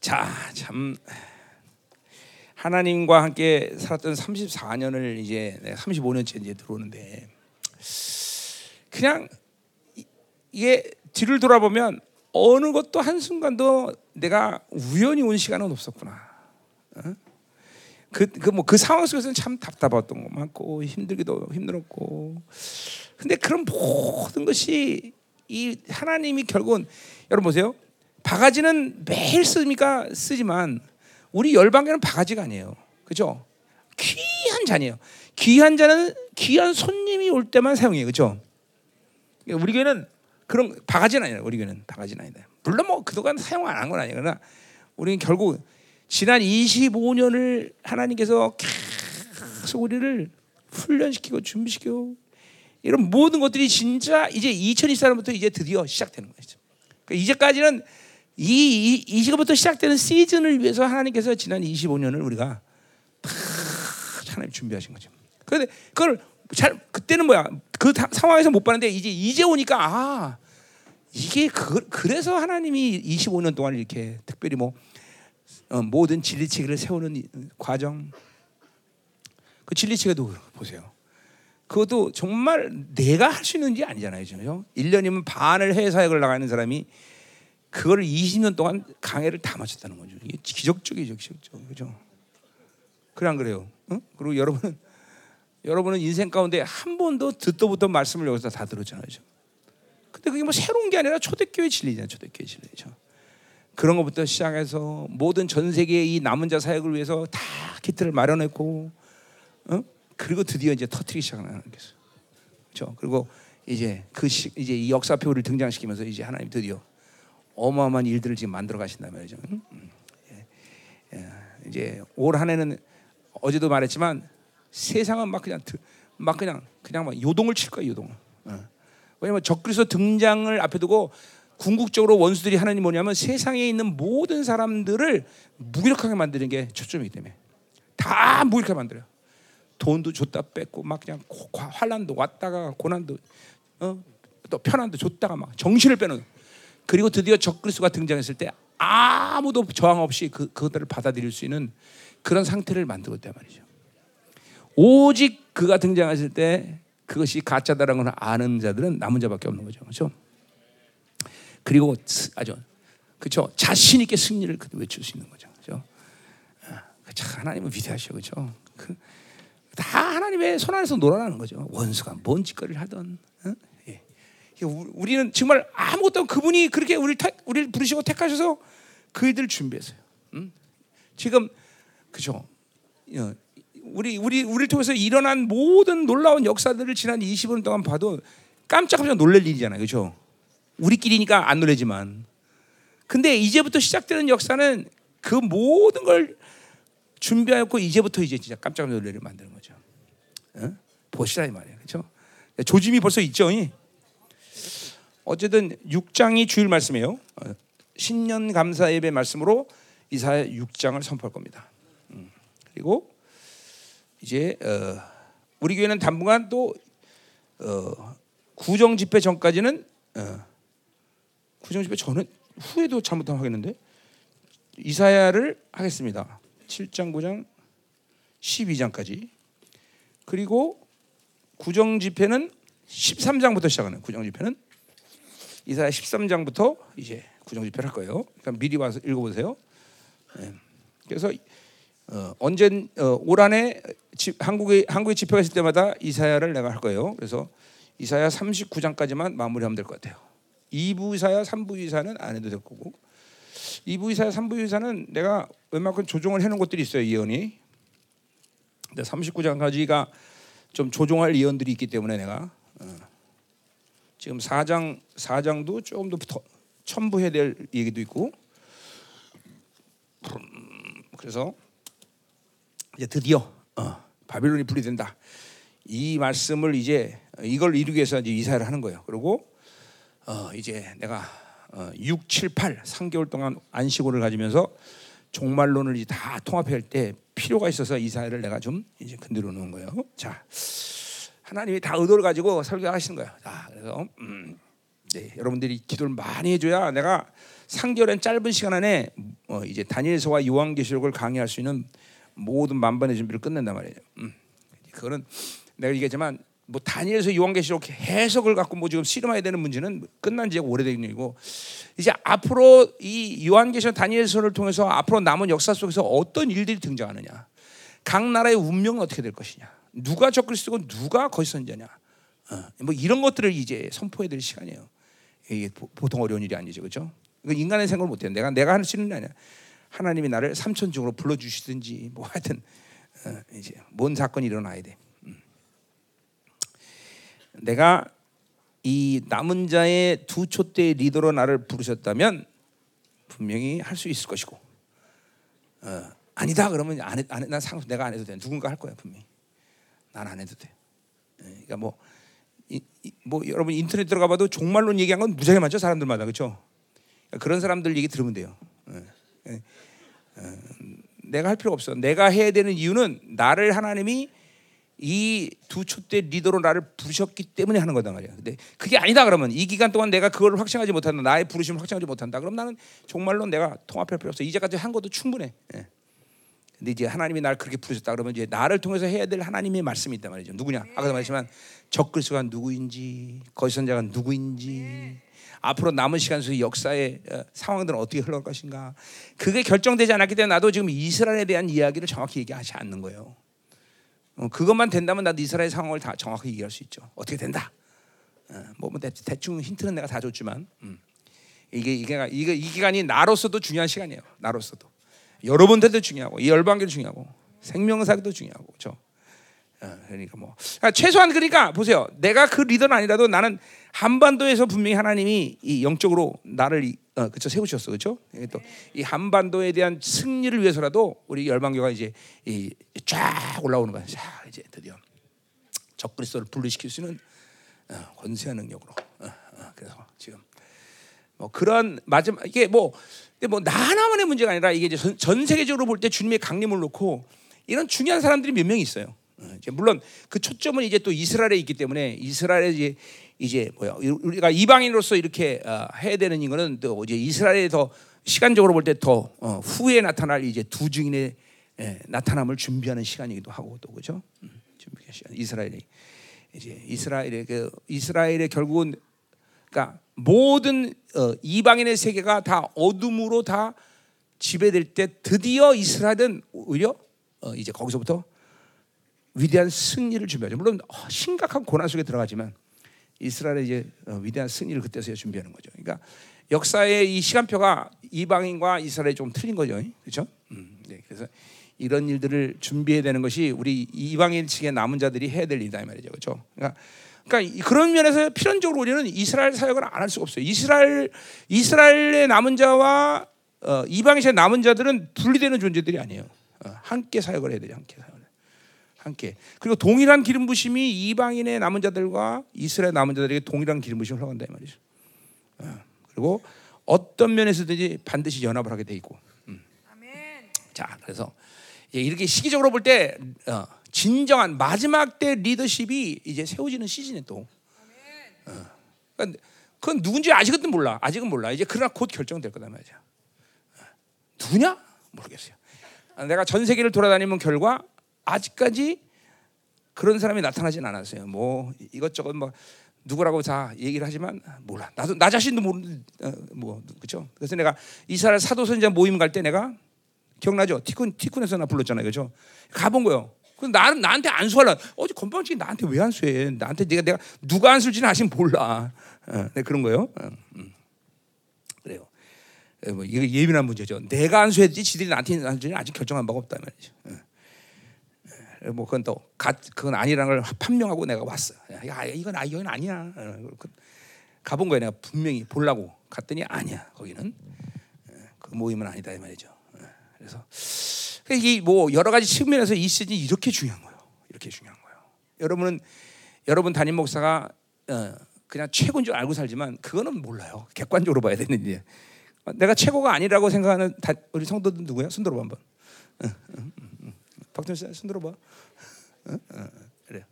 자, 참. 하나님과 함께 살았던 34년을 이제 35년째 이제 들어오는데 그냥 이- 이게 뒤를 돌아보면 어느 것도 한 순간도 내가 우연히 온 시간은 없었구나. 그 그 뭐그 상황 속에서는 참 답답했던 거 많고 힘들기도 힘들었고. 근데 그런 모든 것이 이 하나님이 결국은 여러분 보세요 바가지는 매일 쓰니까 쓰지만 우리 열방계는 바가지가 아니에요. 그죠? 귀한 잔이에요. 귀한 잔은 귀한 손님이 올 때만 사용해요. 그죠? 우리 교회는 그런 바가지는 아니에요. 우리 교회는 바가지는 아니다. 물론 뭐 그동안 사용 안 한 건 아니에요. 그러나 우리는 결국 지난 25년을 하나님께서 계속 우리를 훈련시키고 준비시키고 이런 모든 것들이 진짜 이제 2024년부터 이제 드디어 시작되는 거죠. 그러니까 이제까지는 이, 이, 이 시간부터 시작되는 시즌을 위해서 하나님께서 지난 25년을 우리가 다 하나님 준비하신 거죠. 그런데 그걸 잘 그때는 뭐야 그 다- 상황에서 못 봤는데 이제 이제 오니까 아 이게 그, 그래서 하나님이 25년 동안 이렇게 특별히 뭐 어, 모든 진리 체계를 세우는 이- 과정 그 진리 체계도 보세요. 그것도 정말 내가 할 수 있는 게 아니잖아요. 그죠? 1년이면 반을 해외 사역을 나가는 사람이 그거를 20년 동안 강해를 다 마쳤다는 거죠. 이게 기적적이죠, 기적적. 그죠? 안 그래요? 응? 그리고 여러분은 여러분은 인생 가운데 한 번도 듣도 보던 말씀을 여기서 다 들었잖아요. 그죠? 근데 그게 뭐 새로운 게 아니라 초대교회 진리잖아요. 초대교회 진리죠. 그런 것부터 시작해서 모든 전 세계의 이 남은 자 사역을 위해서 다 키트를 마련했고, 어? 그리고 드디어 이제 터트리기 시작하는 거죠. 그렇죠? 그리고 이제 그 시, 이제 이 역사표를 등장시키면서 이제 하나님 드디어 어마어마한 일들을 지금 만들어 가신단 말이죠. 응? 음. 예. 예. 이제 올 한해는 어제도 말했지만 세상은 막 그냥 드- 막 그냥 그냥 막 요동을 칠 거야 요동을. 어. 왜냐면 적그리스도 등장을 앞에 두고 궁극적으로 원수들이 하나님 뭐냐면 세상에 있는 모든 사람들을 무기력하게 만드는 게 초점이기 때문에 다 무기력하게 만들어요. 돈도 줬다 뺐고 막 그냥 고- 과- 환란도 왔다가 고난도 어? 또 편안도 줬다가 막 정신을 빼는 그리고 드디어 적그리스도가 등장했을 때 아무도 저항 없이 그 그것들을 받아들일 수 있는 그런 상태를 만들고 있단 말이죠. 오직 그가 등장했을 때 그것이 가짜다라는 걸 아는 자들은 남은 자밖에 없는 거죠. 그렇죠? 그리고 스- 아주 그렇죠. 자신 있게 승리를 그- 외칠 수 있는 거죠. 그렇죠? 아, 참 하나님은 위대하셔. 그렇죠? 그, 다 하나님의 손 안에서 놀아나는 거죠. 원수가 뭔 짓거리를 하던. 어? 우리는 정말 아무것도 그분이 그렇게 우리를 택, 우리를 부르시고 택하셔서 그이들 준비했어요. 음? 지금 그죠? 어, 우리 우리 우리를 통해서 일어난 모든 놀라운 역사들을 지난 20년 동안 봐도 깜짝깜짝 놀랄 일이잖아요. 그렇죠? 우리끼리니까 안 놀래지만 근데 이제부터 시작되는 역사는 그 모든 걸 준비하고 이제부터 이제 진짜 깜짝 놀래를 만드는 거죠. 어? 보시라 이 말이에요. 그렇죠? 조짐이 벌써 있죠. 이? 어쨌든 6장이 주일 말씀이에요. 어, 신년 감사 예배 말씀으로 이사야 6장을 선포할 겁니다. 음, 그리고 이제 어, 우리 교회는 당분간 또 어, 구정 집회 전까지는 어, 구정 집회 전에 후에도 잘못하면 하겠는데 이사야를 하겠습니다. 7장, 9장, 12장까지. 그리고 구정 집회는 13장부터 시작하는 구정 집회는 이사야 13장부터 이제 구정 집회를 할 거예요. 그러니까 미리 와서 읽어보세요. 예. 그래서 어, 언제 어, 올 한해 집, 한국에 한국에 집회가 있을 때마다 이사야를 내가 할 거예요. 그래서 이사야 39장까지만 마무리하면 될 것 같아요. 2부 이사야, 3부 이사는 안 해도 될 거고 2부 이사야, 3부 이사는 내가 웬만큼 조정을 해놓은 것들이 있어요. 예언이. 근데 39장까지가 좀 조정할 예언들이 있기 때문에 내가 어, 지금 4장 4장도 조금 더더 첨부해야 될 얘기도 있고 음, 그래서 이제 드디어 어, 바빌론이 분리된다. 이 말씀을 이제 이걸 이루기 위해서 이제 이사를 하는 거예요. 그리고 어, 이제 내가 어, 6, 7, 8 3개월 동안 안식월을 가지면서 종말론을 이제 다 통합할 때 필요가 있어서 이사를 내가 좀 이제 건드려 놓은 거예요. 자, 하나님이 다 의도를 가지고 설교하시는 거예요. 자, 그래서 음, 네, 여러분들이 기도를 많이 해줘야 내가 3개월엔 짧은 시간 안에 어, 이제 다니엘서와 요한계시록을 강의할 수 있는 모든 만반의 준비를 끝낸단 말이에요. 음. 그거는 내가 얘기했지만 뭐 다니엘서 요한계시록 해석을 갖고 뭐 지금 씨름해야 되는 문제는 끝난 지가 오래된 일이고 이제 앞으로 이 요한계시록 다니엘서를 통해서 앞으로 남은 역사 속에서 어떤 일들이 등장하느냐 각 나라의 운명은 어떻게 될 것이냐 누가 적그리스도고 누가 거짓 선자냐 어, 뭐 이런 것들을 이제 선포해야 될 시간이에요. 이게 보통 어려운 일이 아니죠, 그렇죠? 인간의 생각을 못해요. 내가 내가 할 수 있는 게 아니야. 하나님이 나를 삼천중으로 불러주시든지 뭐 하여튼 어, 이제 뭔 사건이 일어나야 돼. 음. 내가 이 남은 자의 두 촛대 리더로 나를 부르셨다면 분명히 할 수 있을 것이고 어, 아니다 그러면 안 해, 안 해, 난 상, 내가 안 해도 돼. 누군가 할 거야 분명히. 난 안 해도 돼. 예, 그러니까 뭐, 이, 이, 뭐 여러분 인터넷 들어가봐도 종말론 얘기한 건 무지하게 많죠 사람들마다 그렇죠. 그런 사람들 얘기 들으면 돼요. 예, 예. 어, 내가 할 필요 없어. 내가 해야 되는 이유는 나를 하나님이 이두 촛대 리더로 나를 부르셨기 때문에 하는 거단 말이야. 근데 그게 아니다 그러면 이 기간 동안 내가 그걸 확증하지 못한다. 나의 부르심을 확증하지 못한다. 그럼 나는 정말로 내가 통합할 필요 없어. 이제까지 한 것도 충분해. 예. 근데 이제 하나님이 나를 그렇게 부르셨다 그러면 이제 나를 통해서 해야 될 하나님의 말씀이 있단 말이죠. 누구냐? 아까도 말했지만 적그리스도가 누구인지, 거짓선자가 누구인지, 앞으로 남은 시간 속에 역사의 어, 상황들은 어떻게 흘러갈 것인가 그게 결정되지 않았기 때문에 나도 지금 이스라엘에 대한 이야기를 정확히 얘기하지 않는 거예요. 어, 그것만 된다면 나도 이스라엘 상황을 다 정확히 얘기할 수 있죠. 어떻게 된다. 어, 뭐, 뭐 대, 충 힌트는 내가 다 줬지만 음. 이게 이게 이게 이 기간이 나로서도 중요한 시간이에요. 나로서도 여러분들도 중요하고 이 열방계도 중요하고 생명사도 중요하고 그렇죠. 어, 그러니까 뭐 그러니까 최소한 그러니까 보세요. 내가 그 리더는 아니라도 나는 한반도에서 분명히 하나님이 이 영적으로 나를 어, 그쵸 세우셨어, 그렇죠? 또이 한반도에 대한 승리를 위해서라도 우리 열방교가 이제 이, 쫙 올라오는 거야. 자, 이제 드디어 적그리스도를 분리시킬 수 있는 어, 권세한 능력으로. 어, 어, 그래서 지금 뭐 그런 마지막 이게 뭐 뭐 나 하나만의 문제가 아니라 이게 이제 전, 전 세계적으로 볼 때 주님의 강림을 놓고 이런 중요한 사람들이 몇 명 있어요. 어, 물론 그 초점은 이제 또 이스라엘에 있기 때문에 이스라엘에 이제 이제 뭐야 우리가 이방인으로서 이렇게 어, 해야 되는 이거는 또 이제 이스라엘에 더 시간적으로 볼 때더 어, 후에 나타날 이제 두 증인의 나타남을 준비하는 시간이기도 하고 또 그죠? 음, 준비 시간 이스라엘이 이제 이스라엘의 그 이스라엘의 결국은 그러니까 모든 이방인의 세계가 다 어둠으로 다 지배될 때 드디어 이스라엘은 오히려 이제 거기서부터 위대한 승리를 준비하죠. 물론 어, 심각한 고난 속에 들어가지만 이스라엘의 이제 어, 위대한 승리를 그때서야 준비하는 거죠. 그러니까 역사의 이 시간표가 이방인과 이스라엘이 좀 틀린 거죠. 그렇죠? 음, 네, 그래서 이런 일들을 준비해야 되는 것이 우리 이방인 측의 남은 자들이 해야 될 일이다 이 말이죠. 그렇죠? 그러니까, 그러니까 그런 면에서 필연적으로 우리는 이스라엘 사역을 안 할 수가 없어요. 이스라엘 이스라엘의 남은 자와 어, 이방인의 남은 자들은 분리되는 존재들이 아니에요. 어, 함께 사역을 해야 돼요. 함께 사역. 함께 그리고 동일한 기름 부심이 이방인의 남은 자들과 이스라엘 남은 자들에게 동일한 기름 부심을 흘러간다 이 말이죠. 어, 그리고 어떤 면에서든지 반드시 연합을 하게 돼 있고. 음. 자, 그래서 이렇게 시기적으로 볼때 어, 진정한 마지막 때 리더십이 이제 세워지는 시즌에 또. 어, 그러니까 그건 누군지 아직은 몰라. 아직은 몰라. 이제 그러나 곧 결정될 거다 말이야. 어, 누구냐? 모르겠어요. 내가 전 세계를 돌아다니면 결과 아직까지 그런 사람이 나타나진 않았어요. 뭐 이것저것 뭐 누구라고 다 얘기를 하지만 몰라. 나도 나 자신도 모르는 어, 뭐 그렇죠. 그래서 내가 이스라엘 사도선자 모임 갈 때 내가 기억나죠? 티쿤 티쿤에서 나 불렀잖아요, 그렇죠? 가본 거요. 그 나는 나한테 안수하려. 어제 건방지게 나한테 왜 안수해? 나한테 내가 내가 누가 안수지는 아직 몰라. 어, 네, 그런 거요. 어, 음. 그래요. 뭐 이거 예민한 문제죠. 내가 안수했지 지들이 나한테 안수지는 아직 결정한 바가 없다 말이죠. 어. 뭐 그건 또 가, 그건 아니라는 걸 판명하고 내가 왔어. 야 이건 아 이건 아니야. 어, 그 가본 거야 내가 분명히 보려고 갔더니 아니야 거기는 어, 그 모임은 아니다 이 말이죠. 어, 그래서 이뭐 여러 가지 측면에서 이 시즌이 이렇게 중요한 거예요. 이렇게 중요한 거예요. 여러분은 여러분 담임 목사가 그냥 최고인 줄 알고 살지만 그거는 몰라요. 객관적으로 봐야 되는 일. 내가 최고가 아니라고 생각하는 우리 성도들 누구야? 손 들어봐 한번. 박준 씨 손 들어 봐. 어? 어, 그래.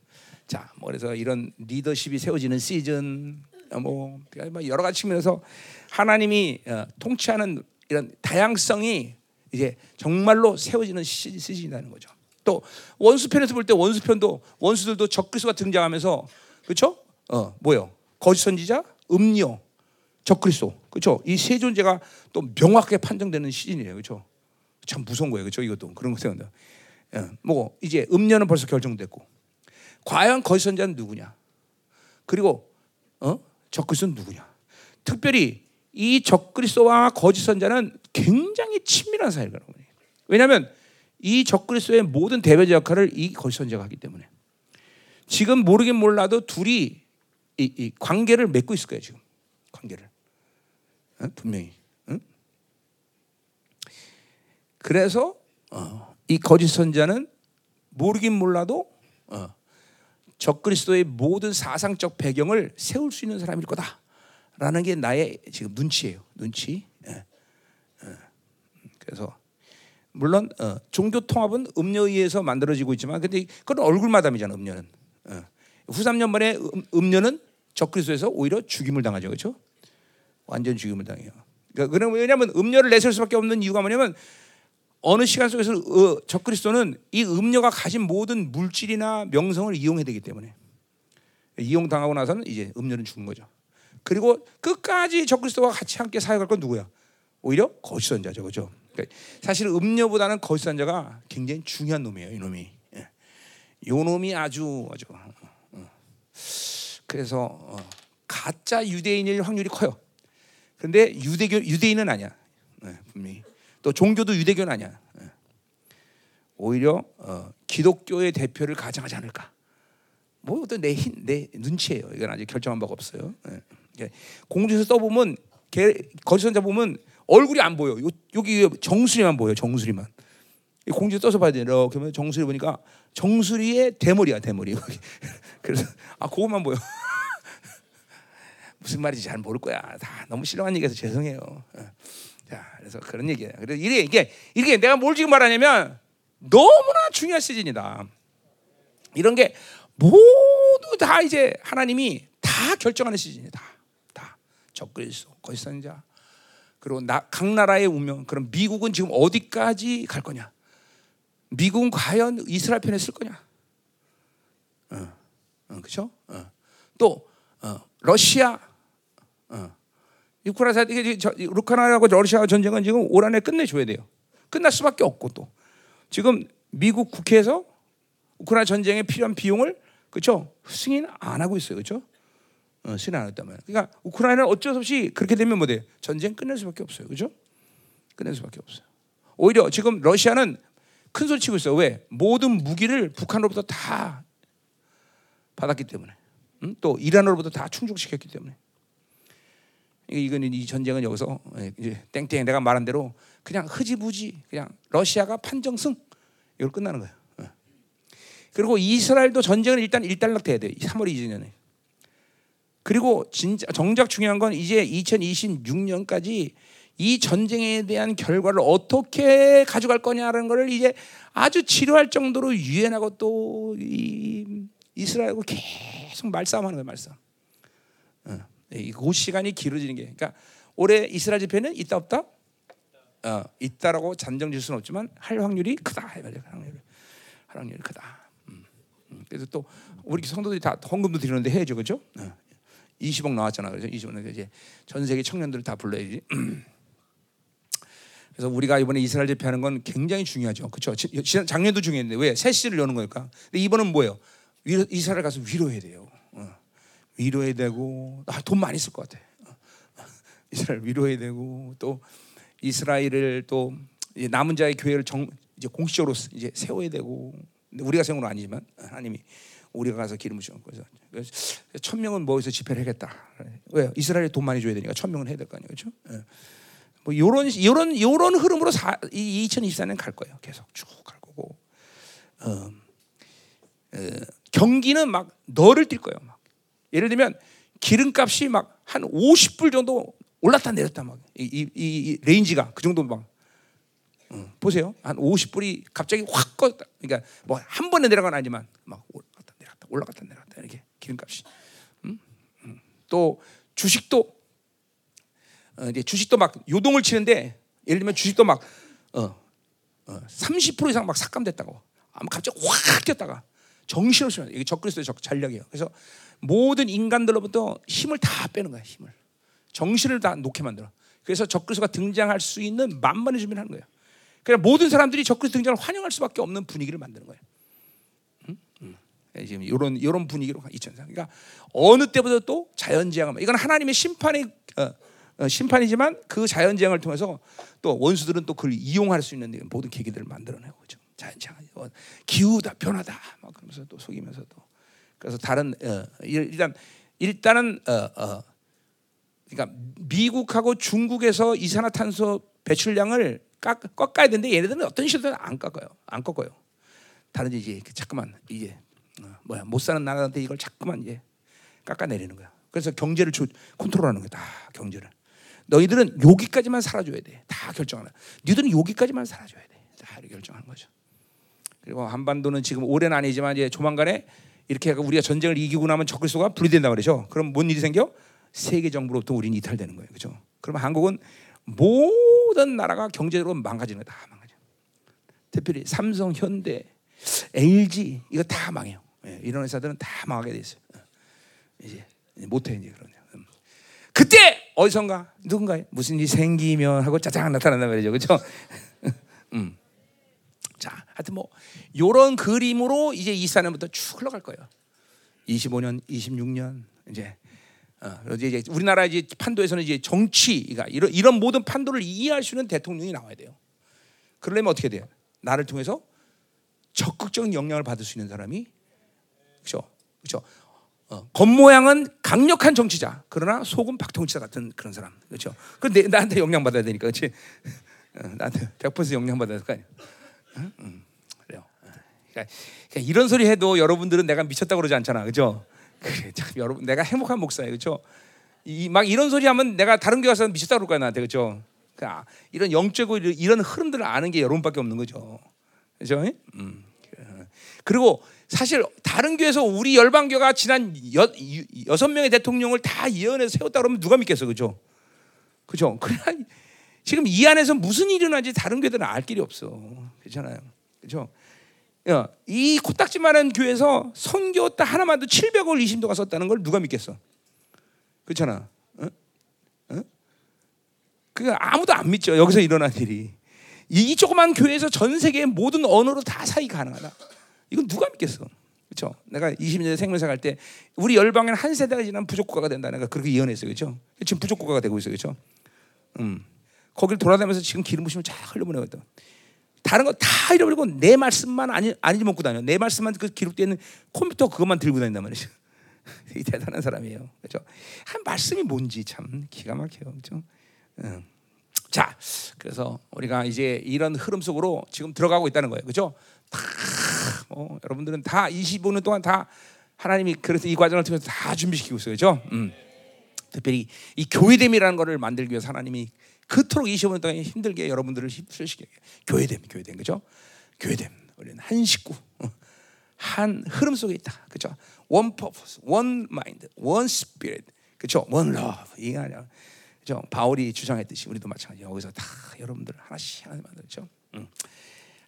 자, 뭐 그래서 이런 리더십이 세워지는 시즌, 어, 뭐 여러 가지 측면에서 하나님이 통치하는 이런 다양성이 이제 정말로 세워지는 시- 시즌이라는 거죠. 또 원수편에서 볼 때 원수편도 원수들도 적그리스도가 등장하면서 그렇죠? 어 뭐요? 거짓 선지자, 음료, 적그리스도 그렇죠? 이 세 존재가 또 명확하게 판정되는 시즌이에요, 그렇죠? 참 무서운 거예요, 그렇죠? 이것도 그런 거 생각나. 예, 뭐 이제 음료는 벌써 결정됐고, 과연 거짓 선지자는 누구냐? 그리고 어 적그리스도는 누구냐? 특별히 이 적그리스도와 거짓 선자는 굉장히 친밀한 가는 거예요. 왜냐하면 이 적그리스도의 모든 대변자 역할을 이 거짓 선자가 하기 때문에 지금 모르긴 몰라도 둘이 이, 이 관계를 맺고 있을 거예요 지금 관계를 어? 분명히 응? 그래서 어, 이 거짓 선자는 모르긴 몰라도 어, 적그리스도의 모든 사상적 배경을 세울 수 있는 사람일 거다라는 게 나의 지금 눈치예요. 눈치. 그래서 물론 어, 종교 통합은 음료에 의해서 만들어지고 있지만 근데 그건 얼굴 마담이잖아 음료는. 어. 후삼년만에 음, 음료는 적그리스도에서 오히려 죽임을 당하죠, 그렇죠? 완전 죽임을 당해요. 그러니까 왜냐하면 음료를 내세울 수밖에 없는 이유가 뭐냐면 어느 시간 속에서 어, 적그리스도는 이 음료가 가진 모든 물질이나 명성을 이용해야 되기 때문에 이용 당하고 나서는 이제 음료는 죽는 거죠. 그리고 끝까지 적그리스도와 같이 함께 사역할 건 누구야? 오히려 거짓 선자죠, 그렇죠? 그러니까 사실 음료보다는 거짓 선자가 굉장히 중요한 놈이에요, 이 놈이. 예. 요 놈이 아주 아주. 어, 어. 그래서 어, 가짜 유대인일 확률이 커요. 근데 유대교 유대인은 아니야, 네, 분명히. 또 종교도 유대교는 아니야. 예. 오히려 어, 기독교의 대표를 가장하지 않을까. 뭐또내내 눈치예요. 이건 아직 결정한 바가 없어요. 예. 예. 공주에서 떠보면 개, 거짓선자 보면 얼굴이 안 보여. 요, 여기 정수리만 보여. 정수리만. 이 공주 떠서 봐야 돼. 이렇게 보면 정수리 보니까 정수리의 대머리야 대머리. 그래서 아 그것만 보여. 무슨 말인지 잘 모를 거야. 다 너무 신령한 얘기해서 죄송해요. 예. 자, 그래서 그런 얘기예요. 그래서 이게 이게 이게 내가 뭘 지금 말하냐면 너무나 중요한 시즌이다. 이런 게 모두 다 이제 하나님이 다 결정하는 시즌이다. 다 적그리스도, 거짓 선자. 그리고 나, 각 나라의 운명. 그럼 미국은 지금 어디까지 갈 거냐? 미국은 과연 이스라엘 편에 쓸 거냐? 어, 어, 그렇죠? 어. 또 어, 러시아, 어. 우크라이나 이게 저- 우크라이나하고 러시아 전쟁은 지금 올 한해 끝내줘야 돼요. 끝날 수밖에 없고 또 지금 미국 국회에서 우크라이나 전쟁에 필요한 비용을 그렇죠 승인 안 하고 있어요, 그렇죠? 어, 승인 안 했다면 그러니까 우크라이나는 어쩔 수 없이 그렇게 되면 뭐돼 전쟁 끝낼 수밖에 없어요, 그렇죠? 끝낼 수밖에 없어요. 오히려 지금 러시아는 큰 소리 치고 있어요. 왜? 모든 무기를 북한으로부터 다 받았기 때문에, 음? 또 이란으로부터 다 충족시켰기 때문에. 이건 이 전쟁은 여기서 예, 이제 땡땡 내가 말한 대로 그냥 흐지부지 그냥 러시아가 판정승 이걸 끝나는 거예요. 예. 그리고 이스라엘도 전쟁은 일단 일단락 돼야 돼. 3월 2주년에. 그리고 진짜 정작 중요한 건 이제 2026년까지 이 전쟁에 대한 결과를 어떻게 가져갈 거냐라는 것을 이제 아주 치료할 정도로 유엔하고 또 이 이스라엘하고 계속 말싸움하는 거예요, 말싸움. 어. 이그 시간이 길어지는 게 그러니까 올해 이스라엘 집회는 있다 없다 어, 있다라고 잔정질 수는 없지만 할 확률이 크다 해봐요 확률이 할 확률이 크다 음, 음. 그래서 또 우리 성도들이 다 헌금도 드리는데 해야죠 그죠 어. 20억 나왔잖아. 그죠 20억 이제 전 세계 청년들을 다 불러야지. 그래서 우리가 이번에 이스라엘 집회하는 건 굉장히 중요하죠. 그렇죠 작년도 중요했는데 왜? 새 씨를 여는 거니까. 근데 이번은 뭐예요? 위로, 이스라엘 가서 위로해야 돼요. 어. 위로해야 되고 아, 돈 많이 쓸 것 같아. 이스라엘 위로해야 되고 또 이스라엘을 또 남은 자의 교회를 정, 이제 공식적으로 이제 세워야 되고. 우리가 세운 건 아니지만 하나님이 우리가 가서 기름을 주는 거죠. 천 명은 모여서 집회를 하겠다. 왜요? 이스라엘에 돈 많이 줘야 되니까 천 명은 해야 될 거 아니에요, 그렇죠? 예. 뭐 이런 이런 이런 흐름으로 사, 이 2024년 갈 거예요. 계속 쭉 갈 거고. 어, 어, 경기는 막 너를 뛸 거예요. 막. 예를 들면 기름값이 막 한 50불 정도 올랐다 내렸다 막 이 이, 이 range가 그 정도 막 어, 보세요 한 50불이 갑자기 확 껐다 그러니까 뭐 한 번에 내려간 아니지만 막 올라갔다 내렸다 이렇게 기름값이 음? 음. 또 주식도 어, 이제 주식도 막 요동을 치는데 예를 들면 주식도 막 어, 어, 30% 이상 막 삭감됐다고. 아마 갑자기 확 뛰었다가 정신없이 이게 적그리스도의 적 전략이에요. 그래서 모든 인간들로부터 힘을 다 빼는 거야. 힘을 정신을 다 놓게 만들어. 그래서 적그리스도가 등장할 수 있는 만반의 준비를 하는 거예요. 그냥 모든 사람들이 적그리스도 등장을 환영할 수밖에 없는 분위기를 만드는 거예요. 음? 음. 지금 이런 이런 분위기로 2000년. 그러니까 어느 때보다 또 자연재앙을 이건 하나님의 심판의 어, 어, 심판이지만 그 자연재앙을 통해서 또 원수들은 또 그걸 이용할 수 있는 모든 계기들을 만들어내고 그죠. 자연재앙, 어, 기후다, 변화다, 막 그러면서 또 속이면서 또 그래서 다른 어, 일단 일단은 어, 어, 그러니까 미국하고 중국에서 이산화탄소 배출량을 깎, 꺾어야 되는데 얘네들은 어떤 식으로든 안 깎아요. 안 꺾어요. 다른 이제 자꾸만 이제 어, 뭐야 못 사는 나라한테 이걸 자꾸만 이제 깎아내리는 거야. 그래서 경제를 조, 컨트롤하는 거야. 다 경제를. 너희들은 여기까지만 살아줘야 돼. 다 결정하는. 너희들은 여기까지만 살아줘야 돼. 다 이렇게 결정하는 거죠. 그리고 한반도는 지금 올해는 아니지만 이제 조만간에 이렇게 우리가 전쟁을 이기고 나면 적그리스도가 분리된다 그러죠. 그럼 뭔 일이 생겨? 세계 정부로부터 우리는 이탈되는 거예요. 그렇죠? 그러면 한국은 모든 나라가 경제적으로 망가지는 거다 망가져. 특별히 삼성, 현대, LG 이거 다 망해요. 예, 이런 회사들은 다 망하게 돼 있어요. 어. 이제 못해 이제 그러냐. 음. 그때 어디선가 누군가 무슨 일이 생기면 하고 짜장 나타난단 말이죠, 그렇죠? 음. 자, 하여튼 뭐 이런 그림으로 이제 이사년부터 쭉 흘러갈 거예요. 25년, 26년 이제 어, 이제 우리나라 이제 판도에서는 이제 정치가 이런 이런 모든 판도를 이해할 수 있는 대통령이 나와야 돼요. 그러려면 어떻게 돼요? 나를 통해서 적극적인 영향을 받을 수 있는 사람이 그렇죠, 그렇죠. 어, 겉모양은 강력한 정치자, 그러나 속은 박통치자 같은 그런 사람, 그렇죠. 그런데 나한테 영향 받아야 되니까, 그렇지. 어, 나한테 100% 영향 받아야 될거 아니야. 응? 응. 그래요. 어. 그러니까, 그러니까 이런 소리 해도 여러분들은 내가 미쳤다 그러지 않잖아, 그렇죠. 그래, 참 여러분 내가 행복한 목사예요, 그렇죠? 이, 막 이런 소리 하면 내가 다른 교회 가서 미쳤다 그럴 거야 나한테, 그렇죠? 그러니까 이런 영적고 이런 흐름들을 아는 게 여러분밖에 없는 거죠, 그렇죠? 음. 그리고 사실 다른 교회에서 우리 열방교가 지난 여, 여섯 명의 대통령을 다 예언해서 세웠다 그러면 누가 믿겠어, 그렇죠? 그렇죠? 그래 지금 이 안에서 무슨 일이 일어나지 다른 교회들은 알 길이 없어, 그렇잖아요, 그렇죠? 이 코딱지만한 교회에서 선교 딱 하나만도 700을 이신도가 썼다는 걸 누가 믿겠어? 그렇잖아. 어? 어? 그 아무도 안 믿죠. 여기서 일어난 일이 이 조그만 교회에서 전 세계 모든 언어로 다 사이 가능하다. 이건 누가 믿겠어? 그렇죠? 내가 20년 생명사 갈 때 우리 열방에는 한 세대가 지난 부족 국가가 된다. 내가 그렇게 예언했어요. 그렇죠? 지금 부족 국가가 되고 있어요. 그렇죠? 음. 거기를 돌아다니면서 지금 기름 부심을 쫙 흘려보내거든. 다른 거 다 잃어버리고 내 말씀만 아니 아니지 먹고 다녀. 내 말씀만 그 기록되어 있는 컴퓨터 그것만 들고 다닌단 말이죠. 이 대단한 사람이에요. 그렇죠? 한 말씀이 뭔지 참 기가 막혀요. 그렇죠? 응. 자, 그래서 우리가 이제 이런 흐름 속으로 지금 들어가고 있다는 거예요. 그렇죠? 다 어, 여러분들은 다 25년 동안 다 하나님이 그래서 이 과정을 통해서 다 준비시키고 있어요. 그렇죠? 음. 특별히 이 교회됨이라는 것을 만들기 위해서 하나님이 그토록 25년 동안 힘들게 여러분들을 힘쓰시게 교회됨, 교회됨, 그죠? 교회됨. 우리는 한 식구, 어, 한 흐름 속에 있다, 그죠? One purpose, one mind, one spirit, 그죠? One love. 이게 아니야, 그죠? 바울이 주장했듯이 우리도 마찬가지. 여기서 다 여러분들 하나씩 하나씩 만들죠. 응.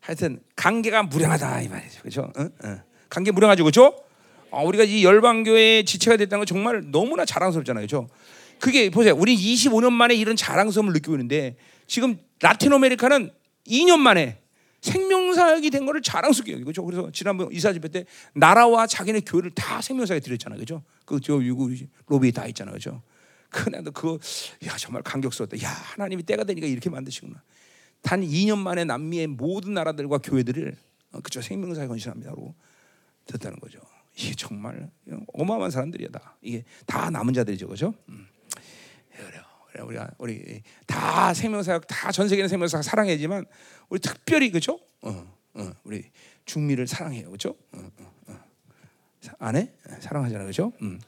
하여튼 관계가 무량하다 이 말이죠, 그죠? 응? 응. 관계 무량하죠, 그죠? 어, 우리가 이 열방교회의 지체가 됐다는 건 정말 너무나 자랑스럽잖아요, 그죠? 그게 보세요. 우리 25년 만에 이런 자랑스러움을 느끼고 있는데 지금 라틴 아메리카는 2년 만에 생명사역이 된 거를 자랑스럽게 여기고 그죠? 그래서 지난번 이사 집회 때 나라와 자기네 교회를 다 생명사역에 드렸잖아요. 그죠? 그저 미국 로비 다 있잖아요. 그죠? 그나도 그거 야 정말 감격스럽다. 야 하나님이 때가 되니까 이렇게 만드시구나. 단 2년 만에 남미의 모든 나라들과 교회들을 어, 그죠 생명사역 헌신합니다로 됐다는 거죠. 이게 정말 어마어마한 사람들이야 다. 이게 다 남은 자들이죠, 그죠? 음. 그래요. 우리가 우리 다 생명사역 다 전 세계는 생명사역 사랑해지만 우리 특별히 그죠? 어, 어, 우리 중미를 사랑해요, 그죠? 어, 어, 어. 안 해? 사랑하잖아, 그죠? 음,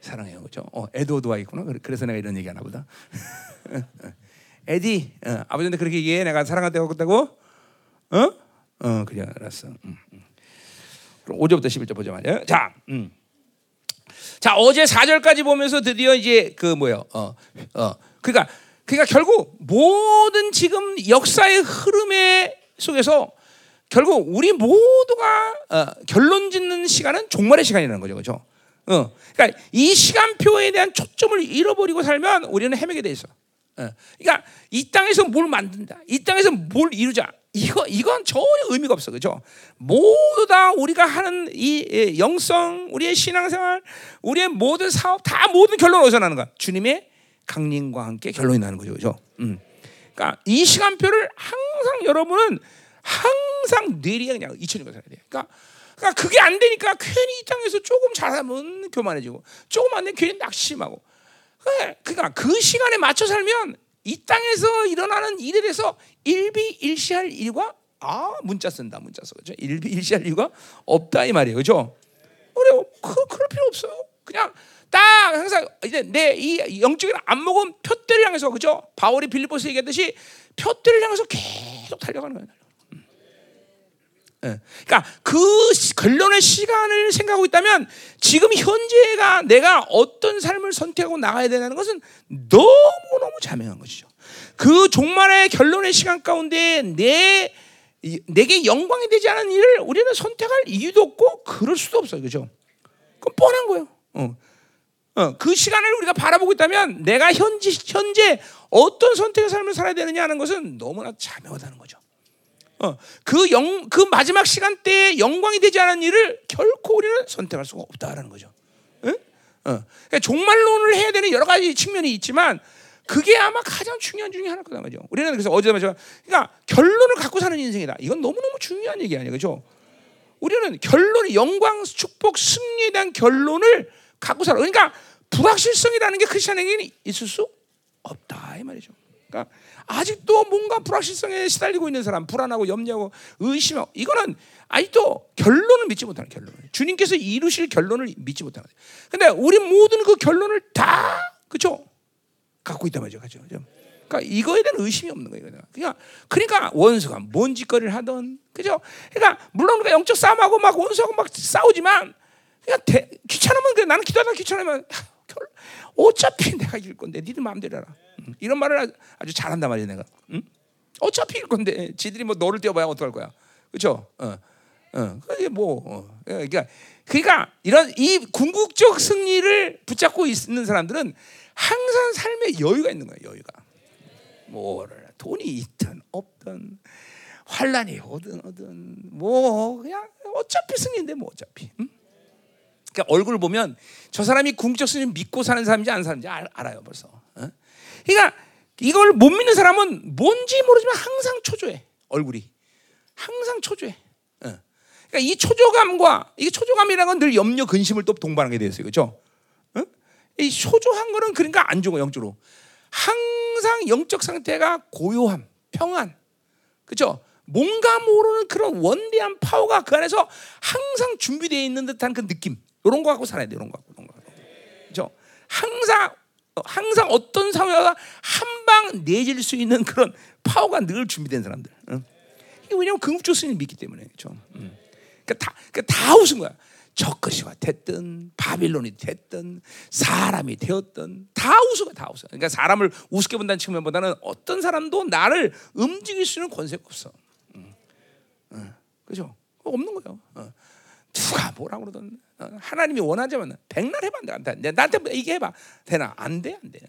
사랑해요, 그죠? 어, 에드워드와 있구나. 그래서 내가 이런 얘기 하나 보다. 에디, 어, 아버지한테 그렇게 얘기해. 내가 사랑한다고 했다고? 어? 어, 그래, 알았어. 음, 음. 그럼 5절부터 11절 보자 말이야. 자, 음. 자 어제 4절까지 보면서 드디어 이제 그 뭐요? 어, 어, 그러니까 그러니까 결국 모든 지금 역사의 흐름의 속에서 결국 우리 모두가 어, 결론 짓는 시간은 종말의 시간이라는 거죠, 그렇죠? 어, 그러니까 이 시간표에 대한 초점을 잃어버리고 살면 우리는 헤매게 돼 있어. 어, 그러니까 이 땅에서 뭘 만든다, 이 땅에서 뭘 이루자. 이거 이건 전혀 의미가 없어, 그렇죠? 모두 다 우리가 하는 이 영성, 우리의 신앙생활, 우리의 모든 사업 다 모든 결론 어디서 나는가? 주님의 강림과 함께 결론이 나는 거죠, 그렇죠? 음. 그러니까 이 시간표를 항상 여러분은 항상 뇌리에 그냥 잊혀지고 살아야 돼. 그러니까, 그러니까 그게 안 되니까 괜히 이 땅에서 조금 잘하면 교만해지고 조금 안 되면 괜히 낙심하고. 그러니까 그 시간에 맞춰 살면 이 땅에서 일어나는 일에 대해서 일비 일시할 일과 아 문자 쓴다 문자 써. 그죠? 일비 일시할 일과 없다 이 말이에요. 그죠? 그래 그 그럴 필요 없어요. 그냥 딱 항상 이제 내 이 영적인 안목은 표대를 향해서 그죠? 바울이 빌리포스 얘기했듯이 표대를 향해서 계속 달려가는 거예요 예. 그러니까 그 결론의 시간을 생각하고 있다면 지금 현재가 내가 어떤 삶을 선택하고 나가야 되는 것은 너무너무 자명한 것이죠. 그 종말의 결론의 시간 가운데 내 내게 영광이 되지 않은 일을 우리는 선택할 이유도 없고 그럴 수도 없어요. 그죠? 그건 뻔한 거예요. 어. 어, 그 시간을 우리가 바라보고 있다면 내가 현재, 현재 어떤 선택의 삶을 살아야 되느냐 하는 것은 너무나 자명하다는 거죠. 어, 그, 영, 그 마지막 시간대에 영광이 되지 않은 일을 결코 우리는 선택할 수가 없다라는 거죠. 응? 어. 그러니까 종말론을 해야 되는 여러 가지 측면이 있지만 그게 아마 가장 중요한 중에 하나일 거다 말이죠. 우리는 그래서 어제 말죠. 그러니까 결론을 갖고 사는 인생이다. 이건 너무 너무 중요한 얘기 아니에요. 그죠? 우리는 결론, 영광, 축복, 승리에 대한 결론을 갖고 살아. 그러니까 불확실성이라는 게 크리스천에게는 있을 수 없다. 이 말이죠. 그러니까 아직도 뭔가 불확실성에 시달리고 있는 사람, 불안하고 염려하고 의심하고 이거는 아직도 결론을 믿지 못하는 결론. 주님께서 이루실 결론을 믿지 못하는. 근데 우리 모든 그 결론을 다 그죠 갖고 있단 말이죠, 그죠? 그러니까 이거에 대한 의심이 없는 거예요. 그냥 그러니까 원수가 뭔 짓거리를 하던 그죠? 그러니까 물론 우리가 영적 싸움하고 막 원수하고 막 싸우지만 그냥 대, 귀찮으면 그냥 나는 기도하다 귀찮으면 어차피 내가 이길 건데 니들 마음대로 해라. 이런 말을 아주 잘한단 말이야 내가. 응? 어차피 이길 건데 지들이 뭐 너를 떼어봐야 어떡할 거야. 그렇죠? 어, 어, 그게 뭐, 어. 그러니까 그러니까 이런 이 궁극적 승리를 붙잡고 있는 사람들은 항상 삶에 여유가 있는 거예요. 여유가. 뭐를 돈이 있든 없든 환란이 오든 오든 뭐 그냥 어차피 승리인데 뭐 어차피. 응? 그러니까 얼굴 보면 저 사람이 궁극적 승리 믿고 사는 사람인지 안 사는지 알, 아요 벌써. 어? 그러니까 이걸 못 믿는 사람은 뭔지 모르지만 항상 초조해 얼굴이 항상 초조해. 어. 그러니까 이 초조감과 이게 초조감이라는 건 늘 염려 근심을 또 동반하게 되어 있어요, 그렇죠? 어? 이 초조한 거는 그러니까 안 좋은 거 영적으로 항상 영적 상태가 고요함, 평안, 그렇죠? 뭔가 모르는 그런 원대한 파워가 그 안에서 항상 준비되어 있는 듯한 그 느낌. 이런 거 갖고 살아야 돼. 이런 거 갖고. 이런 거 갖고. 그렇죠? 항상 항상 어떤 상황에서 한방 내질 수 있는 그런 파워가 늘 준비된 사람들. 응? 왜냐하면 궁극적 승리를 믿기 때문에 그렇죠. 응. 그러니까 다, 그러니까 다 웃은 거야. 적그리스가 됐든 바빌론이 됐든 사람이 되었든 다 웃어 다 웃어. 그러니까 사람을 우습게 본다는 측면보다는 어떤 사람도 나를 움직일 수 있는 권세가 없어. 응. 응. 그죠? 없는 거예요. 어. 누가 뭐라 그러든 어, 하나님이 원하자면 백날 해봐 안 돼. 나한테 이게 해봐 되나 안 돼, 안 돼.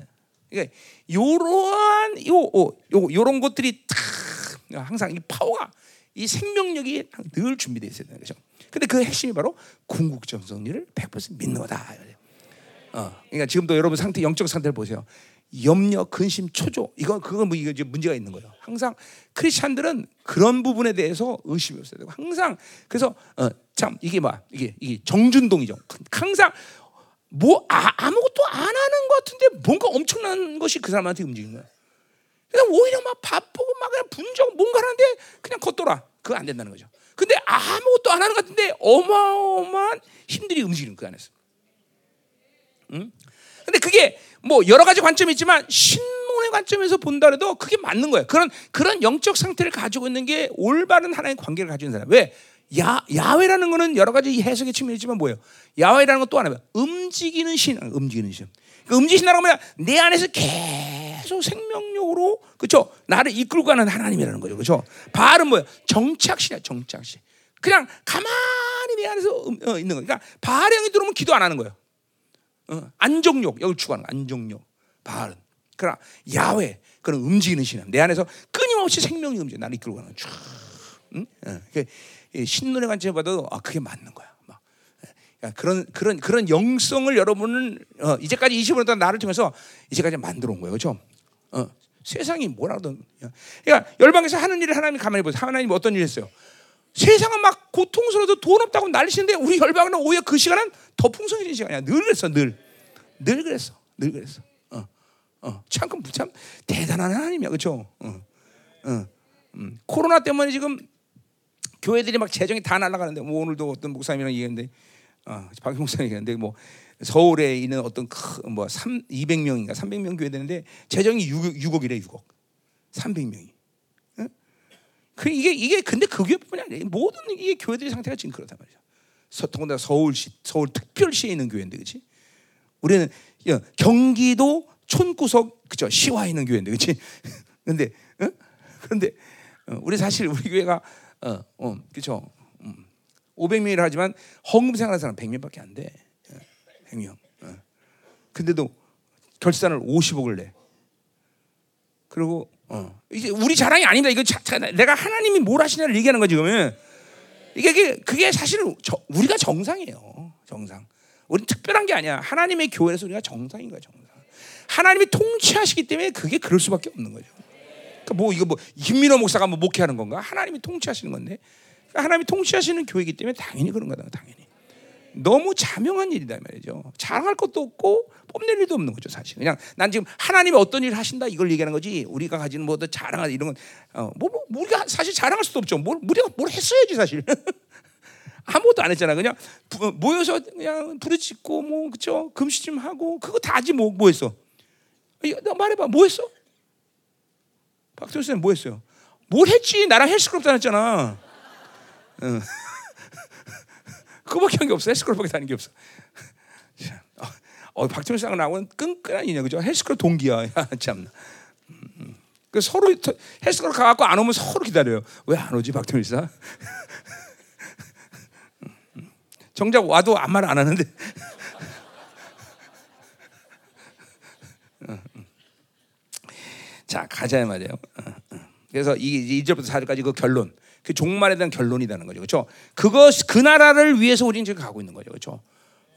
그러니까 요러한 요, 요, 요 요런 것들이 다 항상 이 파워가 이 생명력이 늘 준비되어 있어야 되는 거죠. 근데 그 핵심이 바로 궁극적 정리를 100% 믿는 거다. 어, 그러니까 지금도 여러분 상태 영적 상태를 보세요. 염려, 근심, 초조 이거 그건 뭐 이거 문제가 있는 거예요. 항상 크리스천들은 그런 부분에 대해서 의심이 없어야 되고 항상 그래서 어, 참 이게 뭐 이게 이게 정준동이죠. 항상 뭐 아, 무것도 안 하는 것 같은데 뭔가 엄청난 것이 그 사람한테 움직이는 거야. 그냥 오히려 막 바쁘고 막 그냥 분정 뭔가 하는데 그냥 걷더라. 그거 안 된다는 거죠. 근데 아무것도 안 하는 것 같은데 어마어마한 힘들이 움직이는 그 안에서. 응? 근데 그게 뭐 여러 가지 관점이 있지만 신론의 관점에서 본다 해도 그게 맞는 거예요. 그런 그런 영적 상태를 가지고 있는 게 올바른 하나의 관계를 가지고 있는 사람. 왜? 야 야훼라는 거는 여러 가지 해석의 측면이 있지만 뭐예요? 야훼라는 건 또 하나 봐. 움직이는 신, 움직이는 신. 그 움직이신다는 건내 안에서 계속 생명력으로 그렇죠? 나를 이끌고 가는 하나님이라는 거죠. 그렇죠? 바알은 뭐야? 정착신이야, 정착신. 그냥 가만히 내 안에서 어, 있는 거야. 그러니까 바알의 영이 들어오면 기도 안 하는 거예요. 어, 안정욕, 여기 추구하는 안정욕. 바알은. 그러나 야외 그런 움직이는 신앙. 내 안에서 끊임없이 생명이 움직여 나를 이끌고 가는 거. 응? 어, 신론의 관점에 봐도 아 그게 맞는 거야. 막. 그러니까 그런 그런 그런 영성을 여러분은 어, 이제까지 20년 동안 나를 통해서 이제까지 만들어 온 거예요, 그렇죠? 어, 세상이 뭐라든 그러니까 열방에서 하는 일을 하나님 가만히 보세요. 하나님 어떤 일 했어요? 세상은 막 고통스러워도 돈 없다고 난리시는데 우리 열방은 오히려 그 시간은 더 풍성해진 시간이야. 늘 그랬어, 늘. 늘 그랬어. 늘 그랬어. 어, 어, 참, 참 대단한 하나님이야, 그렇죠? 어, 어, 음. 코로나 때문에 지금 교회들이 막 재정이 다 날아가는데 뭐 오늘도 어떤 목사님이랑 얘기했는데, 어, 박 목사님 얘기했는데 뭐 서울에 있는 어떤 뭐 3, 200명인가 300명 교회 되는데 재정이 6, 6억이래 6억, 300명이. 그 이게 이게 근데 그 교회뿐이 아니라 모든 이게 교회들의 상태가 지금 그렇단 말이죠. 더군다나 서울시 서울 특별시에 있는 교회인데 그렇지? 우리는 경기도 촌구석 그죠 시화에 있는 교회인데 그렇지? 근데 어? 그런데 어, 우리 사실 우리 교회가 어, 어 그렇죠. 음, 500명이라 하지만 헌금 생활하는 사람 100명밖에 안 돼. 100명. 어. 근데도 결산을 50억을 내. 그리고 어. 이제 우리 자랑이 아닙니다. 이거 자, 자, 내가 하나님이 뭘 하시냐를 얘기하는 거지 그러면 이게 그게, 그게 사실은 저, 우리가 정상이에요. 정상. 우리 특별한 게 아니야. 하나님의 교회에서 우리가 정상인 거야, 정상. 하나님이 통치하시기 때문에 그게 그럴 수밖에 없는 거죠. 그러니까 뭐 이거 뭐 김민호 목사가 뭐 목회하는 건가? 하나님이 통치하시는 건데 그러니까 하나님이 통치하시는 교회이기 때문에 당연히 그런 거다. 당연히. 너무 자명한 일이다 말이죠. 자랑할 것도 없고 뽐낼 일도 없는 거죠, 사실. 그냥 난 지금 하나님이 어떤 일을 하신다 이걸 얘기하는 거지. 우리가 가지는 뭐 자랑할 이런 건 어, 뭐, 뭐 우리가 사실 자랑할 수도 없죠. 뭘 우리가 뭘 했어야지 사실. 아무것도 안 했잖아. 그냥 부, 모여서 그냥 부르짖고 뭐 그죠 금식 좀 하고 그거 다지 뭐, 뭐 했어? 너 말해봐, 뭐 했어? 박태호 선생님 뭐 했어요? 뭘 했지? 나랑 헬스클럽 다녔잖아. 응. 그거밖에 한 게 없어. 헬스클럽밖에 다닌 게 없어. 어, 박태호 선생님 나오는 끈끈한 인연 그죠? 헬스클럽 동기야. 야, 참. 그 서로 헬스클럽 가갖고 안 오면 서로 기다려요. 왜 안 오지 박태호 선 정작 와도 아무 말 안 하는데. 자 가자 말이에요. 그래서 이 1절부터 4절까지 그 결론, 그 종말에 대한 결론이라는 거죠, 그렇죠? 그것 그 나라를 위해서 우리는 지금 가고 있는 거죠, 그렇죠?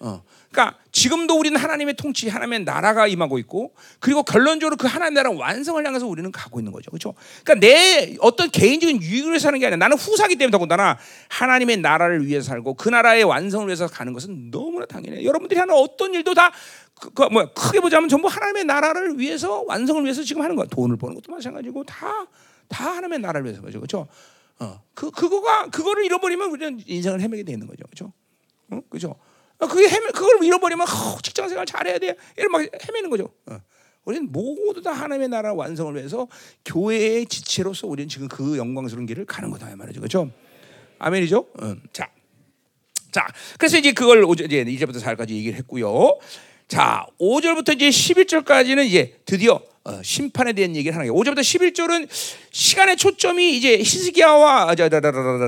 어. 그러니까 지금도 우리는 하나님의 통치, 하나님의 나라가 임하고 있고, 그리고 결론적으로 그 하나님의 나라 완성을 향해서 우리는 가고 있는 거죠, 그렇죠? 그러니까 내 어떤 개인적인 유익을 사는 게 아니라 나는 후사기 때문에 더군다나 하나님의 나라를 위해서 살고 그 나라의 완성을 위해서 가는 것은 너무나 당연해요. 여러분들이 하는 어떤 일도 다 그, 그, 뭐 크게 보자면 전부 하나님의 나라를 위해서 완성을 위해서 지금 하는 거야. 돈을 버는 것도 마찬가지고 다 다 하나님의 나라를 위해서 그렇죠? 어, 그 그거가 그거를 잃어버리면 우리는 인생을 헤매게 되는 거죠, 그렇죠? 어? 어, 그게 헤매 그걸 잃어버리면 어, 직장 생활 잘해야 돼. 이런 막 헤매는 거죠. 어. 우리는 모두 다 하나님의 나라 완성을 위해서 교회의 지체로서 우리는 지금 그 영광스러운 길을 가는 거다 말이죠, 그렇죠? 아멘이죠? 음, 자, 자, 그래서 이제 그걸 이제 이제부터 4절까지 얘기를 했고요. 자, 5절부터 이제 11절까지는 이제 드디어 어, 심판에 대한 얘기를 하는 거예요. 5절부터 11절은 시간의 초점이 이제 히스기야와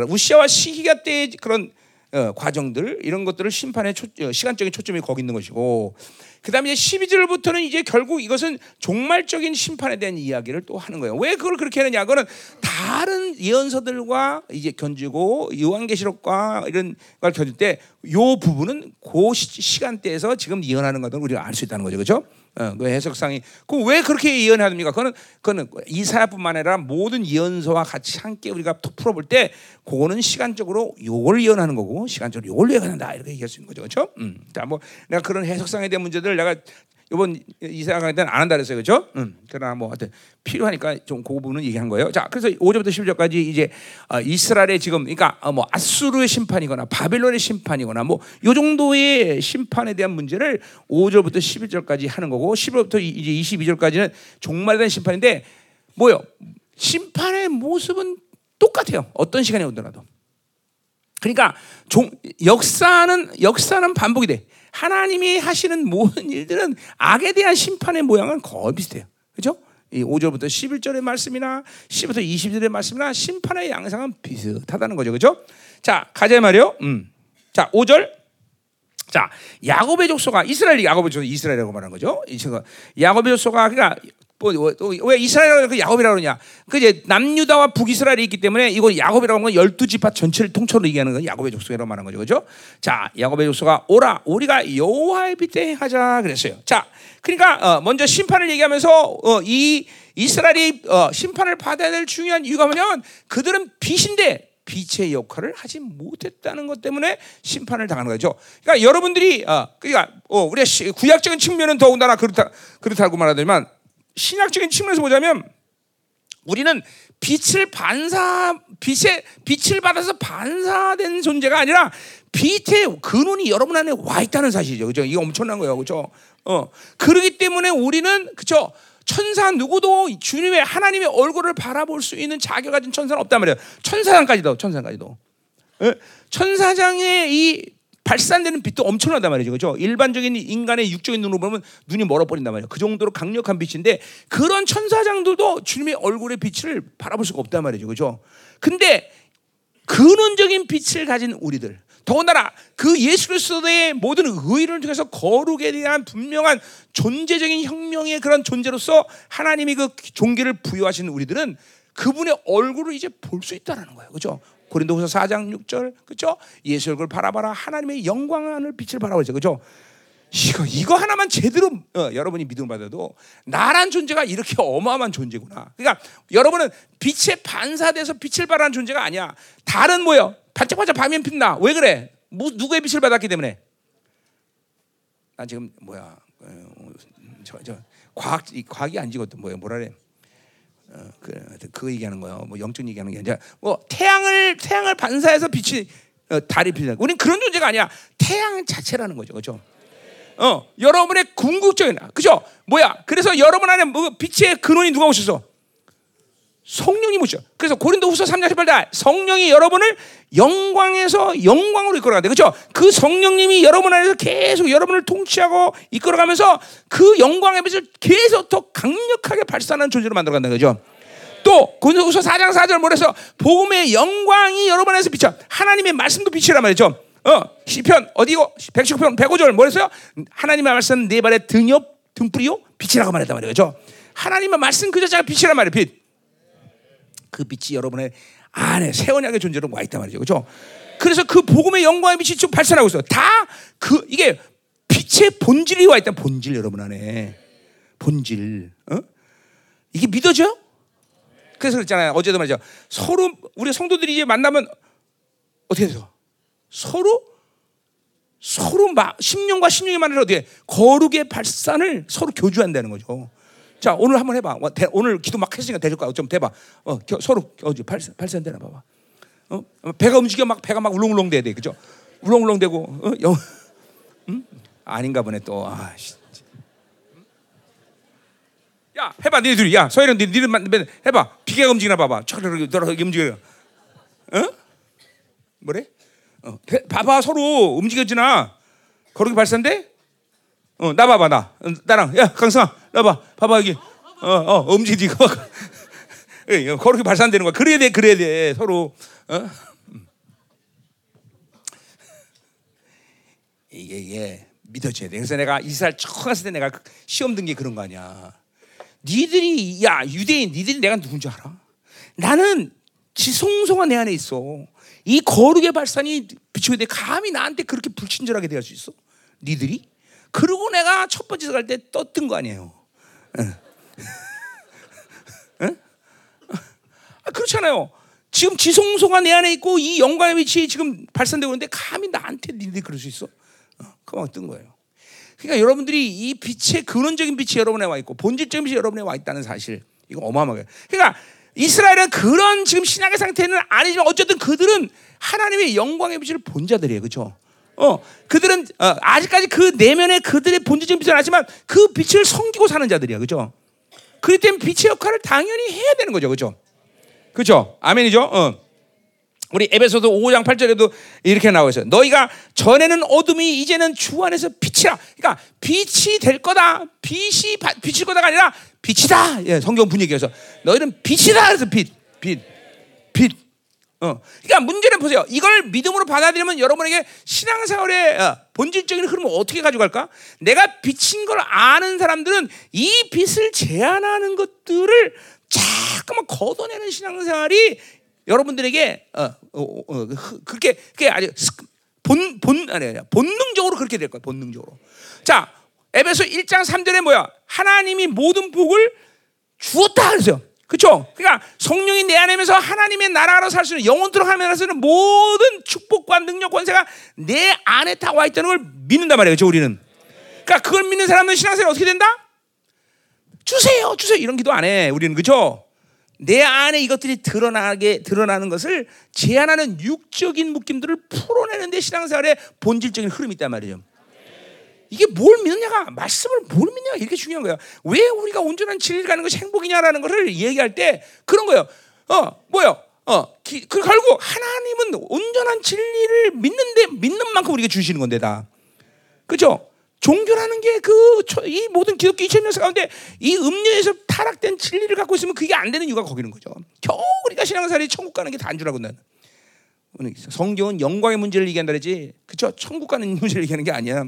우시야와 시기야 때의 그런 어, 과정들 이런 것들을 심판의 초, 어, 시간적인 초점이 거기 있는 것이고 그다음에 이제 12절부터는 이제 결국 이것은 종말적인 심판에 대한 이야기를 또 하는 거예요. 왜 그걸 그렇게 하느냐? 그거는 다른 예언서들과 이제 견주고 요한계시록과 이런 걸 견줄 때요 부분은 그 시간대에서 지금 예언하는 것을 우리가 알 수 있다는 거죠. 그렇죠? 어, 그 해석상이 그왜 그렇게 예언합니까? 그거는 그거는 이사야뿐만 아니라 모든 예언서와 같이 함께 우리가 풀어볼 때 그거는 시간적으로 요걸 예언하는 거고 시간적으로 요걸 예언한다 이렇게 얘기할 수 있는 거죠, 그렇죠? 음, 자 뭐 내가 그런 해석상에 대한 문제들 내가 이번 이사야 강의 때는 안 한다 그랬어요. 그죠? 음. 그러나 뭐 하여튼 필요하니까 좀그 부분은 얘기한 거예요. 자, 그래서 5절부터 10절까지 이제 어, 이스라엘의 지금 그러니까 어, 뭐 아수르의 심판이거나 바벨론의 심판이거나 뭐 요 정도의 심판에 대한 문제를 5절부터 11절까지 하는 거고 10절부터 이제 22절까지는 종말에 대한 심판인데 뭐요? 심판의 모습은 똑같아요. 어떤 시간이 오더라도. 그러니까 종, 역사는 역사는 반복이 돼. 하나님이 하시는 모든 일들은 악에 대한 심판의 모양은 거의 비슷해요. 그렇죠? 이 5절부터 11절의 말씀이나 10부터 20절의 말씀이나 심판의 양상은 비슷하다는 거죠. 그죠? 자, 가자 말이요. 음. 자, 5절. 자, 야곱의 족속아 이스라엘이 야곱의 족속 이스라엘이라고 말하는 거죠. 이 야곱의 족속아 그러니까 뭐, 뭐, 이스라엘을 그 야곱이라고 그러냐? 그 이제 남유다와 북이스라엘이 있기 때문에 이거 야곱이라고 하는 건 열두 지파 전체를 통째로 얘기하는 건 야곱의 족속이라고 말하는 거죠. 그죠? 자, 야곱의 족속아 오라 우리가 여호와의 빛에 행하자 그랬어요. 자, 그러니까 어, 먼저 심판을 얘기하면서 어, 이 이스라엘이 어, 심판을 받아야 될 중요한 이유가 뭐냐면 그들은 빛인데 빛의 역할을 하지 못했다는 것 때문에 심판을 당하는 거죠. 그러니까 여러분들이 어, 그러니까 어, 우리가 시, 구약적인 측면은 더군다나 그렇다 그렇다고 말하지만 신학적인 측면에서 보자면 우리는 빛을 반사 빛의 빛을 받아서 반사된 존재가 아니라 빛의 근원이 여러분 안에 와 있다는 사실이죠. 그죠? 이게 엄청난 거예요. 그죠? 어. 그러기 때문에 우리는 그죠? 천사 누구도 주님의 하나님의 얼굴을 바라볼 수 있는 자격 가진 천사는 없단 말이에요. 천사장까지도 천사장까지도. 예? 천사장의 이 발산되는 빛도 엄청나단 말이죠. 그죠? 일반적인 인간의 육적인 눈으로 보면 눈이 멀어버린단 말이에요. 그 정도로 강력한 빛인데 그런 천사장들도 주님의 얼굴의 빛을 바라볼 수가 없단 말이죠. 그죠? 근데 근원적인 빛을 가진 우리들 더군다나 그 예수 그리스도의 모든 의를 통해서 거룩에 대한 분명한 존재적인 혁명의 그런 존재로서 하나님이 그 종기를 부여하신 우리들은 그분의 얼굴을 이제 볼 수 있다라는 거예요. 그죠? 고린도후서 4장 6절 그죠? 예수 얼굴 바라봐라 하나님의 영광을 빛을 바라보죠. 그죠? 이거 이거 하나만 제대로 어, 여러분이 믿음 받아도 나란 존재가 이렇게 어마어마한 존재구나. 그러니까 여러분은 빛에 반사돼서 빛을 발하는 존재가 아니야. 다른 뭐요? 반짝반짝 밤이 핀다. 왜 그래? 뭐, 누구의 빛을 받았기 때문에? 난 지금 뭐야? 어, 저, 저 과학 과학이 안 지거든 뭐야? 뭐라래? 어, 그, 그 얘기하는 거예요. 뭐 영적 얘기하는 게 아니라 뭐 태양을 태양을 반사해서 빛이 어, 달이 빛나. 우리는 그런 존재가 아니야. 태양 자체라는 거죠, 그렇죠? 어, 여러분의 궁극적인 그죠? 뭐야? 그래서 여러분 안에 뭐 빛의 근원이 누가 오셨어? 성령이 오죠. 그래서 고린도후서 3장 18절 성령이 여러분을 영광에서 영광으로 이끌어가는데 그렇죠? 그 성령님이 여러분 안에서 계속 여러분을 통치하고 이끌어가면서 그 영광의 빛을 계속 더 강력하게 발산하는 존재로 만들어간다 그죠? 또 고린도후서 4장 4절 뭐래서 복음의 영광이 여러분 안에서 비쳐 하나님의 말씀도 빛이란 말이죠. 어, 시편 어디고 119편 105절 뭐랬어요? 하나님의 말씀 네 발의 등옆 등불이요 빛이라고 말했단 말이죠. 하나님의 말씀 그 자체가 빛이란 말이에요. 빛. 그 빛이 여러분의 안에 새 언약의 존재로 와 있단 말이죠. 그렇죠? 그래서 그 복음의 영광의 빛이 쭉 발산하고 있어요. 다 그 이게 빛의 본질이 와 있다. 본질 여러분 안에. 본질. 어? 이게 믿어져? 그래서 그랬잖아요. 어제도 말이죠. 서로 우리 성도들이 이제 만나면 어떻게 돼요? 서로 서로 막 10년과 10년이 만나서 어떻게 거룩의 발산을 서로 교주한다는 거죠. 자 오늘 한번 해봐. 오늘 기도 막 했으니까 될 거야. 좀 대봐. 어, 서로 어디 발산 발산 되나 봐봐. 어? 배가 움직여 막 배가 막 울렁울렁 돼야 돼, 그죠? 울렁울렁 되고, 어? 영, 음? 아닌가 보네 또. 아, 야, 해봐, 니들, 야, 서해령 니들 해봐. 비계가 움직이나 봐봐. 촥, 너라 움직여. 어? 뭐래? 어, 봐봐, 서로 움직여지나? 거룩이 발산돼? 어, 나 봐봐, 나. 나랑. 야, 강성아, 나 봐. 봐봐, 여기. 어, 어, 움직이지. 거룩이 발산되는 거야. 그래야 돼, 그래야 돼. 서로. 어? 이게, 이게 믿어져야 돼. 그래서 내가 이스라엘 처음 갔을 때 내가 시험 든 게 그런 거 아니야. 니들이, 야, 유대인, 니들이 내가 누군지 알아? 나는 지성소가 내 안에 있어. 이 거룩의 발산이 비추게 돼. 감히 나한테 그렇게 불친절하게 대할 수 있어? 니들이? 그리고 내가 첫 번째 갈 때 떴던 거 아니에요. 아, 그렇잖아요. 지금 지성소가 내 안에 있고 이 영광의 빛이 지금 발산되고 있는데 감히 나한테 니들이 그럴 수 있어? 어, 그만 뜬 거예요. 그러니까 여러분들이 이 빛의 근원적인 빛이 여러분에 와 있고 본질적인 빛이 여러분에 와 있다는 사실 이거 어마어마해요. 그러니까 이스라엘은 그런 지금 신앙의 상태는 아니지만 어쨌든 그들은 하나님의 영광의 빛을 본 자들이에요, 그렇죠? 어, 그들은 어, 아직까지 그 내면에 그들의 본질적인 빛은 아지만 그 빛을 섬기고 사는 자들이야, 그렇죠? 그렇기 때문에 빛의 역할을 당연히 해야 되는 거죠, 그렇죠? 그렇죠? 아멘이죠? 어. 우리 에베소서 5장 8절에도 이렇게 나와 있어요. 너희가 전에는 어둠이 이제는 주 안에서 빛이라. 그러니까 빛이 될 거다. 빛이 바- 빛일 거다가 아니라 빛이다. 예, 성경 분위기에서 너희는 빛이다. 그래서 빛, 빛, 빛. 어. 그러니까 문제는 보세요. 이걸 믿음으로 받아들이면 여러분에게 신앙생활의 어, 본질적인 흐름을 어떻게 가져갈까? 내가 빛인 걸 아는 사람들은 이 빛을 제한하는 것들을 자꾸만 걷어내는 신앙생활이 여러분들에게 어, 어, 어, 어, 그- 그렇게 그게 아주 본, 본, 아니, 아니, 본능적으로 그렇게 될 거야, 본능적으로. 자, 에베소 1장 3절에 뭐야? 하나님이 모든 복을 주었다 그랬어요. 그렇죠? 그러니까 성령이 내 안에면서 하나님의 나라로 살 수 있는 영원토록 하면서 는 모든 축복과 능력 권세가 내 안에 다 와 있다는 걸 믿는단 말이에요. 그렇죠? 우리는. 그러니까 그걸 믿는 사람은 신앙생활 어떻게 된다? 주세요, 주세요 이런 기도 안 해. 우리는 그죠? 내 안에 이것들이 드러나게 드러나는 것을 제한하는 육적인 묶임들을 풀어내는 데 신앙생활의 본질적인 흐름이 있단 말이죠. 이게 뭘 믿느냐가 말씀을 뭘 믿느냐가 이렇게 중요한 거야. 왜 우리가 온전한 진리를 가는 것이 행복이냐라는 것을 얘기할 때 그런 거예요. 어, 뭐요? 어, 기, 그 결국 하나님은 온전한 진리를 믿는데 믿는 만큼 우리가 주시는 건데 다. 그죠? 종교라는 게 그 이 모든 기독교 2000년 가운데 이 음료에서 타락된 진리를 갖고 있으면 그게 안 되는 이유가 거기는 거죠. 겨우 우리가 신앙생활이 천국 가는 게단줄 알고 나는. 성경은 영광의 문제를 얘기한다 그러지. 그죠? 천국 가는 문제를 얘기하는 게 아니야.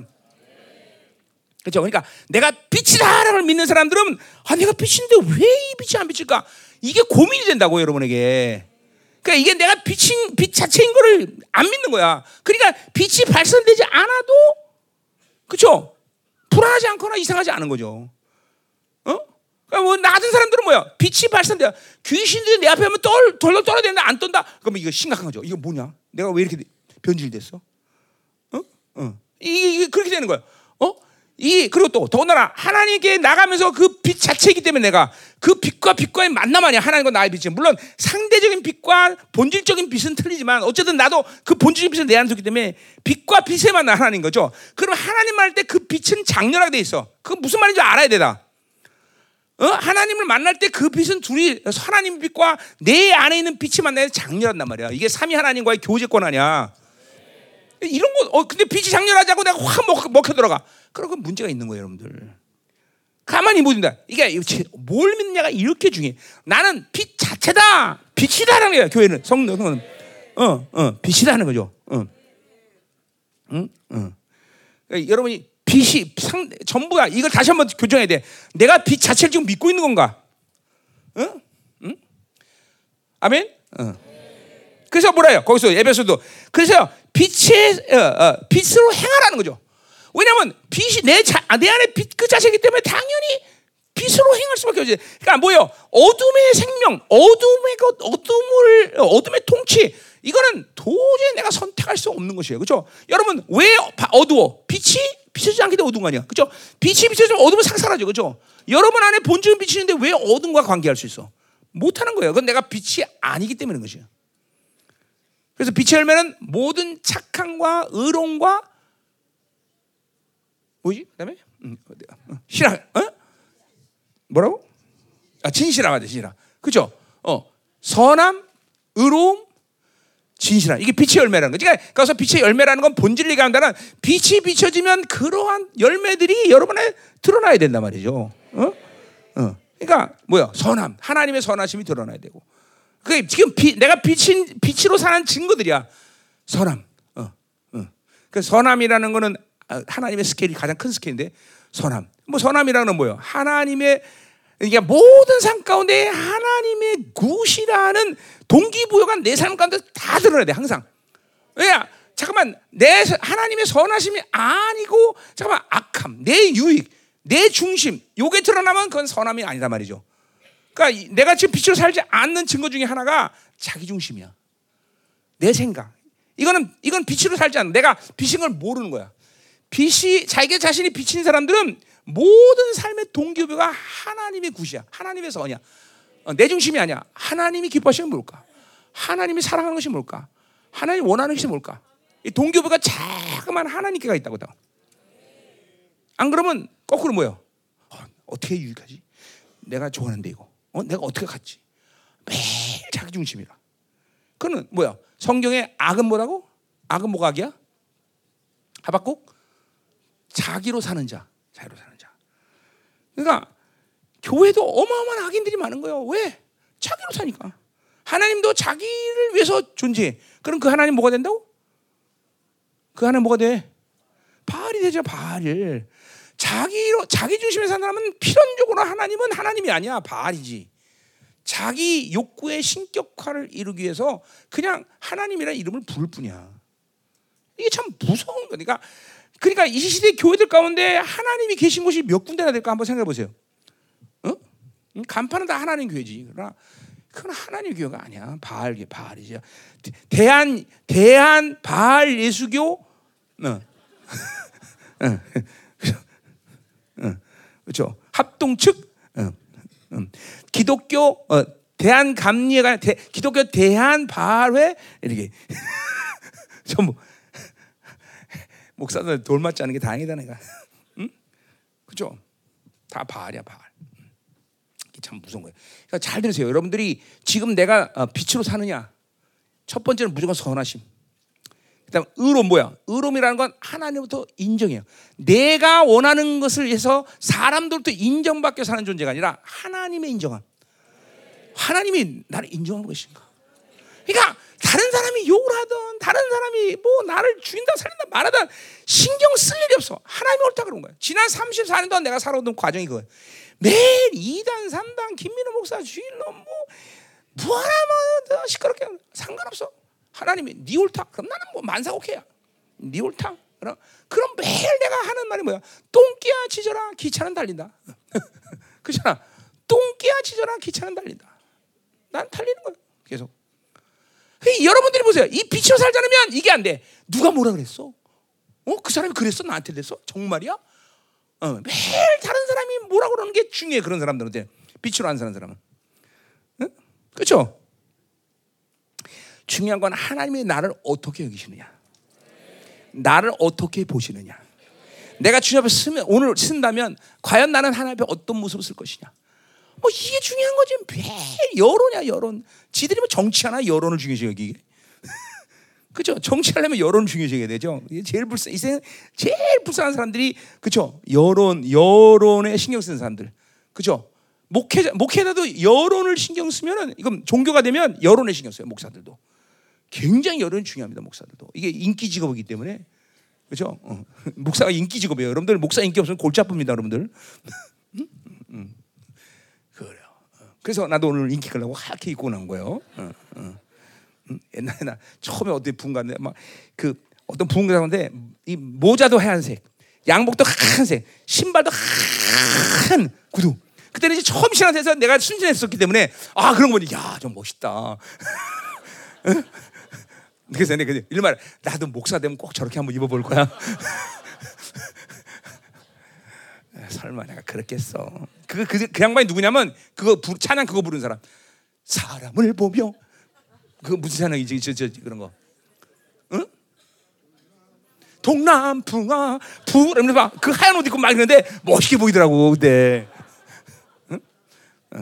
그렇죠. 그러니까 내가 빛이다라는 걸 믿는 사람들은 아 내가 빛인데 왜 이 빛이 안 비칠까? 이게 고민이 된다고 여러분에게. 그러니까 이게 내가 빛인 빛 자체인 거를 안 믿는 거야. 그러니까 빛이 발산되지 않아도 그렇죠. 불안하지 않거나 이상하지 않은 거죠. 어? 그러니까 뭐나 같은 사람들은 뭐야? 빛이 발산돼. 귀신들이 내 앞에 하면 떨 덜덜 떨어야 되는데 안 떤다. 그러면 이거 심각한 거죠. 이거 뭐냐? 내가 왜 이렇게 변질됐어? 어? 어. 이게, 이게 그렇게 되는 거야. 어? 이 그리고 또 더군다나 하나님께 나가면서 그 빛 자체이기 때문에 내가 그 빛과 빛과의 만남 아니야 하나님과 나의 빛이 물론 상대적인 빛과 본질적인 빛은 틀리지만 어쨌든 나도 그 본질적인 빛을 내 안에 두기 때문에 빛과 빛의 만남 하나님 거죠. 그럼 하나님 할 때 그 빛은 장렬하게 돼 있어. 그 무슨 말인지 알아야 되다. 어? 하나님을 만날 때 그 빛은 둘이 하나님 빛과 내 안에 있는 빛이 만나야 장렬한단 말이야. 이게 삼위 하나님과의 교제권 아니야. 이런 거, 어, 근데 빛이 장렬하자고 내가 확 먹, 먹혀 들어가. 그런 건 문제가 있는 거예요, 여러분들. 가만히 못 된다. 이게 뭘 믿느냐가 이렇게 중요해. 나는 빛 자체다. 빛이다라는 거야, 교회는. 성령은. 어, 어, 빛이다는 거죠. 어. 응? 응. 그러니까 여러분이 빛이 상, 전부야. 이걸 다시 한번 교정해야 돼. 내가 빛 자체를 지금 믿고 있는 건가? 응? 응? 아멘? 어. 그래서 뭐라요? 거기서 에베소도 그래서 빛의 어, 어, 빛으로 행하라는 거죠. 왜냐하면 빛이 내, 자, 내 안에 빛 그 자체이기 때문에 당연히 빛으로 행할 수밖에 없지. 그러니까 뭐요? 어둠의 생명, 어둠의 것, 어둠을 어둠의 통치. 이거는 도저히 내가 선택할 수 없는 것이에요. 그렇죠? 여러분 왜 어두워? 빛이 비춰지지 않게 돼 어두운 거 아니야? 그렇죠? 빛이 비춰지면 어둠은 삭사라죠. 그렇죠? 여러분 안에 본질은 비치는데 왜 어둠과 관계할 수 있어? 못하는 거예요. 그건 내가 빛이 아니기 때문인 것이에요. 그래서 빛의 열매는 모든 착함과 의로움과 뭐지? 그다음에 음, 신앙, 어? 뭐라고? 아 진실함 맞아, 진실함. 그죠? 어, 선함, 의로움, 진실함. 이게 빛의 열매라는 거지. 그러니까 그래서 빛의 열매라는 건 본질을 얘기한다는 빛이 비춰지면 그러한 열매들이 여러분에 드러나야 된단 말이죠. 어? 어. 그러니까 뭐야? 선함, 하나님의 선하심이 드러나야 되고. 그게 지금 비, 내가 빛인 빛으로 사는 증거들이야. 선함. 어, 어. 그 선함이라는 거는 하나님의 스케일이 가장 큰 스케일인데 선함. 뭐 선함이라는 건 뭐예요? 하나님의 그러니까 모든 삶 가운데 하나님의 굿이라는 동기부여가 내 삶 가운데 다 드러나야 돼 항상. 왜? 잠깐만 내 하나님의 선하심이 아니고 잠깐만 악함, 내 유익, 내 중심, 요게 드러나면 그건 선함이 아니다 말이죠. 그러니까 내가 지금 빛으로 살지 않는 증거 중에 하나가 자기 중심이야. 내 생각. 이거는 이건 빛으로 살지 않는. 내가 빛인 걸 모르는 거야. 빛이 자기 자신이 비친 사람들은 모든 삶의 동기부여가 하나님의 굿이야. 하나님의 선이야. 어, 내 중심이 아니야. 하나님이 기뻐하시는 뭘까? 하나님이 사랑하는 것이 뭘까? 하나님 원하는 것이 뭘까? 이 동기부여가 자그만 하나님께가 있다고. 안 그러면 거꾸로 뭐요? 어, 어떻게 유익하지? 내가 좋아하는데 이거. 어, 내가 어떻게 갔지? 매일 자기 중심이라. 그는 뭐야? 성경에 악은 뭐라고? 악은 뭐가 악이야? 하박국 자기로 사는 자, 자기로 사는 자. 그러니까 교회도 어마어마한 악인들이 많은 거예요. 왜? 자기로 사니까. 하나님도 자기를 위해서 존재해. 그럼 그 하나님 뭐가 된다고? 그 하나님 뭐가 돼? 바알이 되죠, 바알. 자기로 자기 중심에 사는 사람은 필연적으로 하나님은 하나님이 아니야, 바알이지. 자기 욕구의 신격화를 이루기 위해서 그냥 하나님이라는 이름을 부를 뿐이야. 이게 참 무서운 거니까. 그러니까 이 시대 교회들 가운데 하나님이 계신 곳이 몇 군데나 될까 한번 생각해 보세요. 어? 간판은 다 하나님 교회지. 그러나 그건 하나님 교회가 아니야. 바알 바알이지. 대한 대한 바알 예수교. 어. 어. 그렇죠. 합동 측. 어. 음. 기독교 어, 대한 감리가 대, 기독교 대한 바알회 이렇게 전부 목사들 돌 맞지 않은 게 다행이다 내가. 응? 그죠? 다 바알이야 바알. 이게 참 무서운 거예요. 그러니까 잘 들으세요. 여러분들이 지금 내가 어, 빛으로 사느냐? 첫 번째는 무조건 선하심. 그다음 의로움 뭐야? 의로움이라는 건 하나님부터 인정해요. 내가 원하는 것을 해서 사람들도 인정받게 사는 존재가 아니라 하나님의 인정함. 하나님이 나를 인정하는 것인가? 그러니까 다른 사람이 욕을 하든 다른 사람이 뭐 나를 죽인다 살린다 말하든 신경 쓸 일이 없어. 하나님이 옳다 그런 거야. 지난 34년 동안 내가 살아오던 과정이 그거야. 매일 2단, 3단, 김민호 목사 주일로 뭐 뭐하나 뭐 시끄럽게 상관없어. 하나님이 니 옳다. 그럼 나는 뭐 만사 오케야. 니 옳다. 그럼 그럼 매일 내가 하는 말이 뭐야? 똥끼야 지져라 기차는 달린다. 그렇잖아. 똥끼야 지져라 기차는 달린다. 난 달리는 거야. 계속. 여러분들이 보세요. 이 빛으로 살지 않으면 이게 안 돼. 누가 뭐라 그랬어? 어? 그 사람이 그랬어? 나한테 그랬어? 정말이야? 어, 매일 다른 사람이 뭐라 그러는 게 중요해. 그런 사람들한테. 빛으로 안 사는 사람은. 응? 그렇죠? 중요한 건 하나님이 나를 어떻게 여기시느냐. 나를 어떻게 보시느냐. 내가 주님 앞에 쓰면 오늘 쓴다면 과연 나는 하나님 앞에 어떤 모습을 쓸 것이냐. 뭐 이게 중요한 거지. 매일 여론이야 여론. 지들이 뭐 정치하나 여론을 중요시 여기. 그죠? 정치하려면 여론 중요시해야 되죠. 제일 불쌍 이생 제일 불쌍한 사람들이 그죠? 여론 여론에 신경 쓰는 사람들. 그죠? 목회자 목회자도 여론을 신경 쓰면은 이건 종교가 되면 여론에 신경 써요. 목사들도. 굉장히 여론이 중요합니다. 목사들도. 이게 인기 직업이기 때문에. 그죠? 어. 목사가 인기 직업이에요. 여러분들 목사 인기 없으면 골치 아픕니다, 여러분들. 그래서 나도 오늘 인기 끌려고 하얗게 입고 나온 거예요. 어, 어. 옛날에 나 처음에 어디 분가인데 막 그 어떤 분가인데 이 모자도 하얀색, 양복도 하얀색, 신발도 하얀 구두. 그때는 이제 처음 신앙에서 내가 순진했었기 때문에 아 그런 거니 야좀 멋있다. 그래서 내가 이말 나도 목사 되면 꼭 저렇게 한번 입어볼 거야. 설마 내가 그렇겠어. 그, 그, 그 양반이 누구냐면 그거 부, 찬양 그거 부르는 사람. 사람을 보며 그 무슨 찬양이지 저, 저, 저 그런 거. 응? 동남풍아 부 이러면서 그 하얀 옷 입고 막 이러는데 멋있게 보이더라고 그때. 응?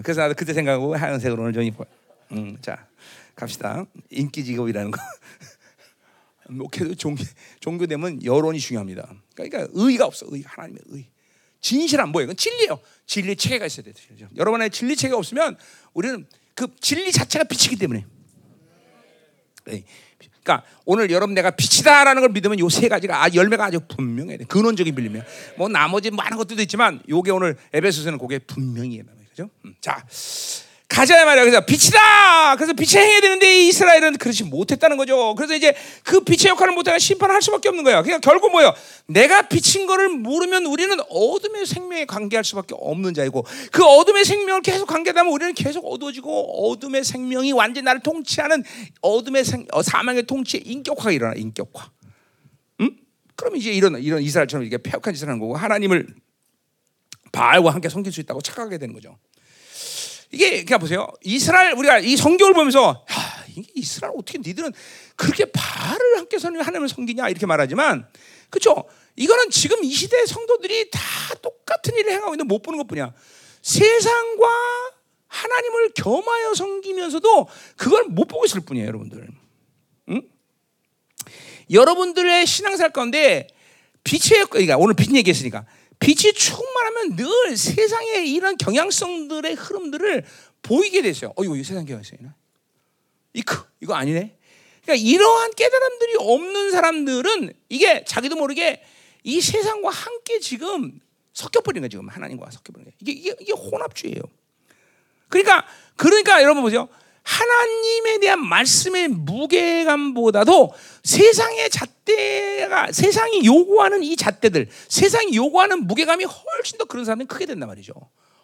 그래서 나도 그때 생각하고 하얀색으로 오늘 좀 입고. 응, 자 갑시다. 인기 직업이라는 거. 목회도 종교, 종교되면 여론이 중요합니다. 그러니까 의가 없어. 의 하나님의 의. 진실한 뭐예요? 그건 진리예요. 진리 체계가 있어야 돼요. 여러분의 진리 체계가 없으면 우리는 그 진리 자체가 빛이기 때문에. 네. 그러니까 오늘 여러분 내가 빛이다라는 걸 믿으면 요 세 가지가 아, 열매가 아주 분명해야 돼. 근원적인 빌림이야. 뭐 나머지 많은 것들도 있지만 요게 오늘 에베소서는 그게 분명히 그죠? 음, 자, 가자 말이야. 그래서 빛이다. 그래서 빛을 행해야 되는데 이스라엘은 그렇지 못했다는 거죠. 그래서 이제 그 빛의 역할을 못하면 심판을 할 수밖에 없는 거야. 그냥 결국 뭐예요? 내가 빛인 거를 모르면 우리는 어둠의 생명에 관계할 수밖에 없는 자이고 그 어둠의 생명을 계속 관계하면 우리는 계속 어두워지고 어둠의 생명이 완전 나를 통치하는 어둠의 생, 어, 사망의 통치의 인격화가 일어나. 인격화. 음? 그럼 이제 이런 이런 이스라엘처럼 이게 폐역한 짓을 하는 거고 하나님을 바알과 함께 섬길 수 있다고 착각하게 되는 거죠. 이게 그냥 보세요. 이스라엘 우리가 이 성경을 보면서 야, 이게 이스라엘 어떻게 니들은 그렇게 바알을 함께 선 하나님을 섬기냐 이렇게 말하지만 그렇죠? 이거는 지금 이 시대 성도들이 다 똑같은 일을 행하고 있는 못 보는 것뿐이야. 세상과 하나님을 겸하여 섬기면서도 그걸 못 보고 있을 뿐이에요, 여러분들. 여러분들의 신앙생활 가운데 빛의 그러니까 오늘 빛 얘기했으니까 빛이 충만하면 늘 세상의 이런 경향성들의 흐름들을 보이게 되세요. 어 이거 세상 경향성이나 이거 이거 아니네. 그러니까 이러한 깨달음들이 없는 사람들은 이게 자기도 모르게 이 세상과 함께 지금 섞여버린 거예요. 지금 하나님과 섞여버린 거예요. 이게 이게, 이게 혼합주의예요. 그러니까 그러니까 여러분 보세요. 하나님에 대한 말씀의 무게감보다도 세상의 잣대가 세상이 요구하는 이 잣대들, 세상이 요구하는 무게감이 훨씬 더 그런 사람이 크게 된단 말이죠.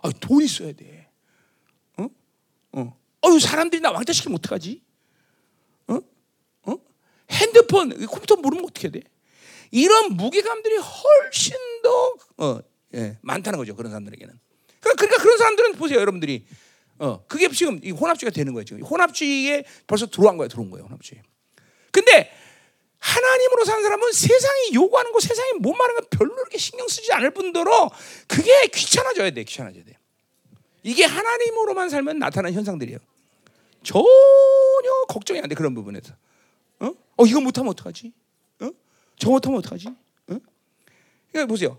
아, 돈 있어야 돼. 어? 어. 어유 사람들이 나 왕따 시키면 어떡하지? 어? 어? 핸드폰, 컴퓨터 모르면 어떻게 돼? 이런 무게감들이 훨씬 더 어, 예, 많다는 거죠. 그런 사람들에게는. 그러니까, 그러니까 그런 사람들은 보세요, 여러분들이 어, 그게 지금 이 혼합주의가 되는 거예요. 지금 혼합주의에 벌써 들어간 거예요. 들어온 거예요. 혼합주의. 근데 하나님으로 사는 사람은 세상이 요구하는 거, 세상이 못 말하는 거 별로 그렇게 신경 쓰지 않을 뿐더러 그게 귀찮아져야 돼. 귀찮아져야 돼. 이게 하나님으로만 살면 나타나는 현상들이에요. 전혀 걱정이 안 돼. 그런 부분에서. 어? 어 이거 못하면 어떡하지? 어? 저거 못하면 어떡하지? 어? 그러니까 보세요.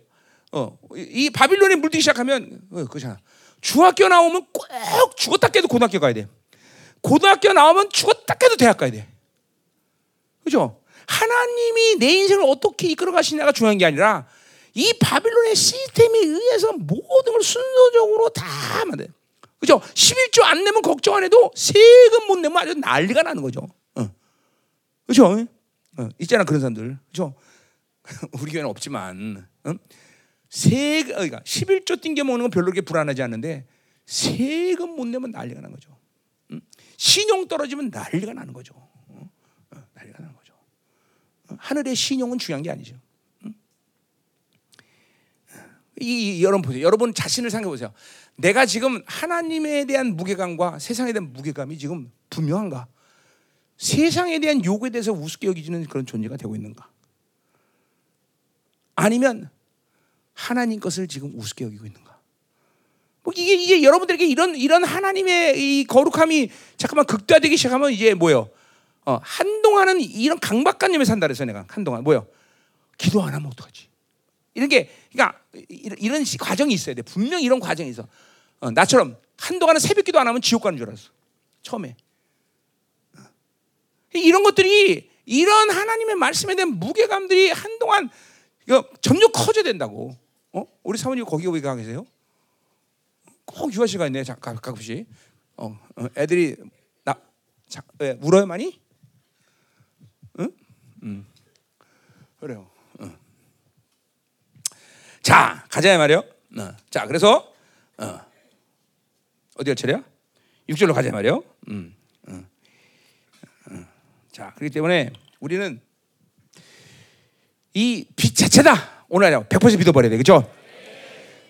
어, 이 바빌론에 물들기 시작하면 어, 그잖아. 중학교 나오면 꼭 죽었다 깨도 고등학교 가야 돼. 고등학교 나오면 죽었다 깨도 대학 가야 돼. 그죠? 하나님이 내 인생을 어떻게 이끌어 가시냐가 중요한 게 아니라 이 바빌론의 시스템에 의해서 모든 걸 순서적으로 다 만들. 그죠? 11조 안 내면 걱정 안 해도 세금 못 내면 아주 난리가 나는 거죠. 어. 그죠? 어. 있잖아 그런 사람들. 그죠? 우리 교회는 없지만. 어? 세금 그러니까 11조 띵겨 먹는 건 별로 그렇게 불안하지 않는데 세금 못 내면 난리가 나는 거죠. 응? 신용 떨어지면 난리가 나는 거죠. 어? 어, 난리가 나는 거죠. 어? 하늘의 신용은 중요한 게 아니죠. 응? 이, 이, 여러분 보세요. 여러분 자신을 생각해 보세요. 내가 지금 하나님에 대한 무게감과 세상에 대한 무게감이 지금 분명한가? 세상에 대한 요구에 대해서 우습게 여기지는 그런 존재가 되고 있는가? 아니면 하나님 것을 지금 우습게 여기고 있는가? 뭐 이게 이게 여러분들에게 이런 이런 하나님의 이 거룩함이 잠깐만 극대화되기 시작하면 이제 뭐요? 어, 한동안은 이런 강박관념에 산다 그래서 내가 한동안 뭐요? 기도 안 하면 어떡하지? 이런 게 그러니까 이런, 이런 과정이 있어야 돼. 분명 이런 과정이 있어. 어, 나처럼 한동안은 새벽 기도 안 하면 지옥 가는 줄 알았어. 처음에. 어. 이런 것들이 이런 하나님의 말씀에 대한 무게감들이 한동안 점점 커져야 된다고. 어? 우리 사모님 거기 왜 가 계세요? 꼭 유아 씨가 있네. 잠깐 가끔씩. 어, 어, 애들이 나 자, 왜 울어요 많이? 응? 음. 그래요. 응. 자, 가자 말이요. 어. 자, 그래서 어. 어디가 차례야? 6절로 가자 말이요. 음. 음. 음. 자, 그렇기 때문에 우리는 이 빛 자체다. 오늘 아니야. 100% 믿어버려야 돼. 그죠?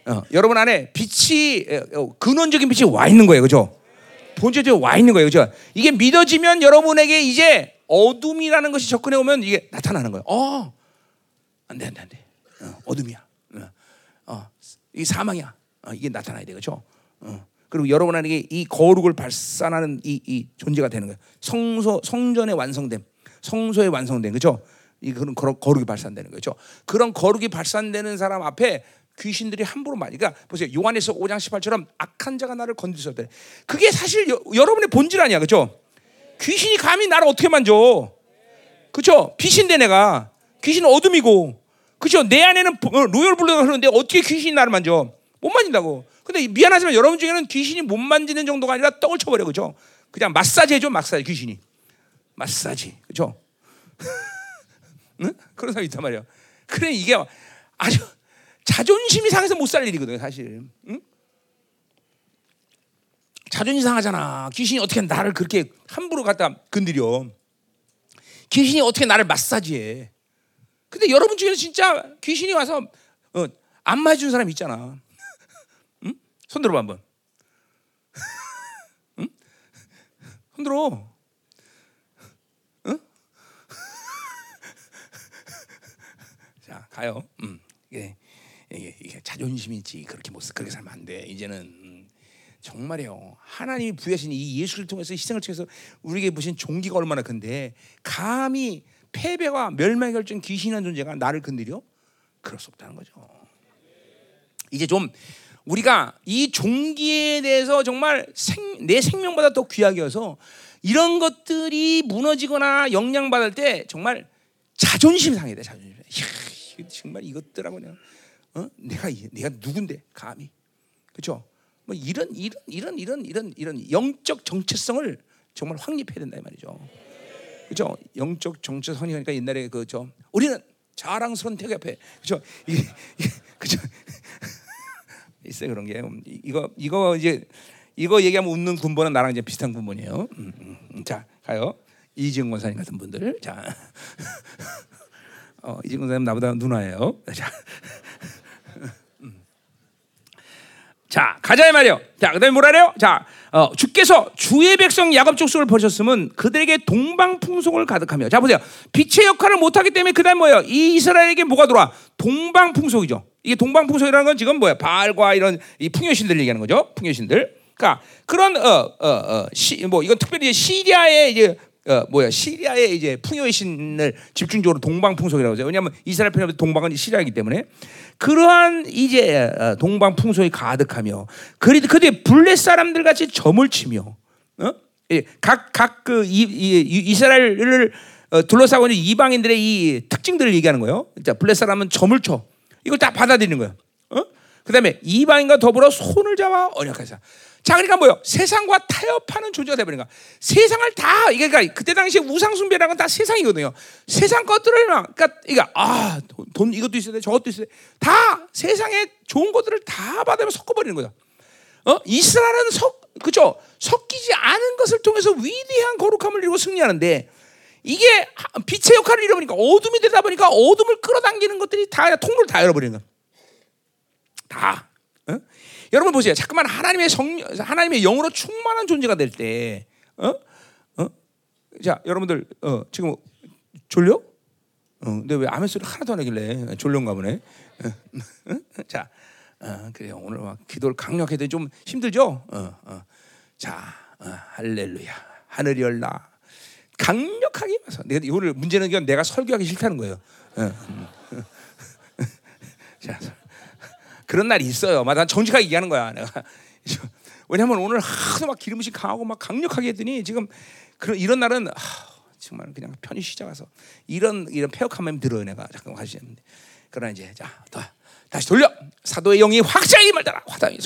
어, 여러분 안에 빛이, 어, 근원적인 빛이 와 있는 거예요. 그죠? 본질적으로 와 있는 거예요. 그죠? 이게 믿어지면 여러분에게 이제 어둠이라는 것이 접근해 오면 이게 나타나는 거예요. 어, 안 돼, 안 돼, 안 돼. 어, 어둠이야. 어, 어, 이 사망이야. 어, 이게 나타나야 돼. 그죠? 어. 그리고 여러분에게 이 거룩을 발산하는 이, 이 존재가 되는 거예요. 성소, 성전의 완성됨, 성소의 완성됨. 그죠? 이 그런 거룩이 발산되는 거죠. 그런 거룩이 발산되는 사람 앞에 귀신들이 함부로 많이. 그러니까 보세요. 요한일서 5장 18처럼 악한 자가 나를 건드렸을 때 그게 사실 여, 러분의 본질 아니야. 그죠? 귀신이 감히 나를 어떻게 만져? 그죠? 빛인데 내가 귀신은 어둠이고 그죠? 내 안에는 royal blood가 흐르는데 어떻게 귀신이 나를 만져? 못 만진다고. 근데 미안하지만 여러분 중에는 귀신이 못 만지는 정도가 아니라 떡을 쳐버려. 그죠? 그냥 마사지 해줘. 마사지 귀신이. 마사지. 그죠? 응? 그런 사람이 있단 말이야. 그래 이게 아주 자존심이 상해서 못 살 일이거든요, 사실. 응? 자존심 상하잖아. 귀신이 어떻게 나를 그렇게 함부로 갖다 건드려? 귀신이 어떻게 나를 마사지해? 근데 여러분 중에는 진짜 귀신이 와서 어, 안마해 준 사람 있잖아. 응? 손 들어봐 한번. 응? 손 들어. 가요. 음, 이게, 이게, 이게 자존심이지 그렇게 못 그렇게 살면 안 돼. 이제는 음, 정말이요. 하나님이 부여하신 이 예수를 통해서 희생을 통해서 우리에게 보신 종기가 얼마나 큰데 감히 패배와 멸망의 결정 귀신한 존재가 나를 건드려? 그럴 수 없다는 거죠. 이제 좀 우리가 이 종기에 대해서 정말 생, 내 생명보다 더 귀하게 여서 이런 것들이 무너지거나 영향받을 때 정말 자존심 상해 돼 자존심. 이야, 정말 이것들하고 그냥 어? 내가 내가 누군데 감히 그렇죠? 뭐 이런 이런 이런 이런 이런 이런 영적 정체성을 정말 확립해야 된다 이 말이죠. 그죠? 영적 정체성이 그러니까 옛날에 그죠? 우리는 자랑스러운 태교 앞에 이게 그죠? 있어요 그런 게 이거 이거 이제 이거 얘기하면 웃는 군번은 나랑 이제 비슷한 군번이에요. 음, 음, 음. 자 가요 이지영 권사님 같은 분들 자 어, 이지영 권사님 나보다 누나예요. 자 자, 가자 이 말이요. 자, 그다음에 뭐라 그래요? 자, 어, 주께서 주의 백성 야곱 족속을 보셨으면 그들에게 동방 풍속을 가득하며. 자, 보세요. 빛의 역할을 못 하기 때문에 그다음 뭐예요? 이 이스라엘에게 뭐가 들어와? 동방 풍속이죠. 이게 동방 풍속이라는 건 지금 뭐야? 바알과 이런 이 풍요신들 얘기하는 거죠. 풍요신들. 그러니까 그런 어어어 어, 어, 뭐 이건 특별히 시리아의 이제 어, 뭐야 시리아의 이제 풍요의 신을 집중적으로 동방 풍속이라고 하죠. 왜냐하면 이스라엘 편에 동방은 시리아이기 때문에 그러한 이제 어, 동방 풍속이 가득하며 그리 그들 블레 사람들 같이 점을 치며 어? 각각 그 이스라엘을 어, 둘러싸고 있는 이방인들의 이 특징들을 얘기하는 거예요. 자 블레 사람은 점을 쳐 이걸 다 받아들이는 거예요. 어? 그다음에 이방인과 더불어 손을 잡아 언약하자. 자, 그러니까 뭐요? 세상과 타협하는 존재가 되버린가. 세상을 다 이게 그러니까 그때 당시에 우상 숭배라는 건 다 세상이거든요. 세상 것들을 막 그러니까 이거 아, 돈, 돈 이것도 있어야 돼. 저것도 있어야 돼. 다 세상에 좋은 것들을 다 받으면 섞어 버리는 거죠. 어? 이스라엘은 석 그죠? 섞이지 않은 것을 통해서 위대한 거룩함을 이루고 승리하는데 이게 빛의 역할을 잃어버리니까 어둠이 되다 보니까 어둠을 끌어당기는 것들이 다 통로를 다 열어버리는 거야. 다. 어? 여러분 보세요. 잠깐만 하나님의 성 하나님의 영으로 충만한 존재가 될 때, 어? 어? 자, 여러분들 어, 지금 졸려? 어, 근데 왜 아멘 소리 하나도 안 하길래 졸려가 보네. 어, 어? 자, 어, 그래요. 오늘 막 기도를 강력해도 좀 힘들죠? 어, 어. 자, 어, 할렐루야. 하늘이 열라. 강력하게 와서 내가 오늘 문제는 건 내가 설교하기 싫다는 거예요. 어, 음. 자. 그런 날이 있어요. 난 정직하게 얘기하는 거야. 내가 왜냐하면 오늘 하도 막 기름이 강하고 막 강력하게 했더니 지금 그런 이런 날은 아, 정말 그냥 편히 쉬자 가서 이런 이런 폐역함이 들어요. 내가 잠깐 하시는데 그러나 이제 자 더, 다시 돌려 사도의 영이 확장이 말따라 화당이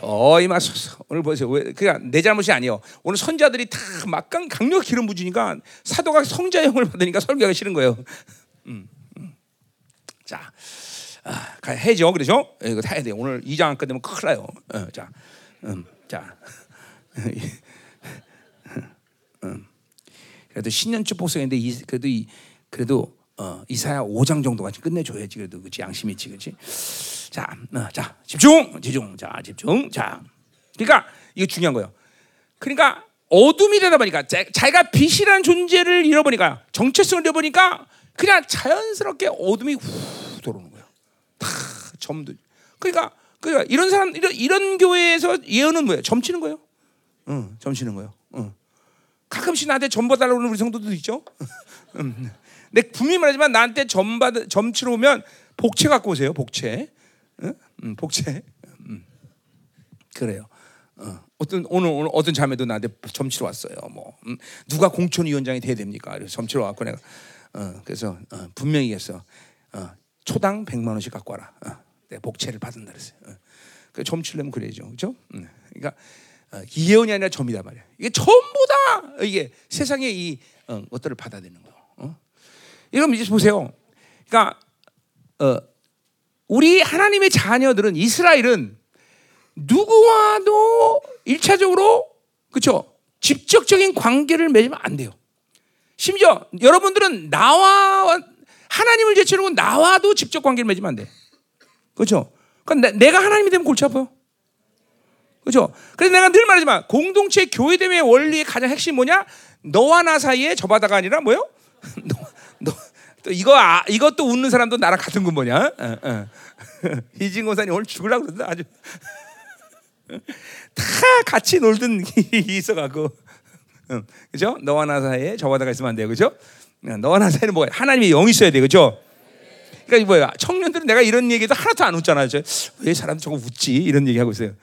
더 임하소서. 오늘 보세요. 왜 그냥 내 잘못이 아니에요. 오늘 선자들이 다 막강 강력 기름 부으니까 사도가 성자 영을 받으니까 설교하기 싫은 거예요. 음, 음. 자. 아, 해죠. 그렇죠? 이거 해야 돼. 오늘 이장 안 끝내면 큰일 나요. 어, 자, 음, 자. 음. 그래도 신년초 복성인데 이, 그래도 이 그래도 어, 이사야 5장 정도까지 끝내줘야지 그래도 그치 양심이 있지 그치 자, 어, 자 집중 집중 자 집중 자 그러니까 이게 중요한 거예요 그러니까 어둠이 되다 보니까 자, 자기가 빛이라는 존재를 잃어보니까 정체성을 잃어보니까 그냥 자연스럽게 어둠이 후 다 점도. 그러니까 그러니까 이런 사람 이런, 이런 교회에서 예언은 뭐예요? 점치는 거예요. 응, 점치는 거예요. 응. 가끔씩 나한테 점 받달라고 그러는 우리 성도들도 있죠. 응. 근데 분명히 말하지만 나한테 점 받, 점치러 오면 복채 갖고 오세요. 복채. 응? 응, 복채. 응. 그래요. 어. 어떤 오늘 오늘 어떤 자매도 나한테 점치러 왔어요. 뭐 음, 누가 공천위원장이 돼야 됩니까? 점치러 왔고 내가 어, 그래서 어, 분명히 했어. 어, 초당 100만 원씩 갖고 와라. 어, 내 복채를 받은다 그랬어요. 어. 그 점치려면 그래야죠. 그죠? 음. 그러니까 어, 예언이 아니라 점이다 말이야. 이게 전부 다 이게 세상의 이 어, 것들을 받아들이는 거. 어? 여러분 이제 보세요. 그러니까 어, 우리 하나님의 자녀들은 이스라엘은 누구와도 일차적으로 그렇죠? 직접적인 관계를 맺으면 안 돼요. 심지어 여러분들은 나와 하나님을 제치려고 나와도 직접 관계를 맺으면 안 돼. 그렇죠? 그러니까 내 가 하나님이 되면 골치 아파요. 그렇죠? 그래서 내가 늘 말하지만 공동체 교회됨의 원리의 가장 핵심 뭐냐? 너와 나 사이에 저 바다가 아니라 뭐요? 너, 너, 또 이거 아, 이것도 웃는 사람도 나랑 같은 건 뭐냐? 어, 어. 이진곤사님 오늘 죽으려고 그러다 아주 다 같이 놀던 있어가고, 응, 그죠? 너와 나 사이에 저와다가 있으면 안 돼요, 그죠? 너와 나 사이는 뭐야? 하나님의 영이 있어야 돼, 그죠? 그러니까 뭐야? 청년들은 내가 이런 얘기도 하나도 안 웃잖아요. 왜 사람 저거 웃지? 이런 얘기 하고 있어요.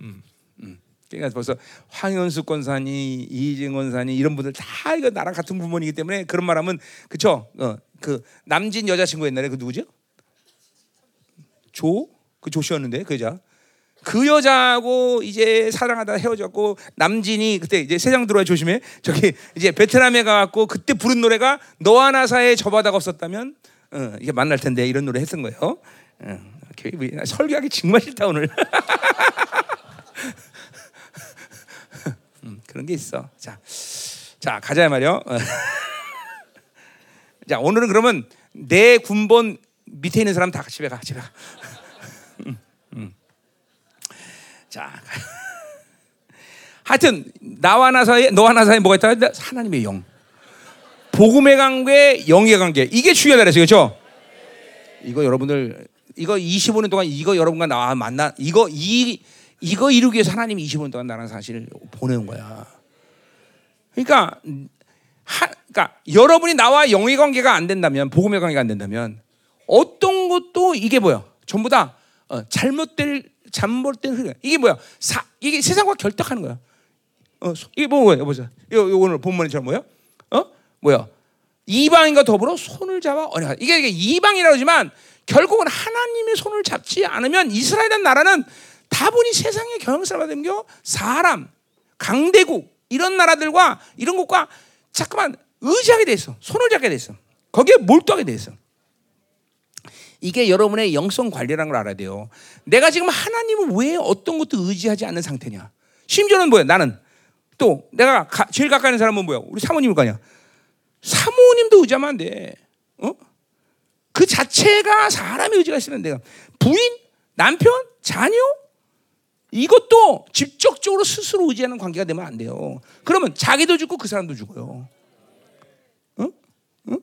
음, 음. 그러니까 벌써 황현수 권사니 이진 권사니 이런 분들 다 이거 나랑 같은 부모이기 때문에 그런 말하면 그쵸? 어, 그 남진 여자친구 옛날에 그 누구죠? 조? 그 조씨였는데 그 여자. 그 여자하고 이제 사랑하다 헤어졌고 남진이 그때 이제 세상 들어와 조심해 저기 이제 베트남에 가갖고 그때 부른 노래가 너와 나사의 저 바다가 없었다면 어, 이게 만날 텐데 이런 노래 했던 거예요. 어, 설교하기 정말 싫다 오늘. 음, 그런 게 있어. 자, 자 가자 말이요. 어. 자 오늘은 그러면 내 군본 밑에 있는 사람 다 집에 가 집에 가. 음, 음. 자, 하여튼 나와 나 사이에 너와 나 사이에 뭐가 있다? 하나님의 영. 복음의 관계, 영의 관계 이게 중요하다 그랬어요, 그렇죠? 이거 여러분들 이거 25년 동안 이거 여러분과 나와 만나 이거 이 이거 이루기 위해서 하나님이 25년 동안 나랑 사실 보내는 거야. 그러니까 하, 그러니까 여러분이 나와 영의 관계가 안 된다면 복음의 관계가 안 된다면 어떤 것도 이게 뭐야? 전부 다 어, 잘못될 잘못된 흐름. 이게 뭐야? 사, 이게 세상과 결탁하는 거야. 어, 이게 뭐예요? 보세요. 요, 요 오늘 본문에처럼 뭐야? 어? 뭐야? 이방인과 더불어 손을 잡아 언약. 이게, 이게 이방이라고 하지만 결국은 하나님의 손을 잡지 않으면 이스라엘이라는 나라는 다분히 세상의 경영사가 된겨 사람, 강대국 이런 나라들과 이런 것과 자꾸만 의지하게 돼 있어. 손을 잡게 돼 있어. 거기에 몰두하게 돼 있어. 이게 여러분의 영성 관리라는 걸 알아야 돼요. 내가 지금 하나님을 왜 어떤 것도 의지하지 않는 상태냐? 심지어는 뭐야? 나는 또 내가 가, 제일 가까이 있는 사람은 뭐야? 우리 사모님일 거 아니야. 사모님도 의지하면 안 돼. 어? 그 자체가 사람의 의지가 있으면 돼요. 부인, 남편, 자녀 이것도 직접적으로 스스로 의지하는 관계가 되면 안 돼요. 그러면 자기도 죽고 그 사람도 죽어요. 어? 어?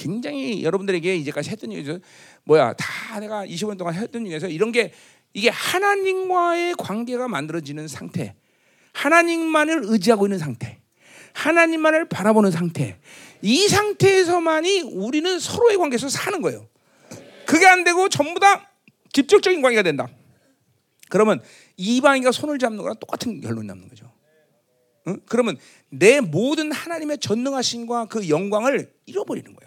굉장히 여러분들에게 이제까지 했던 얘기죠. 뭐야 다 내가 20년 동안 했던 얘기에서 이런 게 이게 하나님과의 관계가 만들어지는 상태, 하나님만을 의지하고 있는 상태. 하나님만을 바라보는 상태. 이 상태에서만이 우리는 서로의 관계에서 사는 거예요. 그게 안 되고 전부 다 직접적인 관계가 된다. 그러면 이방인과 손을 잡는 거랑 똑같은 결론이 남는 거죠. 응? 그러면 내 모든 하나님의 전능하신과 그 영광을 잃어버리는 거예요?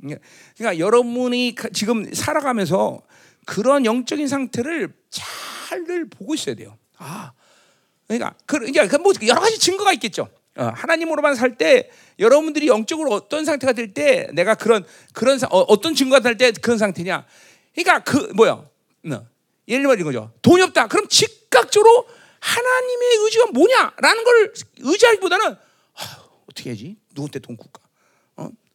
그러니까 여러분이 지금 살아가면서 그런 영적인 상태를 잘 보고 있어야 돼요. 아, 그러니까 그 이제 뭐 여러 가지 증거가 있겠죠. 어, 하나님으로만 살 때 여러분들이 영적으로 어떤 상태가 될 때 내가 그런 그런 어, 떤 증거가 될 때 그런 상태냐. 그러니까 그 뭐야? 어, 예를 들면 이거죠. 돈이 없다. 그럼 즉각적으로 하나님의 의지가 뭐냐라는 걸 의지하기보다는 아, 어떻게 해야지? 누구한테 돈 굴까?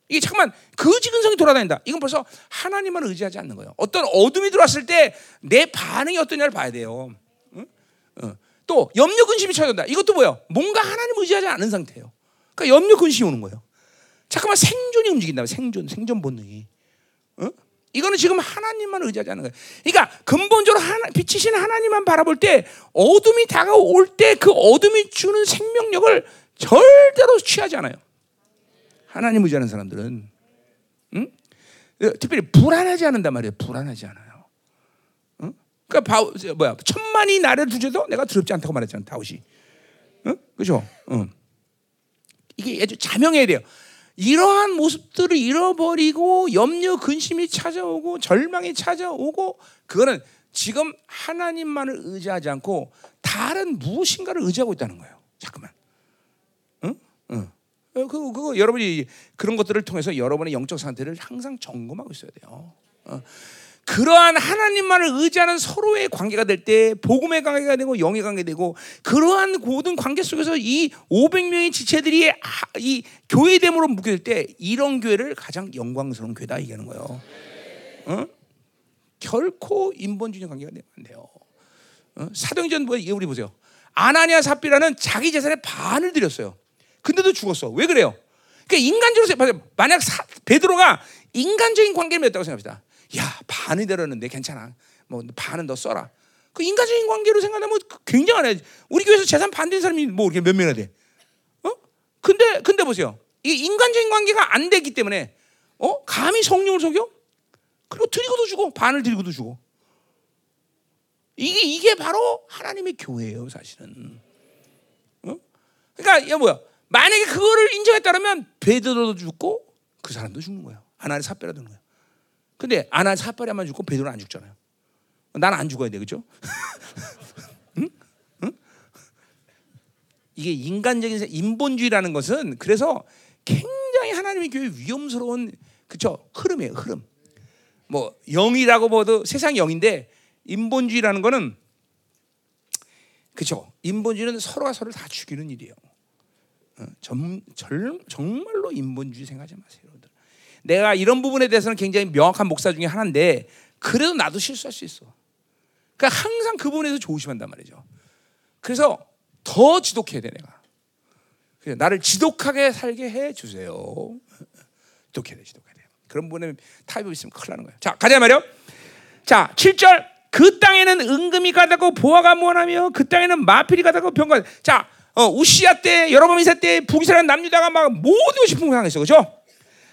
어? 이게 잠깐만 거지 근성이 돌아다닌다. 이건 벌써 하나님만 의지하지 않는 거예요. 어떤 어둠이 들어왔을 때 내 반응이 어떠냐를 봐야 돼요. 응? 어. 또 염려 근심이 찾아온다. 이것도 뭐예요? 뭔가 하나님 의지하지 않은 상태예요. 그러니까 염려 근심이 오는 거예요. 잠깐만 생존이 움직인다. 생존, 생존 본능이. 어? 이거는 지금 하나님만 의지하지 않는 거예요. 그러니까 근본적으로 하나, 빛이신 하나님만 바라볼 때 어둠이 다가올 때 그 어둠이 주는 생명력을 절대로 취하지 않아요. 하나님 의지하는 사람들은 응? 특별히 불안하지 않는단 말이에요. 불안하지 않아요. 그러니까 바우, 뭐야 천만이 나를 두셔도 내가 두렵지 않다고 말했잖아 다윗이. 응? 그죠? 응. 이게 아주 자명해야 돼요. 이러한 모습들을 잃어버리고 염려 근심이 찾아오고 절망이 찾아오고 그거는 지금 하나님만을 의지하지 않고 다른 무엇인가를 의지하고 있다는 거예요. 잠깐만. 응? 응. 어, 그거, 여러분이 그런 것들을 통해서 여러분의 영적 상태를 항상 점검하고 있어야 돼요. 어. 그러한 하나님만을 의지하는 서로의 관계가 될 때 복음의 관계가 되고 영의 관계가 되고 그러한 모든 관계 속에서 이 500명의 지체들이 이 교회됨으로 묶여질 때 이런 교회를 가장 영광스러운 교회다 얘기하는 거예요. 어? 결코 인본주의 관계가 되면 안 돼요. 어? 사도행전 뭐 우리 보세요. 아나니아 삽비라는 자기 재산의 반을 드렸어요. 근데도 죽었어. 왜 그래요? 그러니까 인간적으로 만약 사, 베드로가 인간적인 관계를 맺었다고 생각합시다. 야 반이 들었는데 괜찮아. 뭐 반은 너 써라. 그 인간적인 관계로 생각하면 그 굉장하네. 우리 교회에서 재산 반대인 사람이 뭐 이렇게 몇 명이나 돼. 어? 근데 근데 보세요. 이 인간적인 관계가 안 되기 때문에 어? 감히 성령을 속여? 그리고 드리고도 주고 반을 드리고도 주고. 이게 이게 바로 하나님의 교회예요, 사실은. 어? 그러니까 이게 뭐야? 만약에 그거를 인정했다면 베드로도 죽고 그 사람도 죽는 거예요. 아나니 사빼라 되는 거예요. 근데 아나니 사빼라만 죽고 베드로는 안 죽잖아요. 나는 안 죽어야 돼, 그죠? 이게 인간적인 인본주의라는 것은 그래서 굉장히 하나님의 교회 위험스러운 그죠 흐름이에요, 흐름. 뭐 영이라고 봐도 세상 영인데 인본주의라는 거는 그죠? 인본주의는 서로가 서로를 다 죽이는 일이에요. 어, 점, 절, 정말로 인본주의 생각하지 마세요, 여러분들. 내가 이런 부분에 대해서는 굉장히 명확한 목사 중에 하나인데 그래도 나도 실수할 수 있어. 그러니까 항상 그 부분에서 조심한단 말이죠. 그래서 더 지독해야 돼 내가. 그래서 나를 지독하게 살게 해 주세요. 지독해야 돼, 지독해야 돼. 그런 부분에 타협이 있으면 큰일 나는 거예요. 자, 가자 말이요. 자, 7절. 그 땅에는 은금이 가다고 보아가 무한하며 그 땅에는 마필이 가다고 병가. 자, 어, 우시아 때 여러분 이세 때 북이스라엘 남유다가 막 모든 것이 풍성했어, 그렇죠?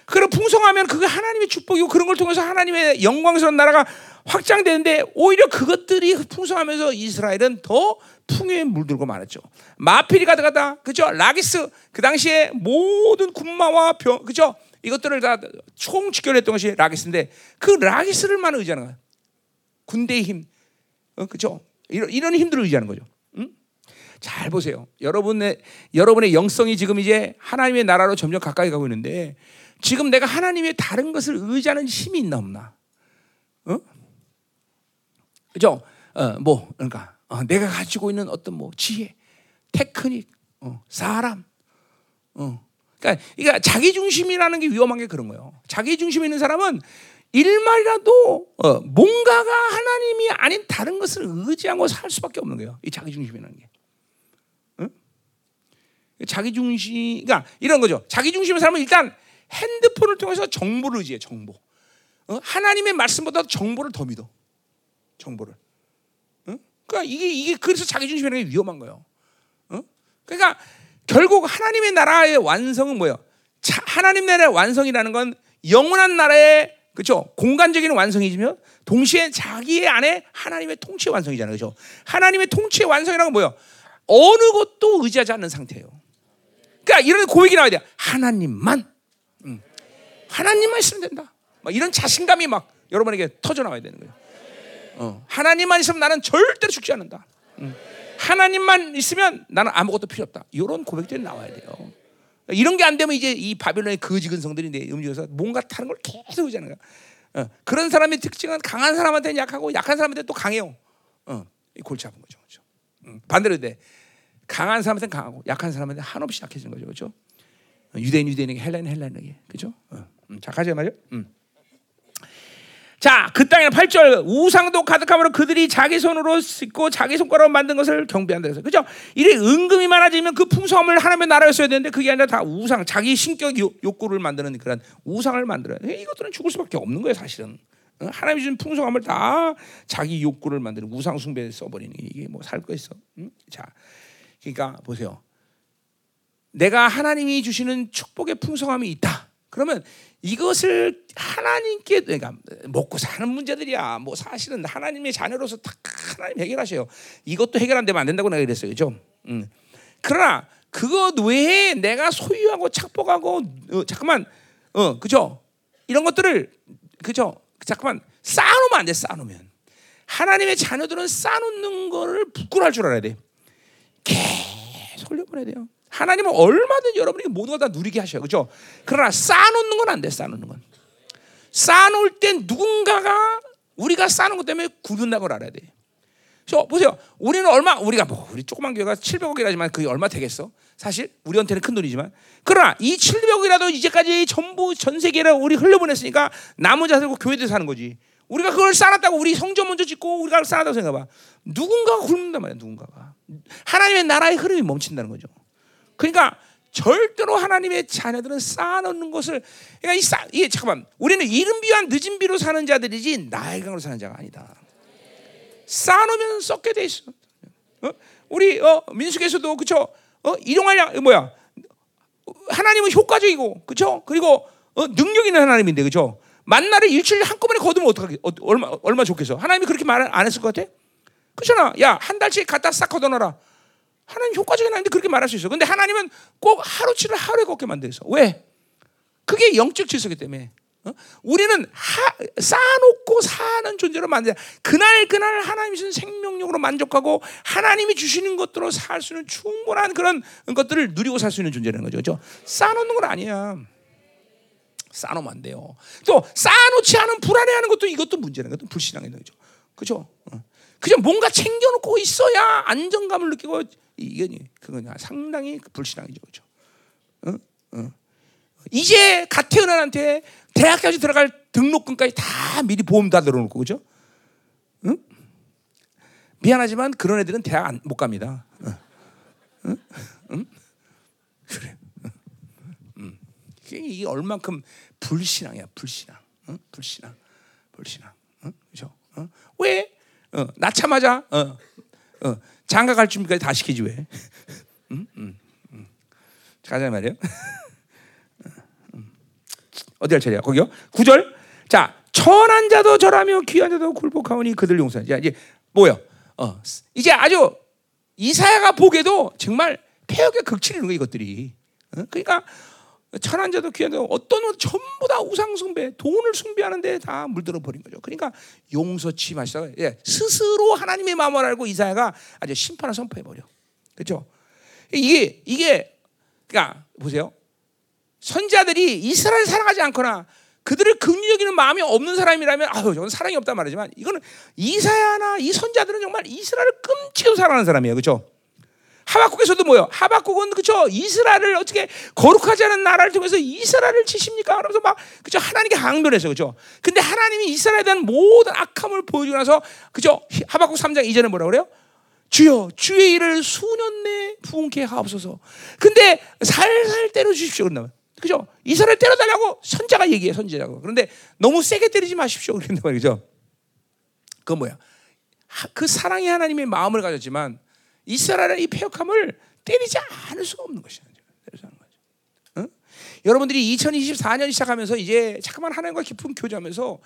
그런 풍성하면 그게 하나님의 축복이고 그런 걸 통해서 하나님의 영광스러운 나라가 확장되는데 오히려 그것들이 풍성하면서 이스라엘은 더 풍요에 물들고 말았죠. 마필이 가다가다, 그죠? 라기스 그 당시에 모든 군마와 병, 그죠? 이것들을 다총 직결했던 것이 라기스인데 그 라기스를만 의지하는 거예요. 군대의 힘, 어, 그죠? 이런 이런 힘들을 의지하는 거죠. 응? 잘 보세요. 여러분의 여러분의 영성이 지금 이제 하나님의 나라로 점점 가까이 가고 있는데 지금 내가 하나님의 다른 것을 의지하는 힘이 있나 없나? 어? 그죠? 어, 뭐 그러니까 어, 내가 가지고 있는 어떤 뭐 지혜, 테크닉, 어, 사람, 어. 그러니까, 그러니까 자기 중심이라는 게 위험한 게 그런 거예요. 자기 중심 있는 사람은 일말이라도 어, 뭔가가 하나님이 아닌 다른 것을 의지하고 살 수밖에 없는 거예요. 이 자기 중심이라는 게. 응? 자기 중심, 그러니까 이런 거죠. 자기 중심의 사람은 일단 핸드폰을 통해서 정보를 의지해. 정보. 어? 하나님의 말씀보다 정보를 더 믿어. 정보를. 응? 그러니까 이게 이게 그래서 자기 중심이라는 게 위험한 거예요. 어? 그러니까 결국 하나님의 나라의 완성은 뭐예요? 자, 하나님 나라의 완성이라는 건 영원한 나라의 그렇죠? 공간적인 완성이지만 동시에 자기의 안에 하나님의 통치 완성이잖아요. 그렇죠? 하나님의 통치의 완성이라는 건 뭐예요? 어느 것도 의지하지 않는 상태예요. 그러니까 이런 고백이 나와야 돼요. 하나님만. 음. 하나님만 있으면 된다. 막 이런 자신감이 막 여러분에게 터져 나와야 되는 거예요. 어. 하나님만 있으면 나는 절대로 죽지 않는다. 음. 하나님만 있으면 나는 아무것도 필요 없다. 이런 고백들이 나와야 돼요. 이런 게 안 되면 이제 이 바빌론의 거지 근성들이 내 움직여서 뭔가 다른 걸 계속 의지하는 거야. 어, 그런 사람의 특징은 강한 사람한테는 약하고 약한 사람한테 또 강해요. 어, 골치 아픈 거죠. 그렇죠? 음, 반대로 돼. 강한 사람한테는 강하고 약한 사람한테 한없이 약해지는 거죠. 그렇죠? 어, 유대인 유대인에게 헬라인 헬라인에게 그렇죠? 어, 음, 자 가자 말이요. 음. 자, 그 땅에는 8절 우상도 가득함으로 그들이 자기 손으로 씻고 자기 손가락으로 만든 것을 경배한다 그래서 그죠? 이래 은금이 많아지면 그 풍성함을 하나님의 나라에 써야 되는데 그게 아니라 다 우상, 자기 신격 욕구를 만드는 그런 우상을 만들어야 돼. 이것들은 죽을 수밖에 없는 거예요, 사실은. 하나님이 준 풍성함을 다 자기 욕구를 만드는 우상 숭배에 써버리는 게 이게 뭐 살 거 있어? 응? 자, 그러니까 보세요. 내가 하나님이 주시는 축복의 풍성함이 있다. 그러면 이것을 하나님께 그러니까 먹고 사는 문제들이야. 뭐 사실은 하나님의 자녀로서 다 하나님 해결하셔요. 이것도 해결 안 되면 안 된다고 내가 그랬어요. 그죠? 음. 그러나 그것 외에 내가 소유하고 착복하고 어, 잠깐만 어 그죠? 이런 것들을 그죠? 잠깐만 쌓아놓으면 안 돼. 쌓아놓으면 하나님의 자녀들은 쌓아놓는 거를 부끄러워할 줄 알아야 돼. 계속 올려보내야 돼요. 하나님은 얼마든지 여러분에게 걸다 누리게 하셔요. 그죠? 그러나 쌓아놓는 건 안 돼, 쌓아놓는 건. 쌓아놓을 땐 누군가가 우리가 쌓는 것 때문에 굶는다는 걸 알아야 돼. 저 보세요. 우리는 얼마 우리가 뭐 우리 조그만 교회가 700억이라지만 그게 얼마 되겠어? 사실 우리한테는 큰 돈이지만 그러나 이 700억이라도 이제까지 전부 전 세계를 우리 흘려보냈으니까 남은 자들고 교회들 사는 거지. 우리가 그걸 쌓았다고 우리 성전 먼저 짓고 우리가 쌓았다고 생각해봐. 누군가가 굶는단 말이야. 누군가가 하나님의 나라의 흐름이 멈춘다는 거죠. 그러니까 절대로 하나님의 자녀들은 쌓아놓는 것을 그러니까 이 쌓, 이게 잠깐만 우리는 이른 비와 늦은 비로 사는 자들이지 나의 강으로 사는 자가 아니다. 쌓아놓으면 썩게 돼 있어. 어? 우리 어, 민숙에서도 그쵸? 어, 일용할 양 뭐야? 하나님은 효과적이고 그쵸? 그리고 어, 능력 있는 하나님인데 그죠? 만나를 일주일에 한꺼번에 거두면 어떡하게 어, 얼마 얼마 좋겠어? 하나님이 그렇게 말 안 했을 것 같아? 그렇잖아. 야, 한 달씩 갖다 싹 걷어놔라. 하나님 효과적인 하나님인데 그렇게 말할 수 있어. 근데 하나님은 꼭 하루치를 하루에 걷게 만들어서 왜? 그게 영적 질서기 때문에. 어? 우리는 하, 쌓아놓고 사는 존재로 만들. 그날 그날 하나님이 주신 생명력으로 만족하고 하나님이 주시는 것들로 살 수 있는 충분한 그런 것들을 누리고 살 수 있는 존재라는 거죠. 그렇죠? 쌓아놓는 건 아니야. 쌓아놓으면 안 돼요. 또 쌓아놓지 않은 불안해하는 것도 이것도 문제는 것도 불신앙인 거죠. 그죠? 어. 그냥 뭔가 챙겨놓고 있어야 안정감을 느끼고 이게 그거냐 상당히 불신앙이죠, 그죠? 어? 어. 이제 갓 태어난 한테 대학까지 들어갈 등록금까지 다 미리 보험 다 들어놓고 그죠? 응? 미안하지만 그런 애들은 대학 안, 못 갑니다. 응? 응? 응? 그래. 음. 이게 얼만큼 불신앙이야, 불신앙. 응? 불신앙, 불신앙. 응? 그죠? 어? 왜? 어, 낳자마자 어, 어, 장가 갈 준비까지 다 시키지 왜? 응? 응. 응. 가자 말이에요. 어디 할 차례야? 거기요. 9절. 자, 천한 자도 절하며 귀한 자도 굴복하오니 그들 용서하지. 자, 이제 뭐요? 어, 이제 아주 이사야가 보게도 정말 폐역의 극치는 거 이것들이. 어? 그러니까 천한 자도 귀한 자도 어떤 전부 다 우상 숭배, 돈을 숭배하는 데 다 물들어 버린 거죠. 그러니까 용서치 마시다가 예, 스스로 하나님의 마음을 알고 이사야가 아주 심판을 선포해 버려. 그렇죠? 이게 이게 그러니까 보세요. 선자들이 이스라엘 사랑하지 않거나 그들을 긍휼여기는 마음이 없는 사람이라면 아유 저건 사랑이 없단 말이지만 이거는 이사야나 이 선자들은 정말 이스라엘을 끔찍히 사랑하는 사람이에요, 그렇죠? 하박국에서도 뭐요? 하박국은 그죠 이스라엘을 어떻게 거룩하지 않은 나라를 통해서 이스라엘을 치십니까? 그러면서 막 그죠 하나님께 항변해서 그죠. 근데 하나님이 이스라엘에 대한 모든 악함을 보여주고 나서 그죠 하박국 3장 이전에 뭐라 그래요? 주여 주의 일을 수년 내 부흥케 하옵소서. 근데 살살 때려 주십시오. 그런다면 그죠? 이스라엘 때려달라고 선자가 얘기해 선지자고. 그런데 너무 세게 때리지 마십시오. 그런단 말이죠. 그 뭐야? 그 사랑이 하나님의 마음을 가졌지만 이스라엘의 이 폐역함을 때리지 않을 수가 없는 것이죠. 응? 여러분들이 2024년 시작하면서 이제 잠깐만 하나님과 깊은 교제하면서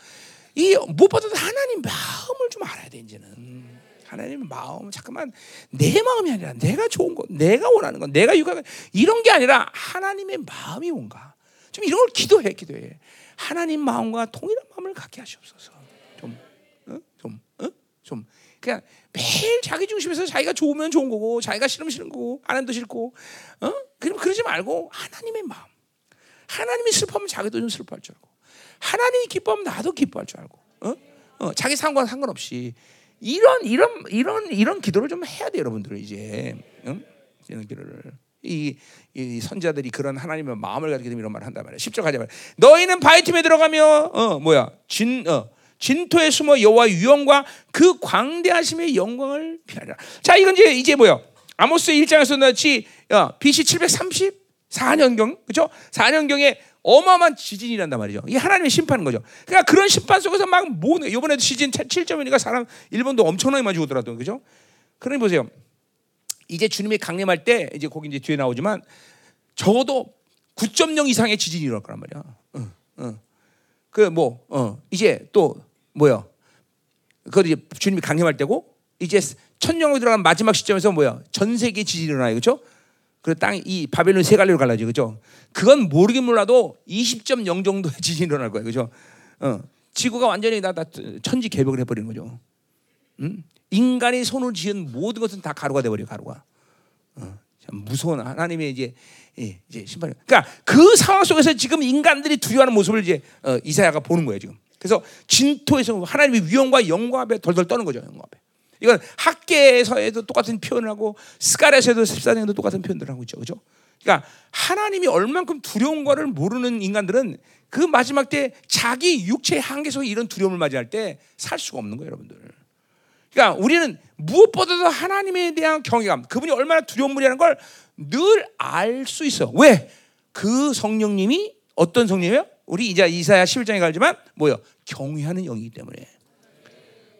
이 무엇보다도 하나님 마음을 좀 알아야 돼 이제는. 하나님의 마음 잠깐만 내 마음이 아니라 내가 좋은 것, 내가 원하는 것, 내가 육아 이런 게 아니라 하나님의 마음이 뭔가 좀 이런 걸 기도해, 기도해. 하나님 마음과 동일한 마음을 갖게 하시옵소서. 그냥 매일 자기 중심에서 자기가 좋으면 좋은 거고, 자기가 싫으면 싫은 거고, 안 해도 싫고, 어? 그럼 그러지 말고 하나님의 마음. 하나님이 슬퍼하면 자기도 좀 슬퍼할 줄 알고, 하나님이 기뻐하면 나도 기뻐할 줄 알고, 어? 어, 자기 상관 상관없이 이런 이런 이런 이런 기도를 좀 해야 돼 여러분들 이제 응? 이런 기도를 이, 이, 선자들이 그런 하나님의 마음을 가지고 이런 말을 한단 말이야. 10절 가자 말이야. 너희는 바이팀에 들어가며 어 뭐야 진 어, 진토에 숨어 여호와 유영과 그 광대하심의 영광을 피하리라. 자 이건 이제 이제 뭐야 아모스 1장에서 나지 어, BC 734년경 그죠? 4년경에 어마어마한 지진이 난단 말이죠. 이게 하나님의 심판인 거죠. 그러니까 그런 심판 속에서 막 뭐, 이번에도 시즌 7점이니까 사람, 일본도 엄청나게 많이 죽었더라도, 그죠? 그러니 보세요. 이제 주님이 강림할 때, 이제 거기 이제 뒤에 나오지만, 적어도 9.0 이상의 지진이 일어날 거란 말이야. 어, 어. 그 뭐, 어, 이제 또, 뭐야. 그 이제 주님이 강림할 때고, 이제 천년으로 들어간 마지막 시점에서 뭐야. 전 세계 지진이 일어나요. 그죠? 그 땅이 이 바벨론 세 갈래로 갈라지 그죠? 그건 모르긴 몰라도 20.0 정도의 지진이 일어날 거예요, 그죠? 어, 지구가 완전히 다, 다 천지 개벽을 해 버리는 거죠. 음? 인간이 손을 지은 모든 것은 다 가루가 돼 버려 가루가. 어, 참 무서운 하나님의 이제 예, 이제 심판. 그러니까 그 상황 속에서 지금 인간들이 두려워하는 모습을 이제 어, 이사야가 보는 거예요 지금. 그래서 진토에서 하나님의 위엄과 영광 앞에 덜덜 떠는 거죠 영광 앞에. 이건 학계에서도 똑같은 표현을 하고 스가랴에서도 14장에도 똑같은 표현들을 하고 있죠. 그죠? 그러니까 하나님이 얼만큼 두려운 거를 모르는 인간들은 그 마지막 때 자기 육체의 한계 속에 이런 두려움을 맞이할 때 살 수가 없는 거예요, 여러분들. 그러니까 우리는 무엇보다도 하나님에 대한 경외감, 그분이 얼마나 두려운 분이라는 걸 늘 알 수 있어. 왜? 그 성령님이 어떤 성령이에요? 우리 이제 이사야 11장에 가지만 뭐요? 경외하는 영이기 때문에.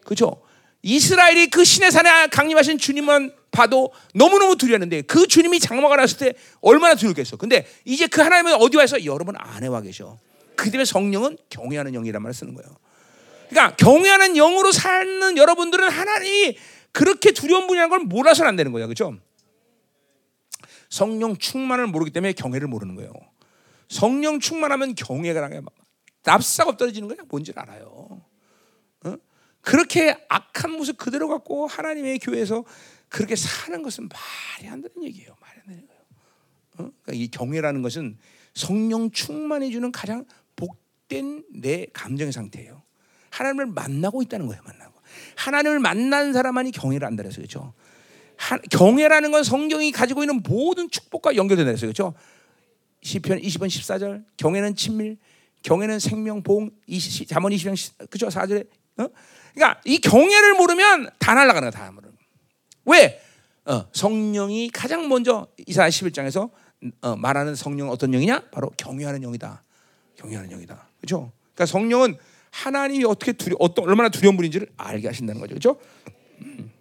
그렇죠? 이스라엘이 그 신의 산에 강림하신 주님만 봐도 너무너무 두려웠는데 그 주님이 장막을 났을 때 얼마나 두렵겠어. 근데 이제 그 하나님은 어디 와서 여러분 안에 와 계셔. 그 때문에 성령은 경외하는 영이란 말을 쓰는 거예요. 그러니까 경외하는 영으로 사는 여러분들은 하나님이 그렇게 두려운 분이라는 걸 몰라서는 안 되는 거예요. 그렇죠? 성령 충만을 모르기 때문에 경외를 모르는 거예요. 성령 충만하면 경외가 나게 납사가 떨어지는 거야. 뭔지 알아요. 어? 그렇게 악한 모습 그대로 갖고 하나님의 교회에서 그렇게 사는 것은 말이 안 되는 얘기예요. 말이 안 되는 거예요. 어? 그러니까 이 경외라는 것은 성령 충만해 주는 가장 복된 내 감정의 상태예요. 하나님을 만나고 있다는 거예요. 만나고 하나님을 만난 사람만이 경외를 안다 그래서 그렇죠. 경외라는 건 성경이 가지고 있는 모든 축복과 연결된다 그래서 그렇죠. 시편 20편 14절 경외는 친밀, 경외는 생명, 보응, 잠언 20장 그죠 4절에 어? 그러니까 이 경외를 모르면 다 날아가는 거다 모르는 왜? 어, 성령이 가장 먼저 이사야 11장에서 어, 말하는 성령은 어떤 영이냐? 바로 경외하는 영이다. 경외하는 영이다. 그렇죠? 그러니까 성령은 하나님이 어떻게 두려 어떤 얼마나 두려운 분인지를 알게 하신다는 거죠. 그렇죠? 음.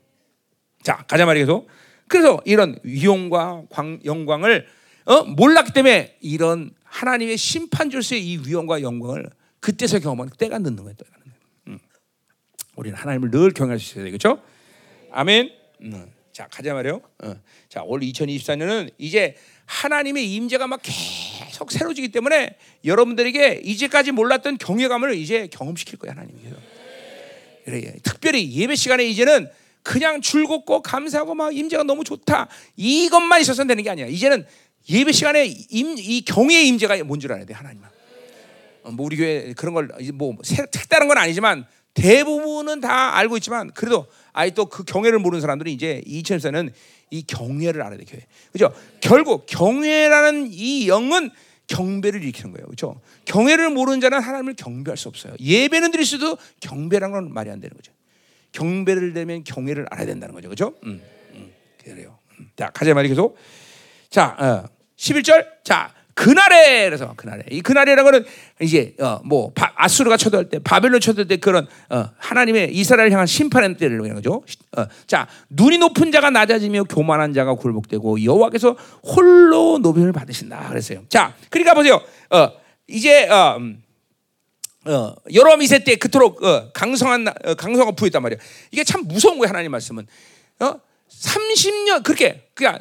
자, 가자 말이겠서 그래서 이런 위용과 광, 영광을 어? 몰랐기 때문에 이런 하나님의 심판 줄수의 이 위엄과 영광을 그때서 경험한 때가 늦는 거예요. 때가 늦는 거예요. 음. 우리는 하나님을 늘 경외할 수 있어야 되겠죠? 아멘. 음. 자 가자 말이요. 어. 자, 올 2024년은 이제 하나님의 임재가 막 계속 새로지기 때문에 여러분들에게 이제까지 몰랐던 경외감을 이제 경험시킬 거예요 하나님께서. 그래, 특별히 예배 시간에 이제는 그냥 즐겁고 감사하고 막 임재가 너무 좋다 이것만 있어서는 되는 게 아니야. 이제는 예배 시간에 임, 이 경외의 임재가 뭔 줄 알아야 돼 하나님. 어, 뭐 우리 교회 그런 걸뭐 색다른 건 아니지만 대부분은 다 알고 있지만 그래도 아예 또 그 경외를 모르는 사람들이 이제 2004는 이 경외를 알아야 돼 교회. 그죠? 결국 경외라는 이 영은 경배를 일으키는 거예요. 그렇죠? 경외를 모르는 자는 하나님을 경배할 수 없어요. 예배는 드릴 수도 경배라는 건 말이 안 되는 거죠. 경배를 내면 경외를 알아야 된다는 거죠. 그렇죠? 음, 음, 그래요. 음. 자, 가자 말이 계속. 자, 어, 11절. 자, 그날에 그래서 그날에 이 그날이라는 거는 이제 어뭐 아수르가 쳐들때 어 바벨론 쳐들 때 그런 어 하나님의 이스라엘 향한 심판의 때를 얘기하는 거죠. 어 자 눈이 높은 자가 낮아지며 교만한 자가 굴복되고 여호와께서 홀로 노변을 받으신다 그랬어요. 자 그러니까 보세요. 어 이제 어, 음, 어 여로암 이세 때 그토록 어, 강성한 어, 강성한 부였단 말이야. 이게 참 무서운 거예요 하나님 말씀은. 어 30년 그렇게 그냥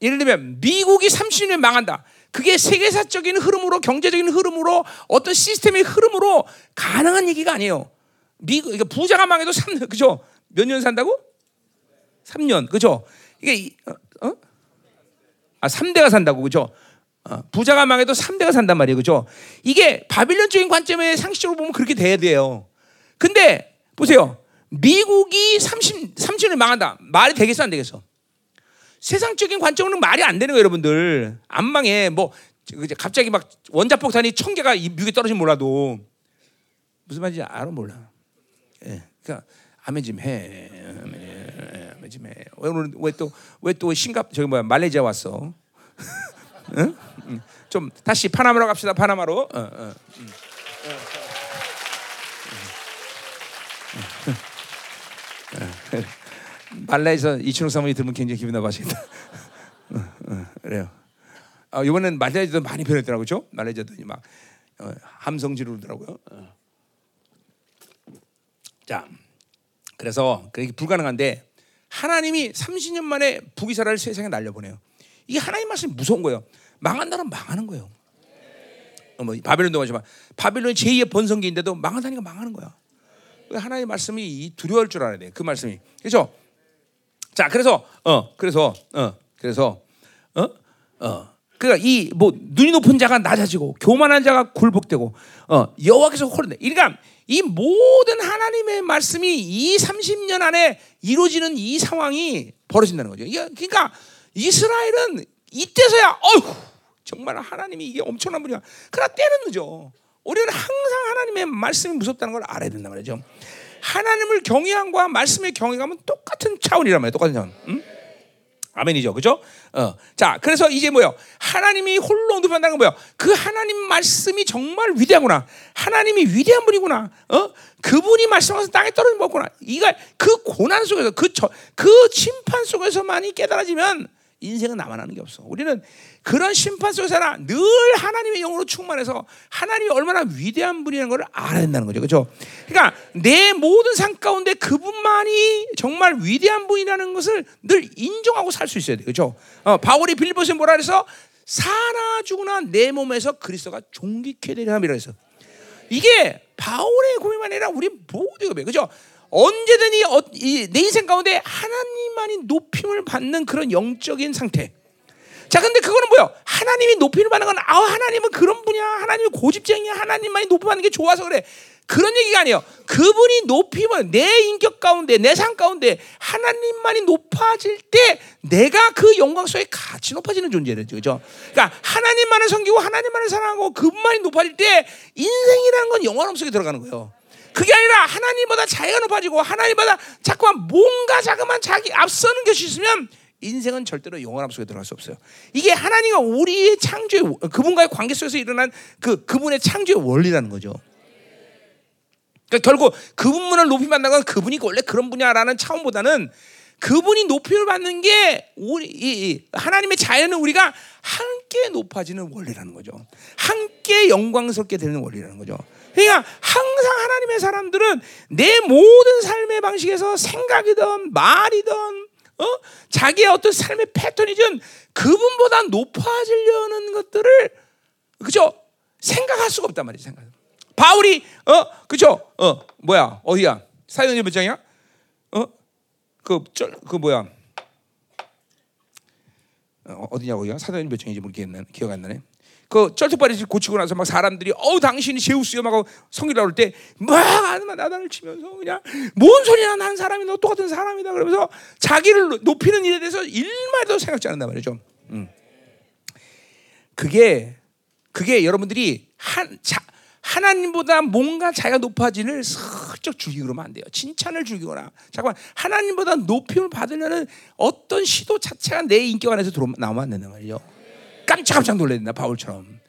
예를 들면 미국이 30년 망한다. 그게 세계사적인 흐름으로 경제적인 흐름으로 어떤 시스템의 흐름으로 가능한 얘기가 아니에요. 미국 그러니까 부자가 망해도 3 그죠? 몇 년 산다고? 3년. 그죠? 이게 어? 어? 아, 3대가 산다고. 그죠? 어, 부자가 망해도 3대가 산단 말이에요. 그죠? 이게 바빌론적인 관점에 상식적으로 보면 그렇게 돼야 돼요. 근데 보세요. 미국이 30 30년 망한다. 말이 되겠어 안 되겠어? 세상적인 관점으로는 말이 안 되는 거예요, 여러분들. 안 망해. 뭐 갑자기 막 원자폭탄이 천 개가 미국에 떨어지면 몰라도 무슨 말인지 알아 몰라. 예. 그러니까 아멘 좀 해. 아멘 좀 해. 왜또 왜 또 싱가 저기 뭐야 말레이시아 왔어? 응? 좀 다시 파나마로 갑시다. 파나마로. 어, 어. 음. 말라에서 이춘욱 사모님 들으면 굉장히 기분 나빠하시겠다. 어, 어, 그래요. 아, 이번엔 말레이시아도 많이 변했더라고요. 말레이시아도 막 어, 함성지로 더라고요. 어. 자, 그래서 그게 불가능한데 하나님이 30년 만에 북이스라엘 세상에 날려보내요. 이게 하나님 말씀이 무서운 거예요. 망한 나라 망하는 거예요. 어, 뭐 바벨론도 마지막 바벨론 제2의 번성기인데도 망하다니까 망하는 거야. 하나님의 말씀이 두려울 줄 알아야 돼. 그 말씀이 그렇죠? 자, 그래서 어, 그래서 어, 그래서 어, 어. 그러니까 이 뭐 눈이 높은 자가 낮아지고 교만한 자가 굴복되고 어, 여호와께서 홀른다. 그러니까 이 모든 하나님의 말씀이 이 30년 안에 이루어지는 이 상황이 벌어진다는 거죠. 그러니까 이스라엘은 이때서야 어휴 정말 하나님이 이게 엄청난 분이야. 그러나 때는 늦어. 우리는 항상 하나님의 말씀이 무섭다는 걸 알아야 된단 말이죠. 하나님을 경외함과 말씀의 경외감은 똑같은 차원이란 말이에요. 똑같은 차원. 응? 아멘이죠, 그죠? 어, 자, 그래서 이제 뭐요? 하나님이 홀로 높한다는 건 뭐요? 그 하나님 말씀이 정말 위대하구나. 하나님이 위대한 분이구나. 어, 그분이 말씀하셔서 땅에 떨어진 거구나. 이가 그 고난 속에서 그, 저, 그 심판 속에서만이 깨달아지면 인생은 하는 게 없어. 우리는 그런 심판 속에서 늘 하나님의 영으로 충만해서 하나님이 얼마나 위대한 분이라는 걸 알아야 된다는 거죠. 그렇죠? 그러니까 내 모든 삶 가운데 그분만이 정말 위대한 분이라는 것을 늘 인정하고 살 수 있어야 돼. 그렇죠? 어, 바울이 빌보스에 뭐라 그래서 사나 죽으나 내 몸에서 그리스도가 종기케 되려 함이라 해서 이게 바울의 고민만 아니라 우리 모두가 그죠? 언제든 이, 내 인생 가운데 하나님만이 높임을 받는 그런 영적인 상태. 자, 근데 그거는 뭐요? 하나님이 높임을 받는 건, 아, 하나님은 그런 분이야. 하나님이 고집쟁이야. 하나님만이 높임 받는 게 좋아서 그래. 그런 얘기가 아니에요. 그분이 높임을 내 인격 가운데, 내 삶 가운데 하나님만이 높아질 때 내가 그 영광 속에 같이 높아지는 존재죠. 그죠? 그러니까 하나님만을 섬기고 하나님만을 사랑하고 그분만이 높아질 때 인생이라는 건 영원함 속에 들어가는 거예요. 그게 아니라 하나님보다 자기가 높아지고 하나님보다 자꾸만 뭔가 자꾸만 자기 앞서는 것이 있으면 인생은 절대로 영원함 속에 들어갈 수 없어요. 이게 하나님과 우리의 창조의 그분과의 관계 속에서 일어난 그 그분의 창조의 원리라는 거죠. 그러니까 결국 그분을 높이 받는 건 그분이 원래 그런 분야라는 차원보다는 그분이 높임을 받는 게 우리 이, 이, 하나님의 자연은 우리가 함께 높아지는 원리라는 거죠. 함께 영광스럽게 되는 원리라는 거죠. 그러니까 항상 하나님의 사람들은 내 모든 삶의 방식에서 생각이든 말이든 어? 자기의 어떤 삶의 패턴이든 그분보다 높아지려는 것들을 그죠? 생각할 수가 없단 말이죠. 생각. 바울이 어 그죠? 어 뭐야 어디야? 사도행전 몇 장이야? 어그그 그 뭐야? 어, 어디냐고요? 사도행전 몇 장인지 모르겠네. 기억 안 나네. 그 쩔뚝발이 고치고 나서 막 사람들이 어 당신이 제우스야 막 성기라 그럴 때막 나단을 치면서 그냥 뭔 소리야 난 사람이 너 똑같은 사람이다 그러면서 자기를 높이는 일에 대해서 일말도 생각지 않는단 말이죠. 음. 그게 그게 여러분들이 한 자, 하나님보다 뭔가 자기가 높아지는 슬쩍 주기 그러면 안 돼요. 칭찬을 주기거나 잠깐 하나님보다 높임을 받으려는 어떤 시도 자체가 내 인격 안에서 들어 나오면 안 된단 말이죠. 깜짝깜짝 놀래야 된다 바울처럼.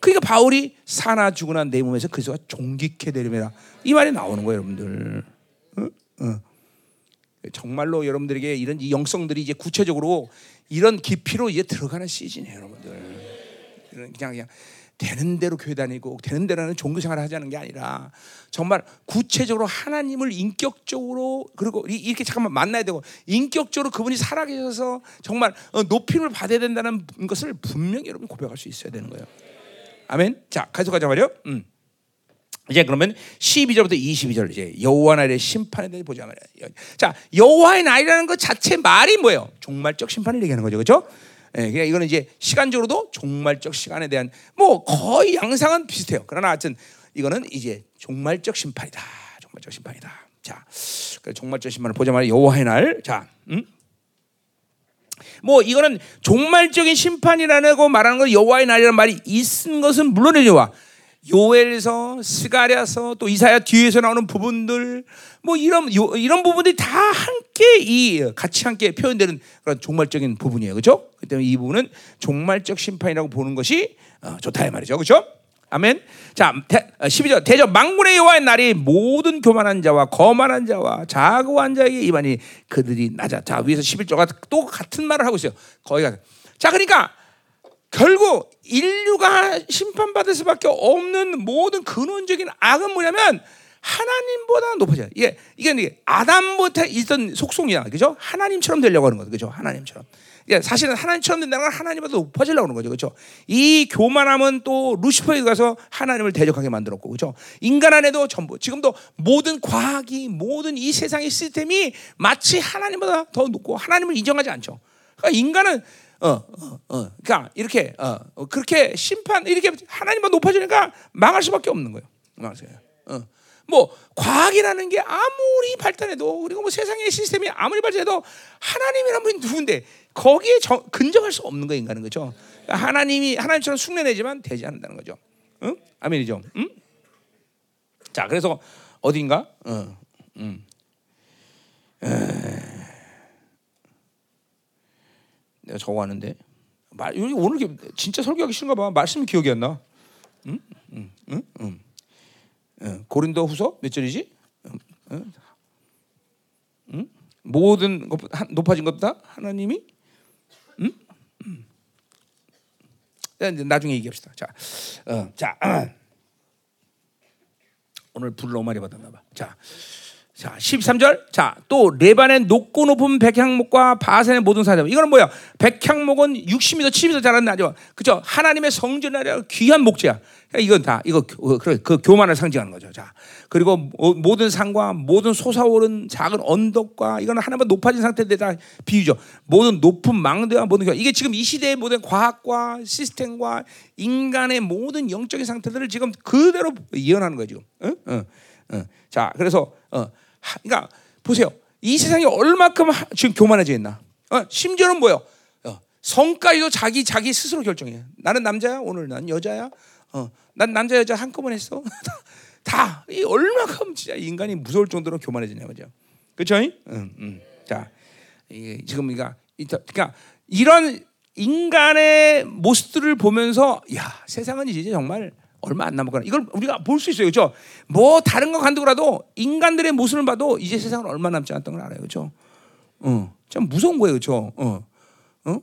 그러니까 바울이 사나 죽으나 내 몸에서 그리스도가 종기케 되리라 이 말이 나오는 거예요, 여러분들. 어? 어. 정말로 여러분들에게 이런 이 영성들이 이제 구체적으로 이런 깊이로 이제 들어가는 시즌이에요, 여러분들. 그냥 그냥 되는 대로 교회 다니고 되는 대로는 종교 생활을 하자는 게 아니라 정말 구체적으로 하나님을 인격적으로 그리고 이렇게 잠깐만 만나야 되고 인격적으로 그분이 살아계셔서 정말 어, 높임을 받아야 된다는 것을 분명히 여러분 고백할 수 있어야 되는 거예요. 아멘. 자, 계속 가자 말이요. 음. 이제 그러면 12절부터 22절 이제 여호와 날의 심판에 대해 보자 말이야. 자, 여호와의 날이라는 것 자체 말이 뭐예요? 종말적 심판을 얘기하는 거죠. 그렇죠? 예, 그러니까 이거는 이제 시간적으로도 종말적 시간에 대한 뭐 거의 양상은 비슷해요. 그러나 하여튼 이거는 이제 종말적 심판이다. 종말적 심판이다. 자, 그 종말적 심판을 보자마자 여호와의 날. 자, 음? 뭐 이거는 종말적인 심판이라는 거 말하는 거 여호와의 날이라는 말이 있는 것은 물론이와 요엘서, 스가랴서 또 이사야 뒤에서 나오는 부분들 뭐 이런 요, 이런 부분들이 다 함께 이 같이 함께 표현되는 그런 종말적인 부분이에요. 그렇죠? 그 때문에 이 부분은 종말적 심판이라고 보는 것이 어, 좋다 이 말이죠. 그렇죠? 아멘. 자, 12절. 어, 대저 망군의 여호와의 날이 모든 교만한 자와 거만한 자와 자고한 자에게 이반이 그들이 낮아. 자, 위에서 11절가 또 같은 말을 하고 있어요. 거기가. 자, 그러니까 결국 인류가 심판받을 수밖에 없는 모든 근원적인 악은 뭐냐면 하나님보다 높아져요. 이게 이게 아담부터 있던 속성이야, 그죠? 하나님처럼 되려고 하는 거죠, 그죠? 하나님처럼. 예, 사실은 하나님처럼 된다는 건 하나님보다 높아지려고 하는 거죠, 그렇죠? 이 교만함은 또 루시퍼에 가서 하나님을 대적하게 만들었고, 그렇죠? 인간 안에도 전부 지금도 모든 과학이 모든 이 세상의 시스템이 마치 하나님보다 더 높고 하나님을 인정하지 않죠. 그러니까 인간은 어, 어, 어, 그러니까 이렇게 어, 어, 그렇게 심판 이렇게 하나님보다 높아지니까 망할 수밖에 없는 거예요. 망하세요. 어. 뭐 과학이라는 게 아무리 발달해도 그리고 뭐 세상의 시스템이 아무리 발전해도 하나님이란 분이 누군데 거기에 저, 근접할 수 없는 거 인간은 거죠. 그러니까 하나님이 하나님처럼 숭례내지만 되지 않는다는 거죠. 응? 아멘이죠. 응? 자, 그래서 어딘가? 어, 음. 에... 내가 적어왔는데 말 여기 오늘 진짜 설교하기 싫은가 봐. 말씀이 기억이 안 나. 응? 응? 응? 응. 응. 고린도 후서 몇 절이지? 응? 응? 응? 모든 것 높아진 것보다 하나님이 응? 응. 나중에 얘기합시다. 자, 어, 자. 오늘 불 너무 많이 받았나 봐. 자. 자, 13절. 자, 또 레반의 높고 높은 백향목과 바산의 모든 사람. 이거는 뭐야? 백향목은 60m, 70m 자라는 나죠. 그죠? 하나님의 성전이라 귀한 목재야. 이건 다 이거 그, 그 교만을 상징하는 거죠. 자, 그리고 모든 산과 모든 솟아오른 작은 언덕과 이거는 하나님 높아진 상태에 다 비유죠. 모든 높은 망대와 모든 교 이게 지금 이 시대의 모든 과학과 시스템과 인간의 모든 영적인 상태들을 지금 그대로 예언하는 거죠. 응? 응. 응. 자, 그래서 어. 그러니까 보세요. 이 세상이 얼마큼 지금 교만해져 있나? 어, 심지어는 뭐요? 어, 성까지도 자기 자기 스스로 결정해. 나는 남자야 오늘 난 여자야. 어, 난 남자 여자 한꺼번에 했어. 다 이 얼마큼 진짜 인간이 무서울 정도로 교만해지냐 그죠? 그렇죠? 응, 응. 자, 이게 지금 그러니까, 그러니까 이런 인간의 모습들을 보면서 야 세상은 이제 정말 얼마 안 남았거나 이걸 우리가 볼 수 있어요, 그렇죠? 뭐 다른 거 간두고라도 인간들의 모습을 봐도 이제 세상은 얼마 남지 않았던 걸 알아요, 그렇죠? 어, 참 무서운 거예요, 그렇죠? 어, 어,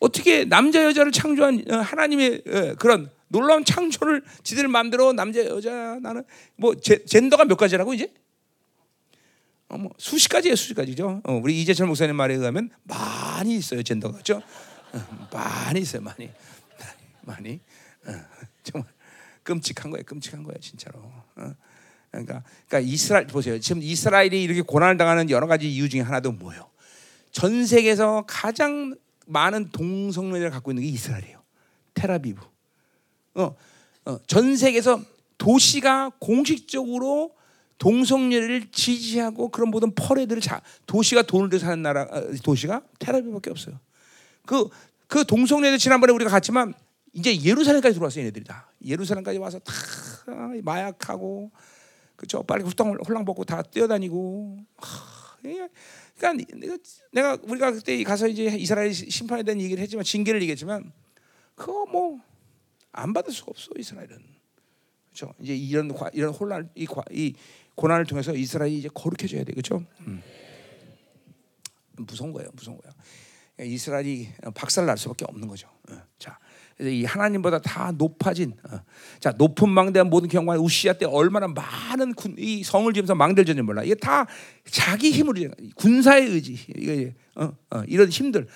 어떻게 남자 여자를 창조한 어, 하나님의 어, 그런 놀라운 창조를 지들 마음대로 남자 여자 나는 뭐 제, 젠더가 몇 가지라고 이제? 어, 뭐 수십 가지예요, 수십 가지죠. 어, 우리 이재철 목사님 말에 의하면 많이 있어요, 젠더가, 그렇죠? 어, 많이 있어요, 많이, 많이. 어, 정말. 끔찍한 거예요. 끔찍한 거예요, 진짜로. 어? 그러니까, 그러니까 이스라엘 보세요. 지금 이스라엘이 이렇게 고난을 당하는 여러 가지 이유 중에 하나도 뭐예요? 전 세계에서 가장 많은 동성애를 갖고 있는 게 이스라엘이에요. 테라비브. 어, 어, 전 세계에서 도시가 공식적으로 동성애를 지지하고 그런 모든 퍼레들을 자, 도시가 돈을 들여 사는 나라 어, 도시가 테라비브밖에 없어요. 그, 그 동성애들 지난번에 우리가 갔지만 이제 예루살렘까지 들어왔어요, 얘네들이 다. 예루살렘까지 와서 다 마약하고 그죠? 빨리 훌렁 홀랑 벗고 다 뛰어다니고. 그러니까 내가 우리가 그때 가서 이제 이스라엘 심판에 대한 얘기를 했지만 징계를 얘기했지만 그거 뭐 안 받을 수가 없어 이스라엘은. 그렇죠? 이제 이런 이런 혼란 이, 이 고난을 통해서 이스라엘이 이제 거룩해져야 돼. 그렇죠? 음. 무서운 거예요. 무서운 거예요. 이스라엘이 박살 날 수밖에 없는 거죠. 어, 자, 이 하나님보다 다 높아진 어. 자 높은 망대한 모든 경관 우시아 때 얼마나 많은 군, 이 성을 지면서 망대를 졌는지 몰라 이게 다 자기 힘으로 군사의 의지 이게 어, 어, 이런 힘들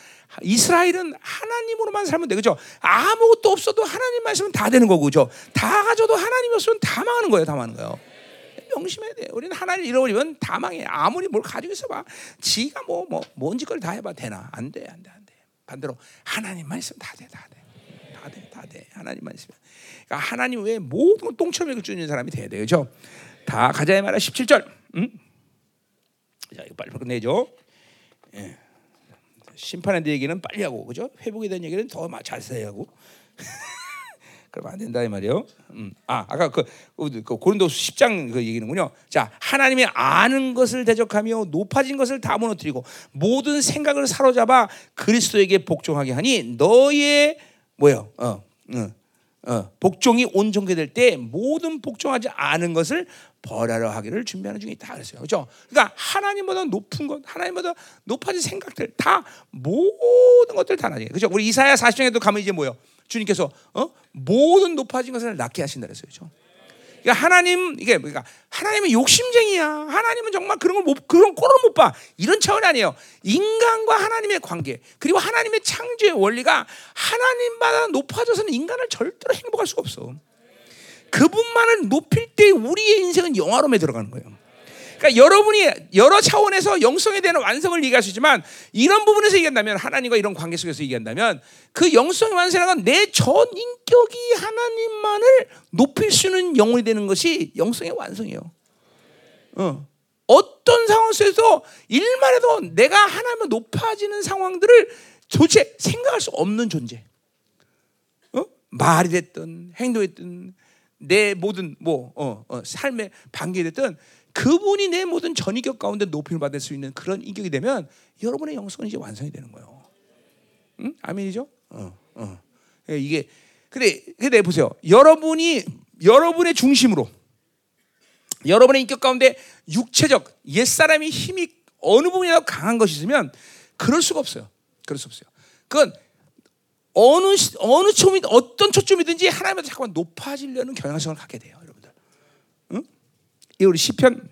이스라엘은 하나님으로만 살면 돼 그죠 아무것도 없어도 하나님 말씀은 다 되는 거고 그죠 다 가져도 하나님 없으면 다 망하는 거예요 다 망하는 거예요 명심해야 돼. 우리는 하나님 잃어버리면 다 망해. 아무리 뭘 가지고 있어봐. 지가 뭐, 뭐, 뭔 짓걸 다 해봐. 되나? 안 돼, 안 돼, 안 돼. 반대로 하나님만 있으면 다 돼, 다 돼. 다 돼, 다 돼. 하나님만 있으면. 그러니까 하나님 외에 모든 걸 똥처럼 읽어주는 사람이 돼야 돼요. 그죠? 다 가자의 말아 17절. 응? 자, 이거 빨리 끝내죠. 예. 심판에 대한 얘기는 빨리 하고, 그죠? 회복에 대한 얘기는 더 자세히 하고. 그러면 안 된다 이 말이요. 음. 아 아까 그, 그, 그 고린도 10장 그 얘기는군요. 자 하나님이 아는 것을 대적하며 높아진 것을 다 무너뜨리고 모든 생각을 사로잡아 그리스도에게 복종하게 하니 너의 뭐요? 어, 어, 어, 복종이 온전케 때 모든 복종하지 않은 것을 벌하려 하기를 준비하는 중에 있다 그랬어요. 그렇죠? 그러니까 하나님보다 높은 것, 하나님보다 높아진 생각들 다 모든 것들 다 나중에. 그렇죠? 우리 이사야 40장에도 가면 이제 뭐요? 주님께서 어? 모든 높아진 것을 낳게 하신다 그랬어요. 그렇죠? 그러니까 하나님 이게 그러니까 하나님은 욕심쟁이야. 하나님은 정말 그런 걸 못, 그런 꼴을 못 봐. 이런 차원이 아니에요. 인간과 하나님의 관계 그리고 하나님의 창조의 원리가 하나님보다 높아져서는 인간을 절대로 행복할 수가 없어. 그분만을 높일 때 우리의 인생은 영화로움에 들어가는 거예요. 그러니까 여러분이 여러 차원에서 영성에 대한 완성을 얘기할 수 있지만 이런 부분에서 얘기한다면 하나님과 이런 관계 속에서 얘기한다면 그 영성의 완성은 내전 인격이 하나님만을 높일 수 있는 영혼이 되는 것이 영성의 완성이에요. 어. 어떤 상황 속에서 일만 해도 내가 하나님을 높아지는 상황들을 도대체 생각할 수 없는 존재. 어? 말이 됐든 행동이 됐든 내 모든 뭐 어, 어, 삶의 반경이 됐든 그분이 내 모든 전인격 가운데 높임을 받을 수 있는 그런 인격이 되면 여러분의 영성은 이제 완성이 되는 거예요. 응? 아멘이죠? 어, 어. 예, 이게 근데 근데 보세요. 여러분이 여러분의 중심으로 여러분의 인격 가운데 육체적 옛 사람이 힘이 어느 부분이라도 강한 것이 있으면 그럴 수가 없어요. 그럴 수 없어요. 그건 어느 시, 어느 초점 어떤 초점이든지 하나님한테 자꾸만 높아지려는 경향성을 갖게 돼요, 우리 시편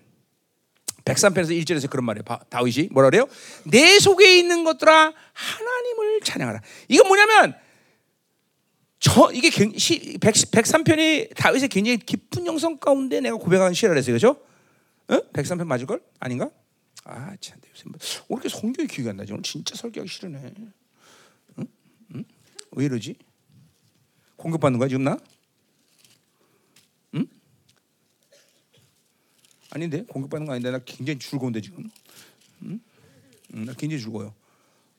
103편에서 1절에서 그런 말이에요. 다윗이 뭐라 그래요? 내 속에 있는 것들아 하나님을 찬양하라. 이건 뭐냐면 저 이게 100, 103편이 다윗의 굉장히 깊은 영성 가운데 내가 고백하는 시라 그랬어요. 그죠? 어? 103편 맞을 걸? 아닌가? 아, 참 요새 뭐, 왜 이렇게 성경이 기억이 안 나지? 오늘 진짜 설교하기 싫으네. 응? 응? 왜 이러지? 공격받는 거야 지금 나? 아닌데? 공격받는 거 아닌데? 나 굉장히 즐거운데 지금. 응? 응, 나 굉장히 즐거워요.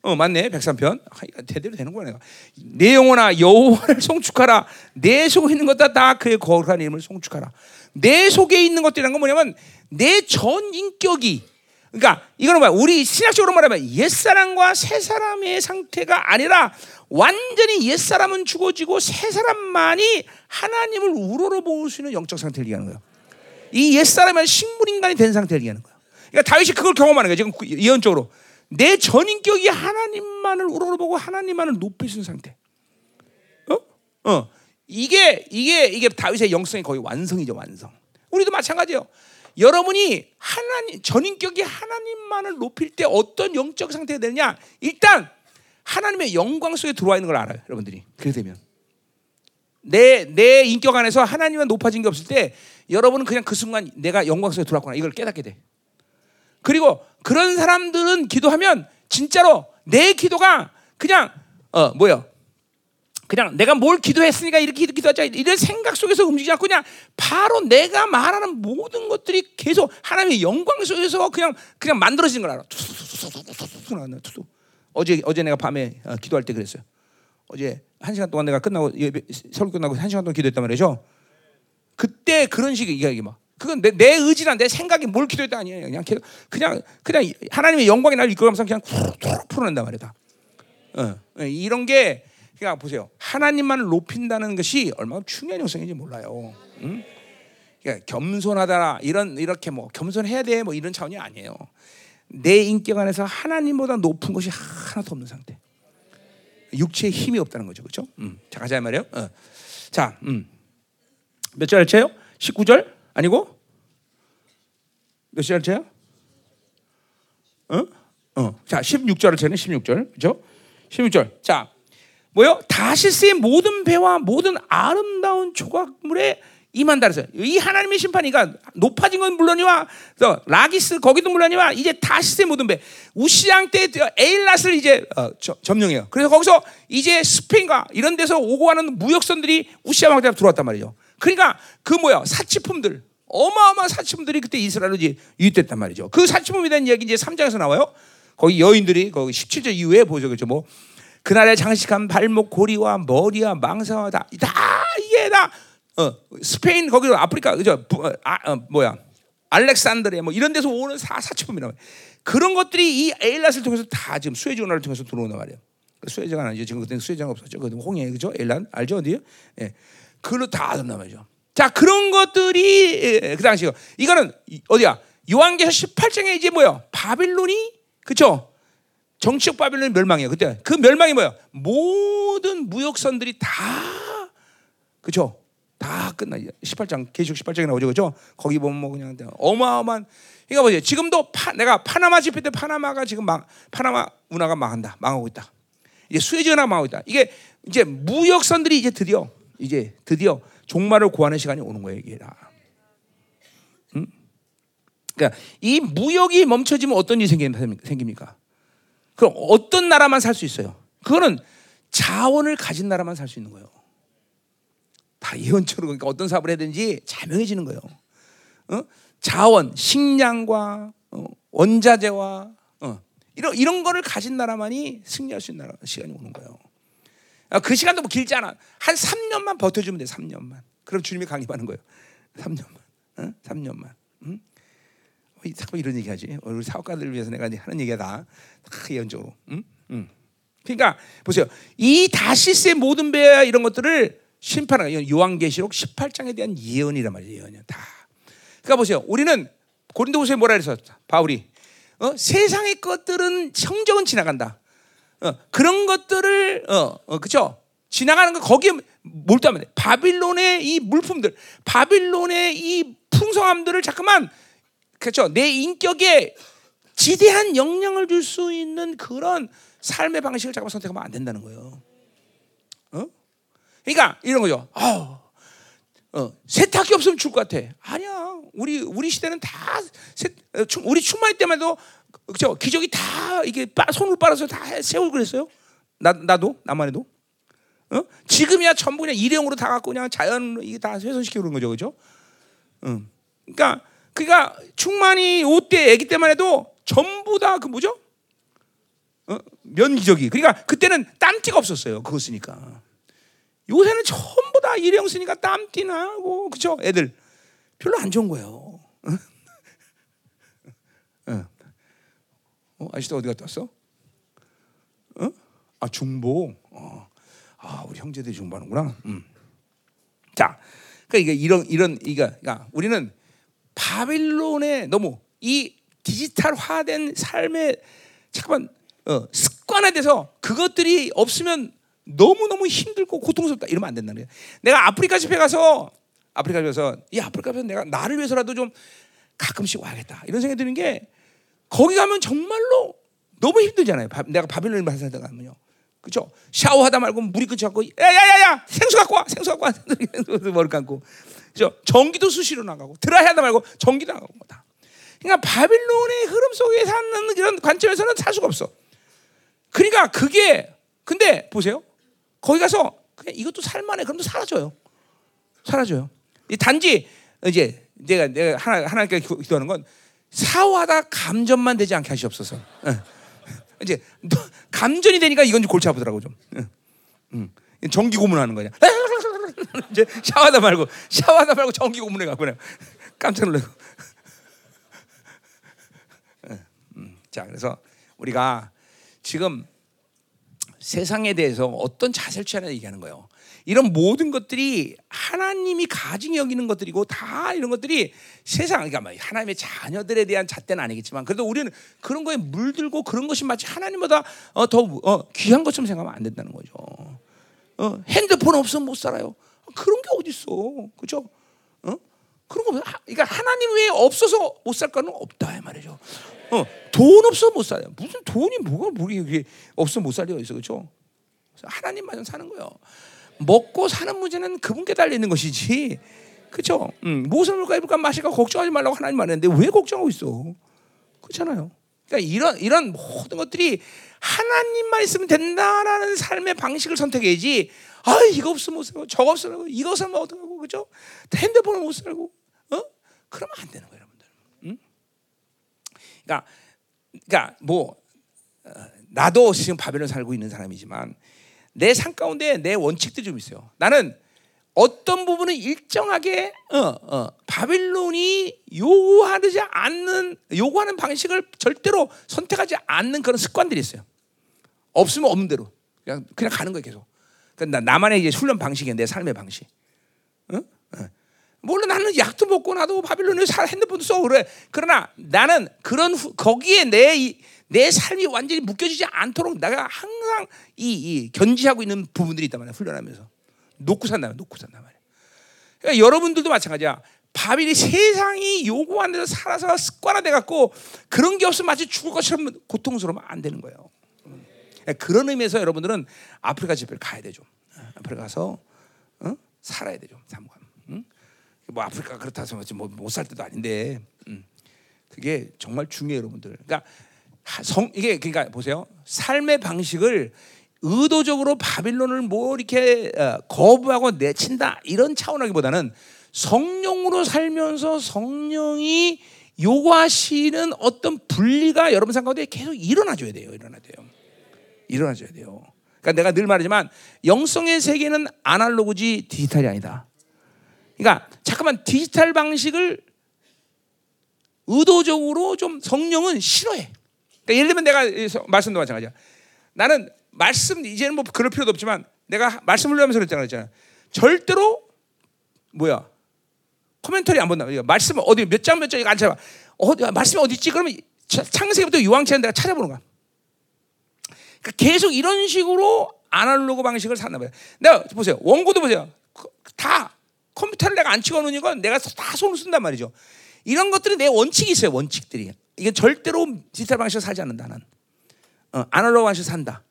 어 맞네. 103편. 아, 대대로 되는 거야 내가. 내 영혼아 여호와를 송축하라. 내 속에 있는 것다 다 그의 거룩한 이름을 송축하라. 내 속에 있는 것들이란 건 뭐냐면 내 전 인격이. 그러니까 이거는 뭐야? 우리 신학적으로 말하면 옛 사람과 새 사람의 상태가 아니라 완전히 옛 사람은 죽어지고 새 사람만이 하나님을 우러러 볼수 있는 영적 상태를 얘기하는 거예요 이 옛사람은 식물인간이 된 상태를 얘기하는 거예요 그러니까 다윗이 그걸 경험하는 거예요 지금 예언적으로 내 전인격이 하나님만을 우러러보고 하나님만을 있는 상태. 어? 어. 이게 이게 이게 다윗의 영성이 거의 완성이죠, 완성. 우리도 마찬가지예요. 여러분이 하나님 전인격이 하나님만을 높일 때 어떤 영적 상태가 되느냐? 일단 하나님의 영광 속에 들어와 있는 걸 알아요, 여러분들이. 그래 되면 내 내 인격 안에서 하나님만 높아진 게 없을 때 여러분은 그냥 그 순간 내가 영광 속에 들어왔구나 이걸 깨닫게 돼. 그리고 그런 사람들은 기도하면 진짜로 내 기도가 그냥 어 뭐야? 그냥 내가 뭘 기도했으니까 이렇게 기도하자 이런 생각 속에서 움직이지 않고 그냥 바로 내가 말하는 모든 것들이 계속 하나님의 영광 속에서 그냥 그냥 만들어지는 걸 알아. 어제 어제 내가 밤에 기도할 때 그랬어요. 어제 한 시간 동안 내가 끝나고 설교 끝나고 한 시간 동안 기도했단 말이죠. 그때 그런 식의 이야기 막 그건 내, 내 의지나 내 생각이 뭘 기도했다 아니에요. 그냥 그냥 그냥 하나님의 영광이 나를 이끌어가면서 그냥 툭툭 풀어낸단 말이다. 어, 어, 이런 게 그냥 보세요. 하나님만을 높인다는 것이 얼마나 중요한 영성인지 몰라요. 응? 그러니까 겸손하다 이런 이렇게 뭐 겸손해야 돼 뭐 이런 차원이 아니에요. 내 인격 안에서 하나님보다 높은 것이 하나도 없는 상태. 육체에 힘이 없다는 거죠, 그렇죠? 음, 자 가자 말이요. 어. 자, 음. 몇 절째요? 19절. 아니고 몇 절째야? 어? 어. 자, 16절을 째는 16절. 그죠? 16절. 자, 뭐요? 다시스의 모든 배와 모든 아름다운 조각물에 그랬어요. 이 하나님의 심판이가 높아진 건 물론이와 라기스 거기도 물론이와 이제 다시스의 모든 배 우시양 때 에일랏을 이제 어, 저, 점령해요. 그래서 거기서 이제 스페인과 이런 데서 오고 가는 무역선들이 우시아 왕때 들어왔단 말이죠. 그러니까 그 뭐야 사치품들 어마어마한 사치품들이 그때 이스라엘로 유입됐단 말이죠. 그 사치품에 대한 이야기 이제 3장에서 나와요. 거기 여인들이 거기 17절 이후에 보죠. 그죠? 뭐 그날에 장식한 발목 고리와 머리와 망사와 다, 다 이게 다 어, 스페인 거기로 아프리카 그죠? 어, 아, 어, 뭐야? 알렉산드리아 뭐 이런 데서 오는 사, 사치품이란 말이에요. 그런 것들이 이 에일랏을 통해서 다 지금 수에즈 운하를 통해서 들어온단 말이에요. 그 수에즈가 아니죠. 지금 그때는 수에즈가 없었죠. 그 홍해 그죠? 에일란 알죠 어디요? 예. 그걸로 다 들어온단 말이죠. 자 그런 것들이 그 당시요. 이거는 어디야? 요한계서 18장에 이제 뭐야? 바빌론이 그쵸? 정치적 바빌론이 멸망이에요. 그때 그 멸망이 뭐야? 모든 무역선들이 다 그쵸? 다 끝나. 18장 계시록 18장에 나오죠, 그죠? 거기 보면 뭐 그냥 어마어마한. 그러니까 뭐지? 지금도 파, 내가 파나마 집회 때 파나마가 지금 망, 파나마 운하가 망한다, 망하고 있다. 이제 수에즈가 망하고 있다. 이게 이제 무역선들이 이제 드디어 이제 드디어 종말을 구하는 시간이 오는 거예요, 이게 다. 음? 그러니까 이 무역이 멈춰지면 어떤 일이 생깁니까? 그럼 어떤 나라만 살 수 있어요? 그거는 자원을 가진 나라만 살 수 있는 거예요. 다 예언처럼 그러니까 어떤 사업을 해야 되는지 자명해지는 거예요. 어? 자원, 식량과 어, 원자재와 어, 이런 이런 거를 가진 나라만이 승리할 수 있는 나라, 시간이 오는 거예요. 아, 그 시간도 뭐 길지 않아. 한 3년만 버텨주면 돼. 3년만. 그럼 주님이 강림하는 거예요. 3년만. 어? 3년만. 응? 자꾸 이런 얘기 하지. 우리 사업가들 위해서 내가 하는 얘기가 다, 다 예언적으로. 응? 응. 그러니까 보세요. 이 다시스의 모든 배야 이런 것들을 심판하는 요한계시록 18장에 대한 예언이란 말이에요. 예언이야. 다. 그러니까 보세요. 우리는 고린도후서에 뭐라 그랬어? 바울이 어? 세상의 것들은 성적은 지나간다. 어, 그런 것들을 어, 어 그죠? 지나가는 거 거기에 몰두하면 돼. 바빌론의 이 물품들, 바빌론의 이 풍성함들을 잠깐만 그렇죠? 내 인격에 지대한 영향을 줄 수 있는 그런 삶의 방식을 잠깐 선택하면 안 된다는 거예요. 어? 그러니까 이런 거죠. 어, 어, 세탁기 없으면 죽을 것 같아. 아니야. 우리 우리 시대는 다 세, 어, 우리 충만할 때만 해도 그죠? 기적이 다 이게 빠, 손을 빨아서 다 세우고 그랬어요. 나 나도 나만 해도. 어? 지금이야 전부 그냥 일회용으로 다 갖고 그냥 자연 이게 다 훼손시키고 그런 거죠, 그죠? 응. 그러니까 그러니까 충만이 오때 아기 때만 해도 전부 다 그 뭐죠? 어? 면기적이. 그러니까 그때는 땀띠가 없었어요. 그거 쓰니까. 요새는 전부 다 일회용 쓰니까 땀띠 나고 그죠? 애들 별로 안 좋은 거예요. 어? 어? 아저씨도 어디 갔다 왔어? 어? 아 중보. 어. 아 우리 형제들이 중보하는구나. 음. 자, 그러니까 이런 이런 이가 그러니까 우리는 바빌론에 너무 이 디지털화된 삶의 잠깐만 어, 습관화돼서 그것들이 없으면 너무 너무 힘들고 고통스럽다 이러면 안 된다는 거예요. 내가 아프리카 집회 가서 아프리카 집에서 이 아프리카 집에서 내가 나를 위해서라도 좀 가끔씩 와야겠다 이런 생각이 드는 게 거기 가면 정말로 너무 힘들잖아요. 바, 내가 바빌론에 살다 가면요. 그죠? 샤워하다 말고 물이 끊쳐갖고 야야야야 생수 갖고 와 생수 갖고 와 머리 감고 그죠? 전기도 수시로 나가고 드라이 하다 말고 전기도 나가고 다. 그러니까 바빌론의 흐름 속에 사는 이런 관점에서는 살 수가 없어. 그러니까 그게 근데 보세요. 거기 가서 그냥 이것도 살만해. 그럼 사라져요. 사라져요. 단지 이제 내가 내가 하나 하나님께 기도하는 건 사화다 감전만 되지 않게 하시옵소서. 이제 감전이 되니까 이건 좀 골치 아프더라고 좀. 응. 전기 고문하는 거냐. 이제 샤워하다 말고 샤워하다 말고 전기 고문해 갖고 그냥 깜짝 놀라고. 자, 그래서 우리가 지금 세상에 대해서 어떤 자세를 취하냐 얘기하는 거예요. 이런 모든 것들이 하나님이 가증 여기는 것들이고 다 이런 것들이 세상 그러니까 뭐 하나님의 자녀들에 대한 잣대는 아니겠지만 그래도 우리는 그런 거에 물들고 그런 것이 마치 하나님보다 어, 더 어, 귀한 것처럼 생각하면 안 된다는 거죠. 어, 핸드폰 없으면 못 살아요. 그런 게 어디 있어, 그죠? 어? 그런 거 그러니까 하나님 외에 없어서 못 살 거는 없다 이 말이죠. 어, 돈 없어 못 살아요. 무슨 돈이 뭐가 뭐게 없어 못 살려 있어 그렇죠? 하나님만 사는 거예요. 먹고 사는 문제는 그분께 달려 있는 것이지. 그렇죠? 음, 무엇을 먹을까 입을까 마실까 걱정하지 말라고 하나님 말했는데 왜 걱정하고 있어? 그렇잖아요. 그러니까 이런 이런 모든 것들이 하나님만 있으면 된다라는 삶의 방식을 선택해야지. 아 이거 없으면 못 살고 저거 없으면 이거 없으면 어떡하고 그죠? 핸드폰을 못 살고 어? 그러면 안 되는 거예요, 여러분들. 응? 그러니까 그러니까 뭐 어, 나도 지금 바벨론 살고 있는 사람이지만 내 삶 가운데 내 원칙들이 좀 있어요. 나는 어떤 부분은 일정하게 어, 어, 바빌론이 요구하지 않는 요구하는 방식을 절대로 선택하지 않는 그런 습관들이 있어요. 없으면 없는 대로 그냥 그냥 가는 거예요 계속. 그러니까 나만의 이제 훈련 방식이야 내 삶의 방식. 어? 어. 물론 나는 약도 먹고 나도 바빌론에 핸드폰도 써 그래. 그러나 나는 그런 후, 거기에 내, 내 삶이 완전히 묶여지지 않도록 내가 항상 이, 이 견지하고 있는 부분들이 있단 말이야 훈련하면서 놓고 산다 놓고 산단 말이야. 그러니까 여러분들도 마찬가지야. 바빌이 세상이 요구하는 대로 살아서 습관화돼 갖고 그런 게 없으면 마치 죽을 것처럼 고통스러우면 안 되는 거예요. 그러니까 그런 의미에서 여러분들은 아프리카 집회를 가야 되죠. 아프리카 가서 어? 살아야 되죠. 사무감. 응? 뭐 아프리카 그렇다 해서 뭐못 살 때도 아닌데 음. 그게 정말 중요해요, 여러분들. 그러니까 성 이게 그러니까 보세요. 삶의 방식을 의도적으로 바빌론을 뭐 이렇게 어, 거부하고 내친다 이런 차원하기보다는 성령으로 살면서 성령이 요구하시는 어떤 분리가 여러분 삶 가운데 계속 일어나줘야 돼요. 일어나야 돼요. 일어나줘야 돼요. 그러니까 내가 늘 말하지만 영성의 세계는 아날로그지 디지털이 아니다. 그러니까 잠깐만 디지털 방식을 의도적으로 좀 성령은 싫어해. 그러니까 예를 들면 내가 말씀도 마찬가지야. 나는 말씀 이제는 뭐 그럴 필요도 없지만 내가 말씀을 하면서 그랬잖아. 절대로 뭐야 코멘터리 안 본다. 말씀 어디 몇 장 몇 장 이거 안 찾아. 어디 말씀이 어디 있지? 그러면 창세기부터 유황치한 내가 찾아보는 거야. 그러니까 계속 이런 식으로 아날로그 방식을 샀나 봐요. 내가 보세요. 원고도 보세요. 다 컴퓨터를 내가 안 찍어놓는 건 내가 다 손을 쓴단 말이죠. 이런 것들이 내 원칙이 있어요. 원칙들이. 이게 절대로 디지털 방식으로 살지 않는다. 는 어, 아날로그 방식으로 산다.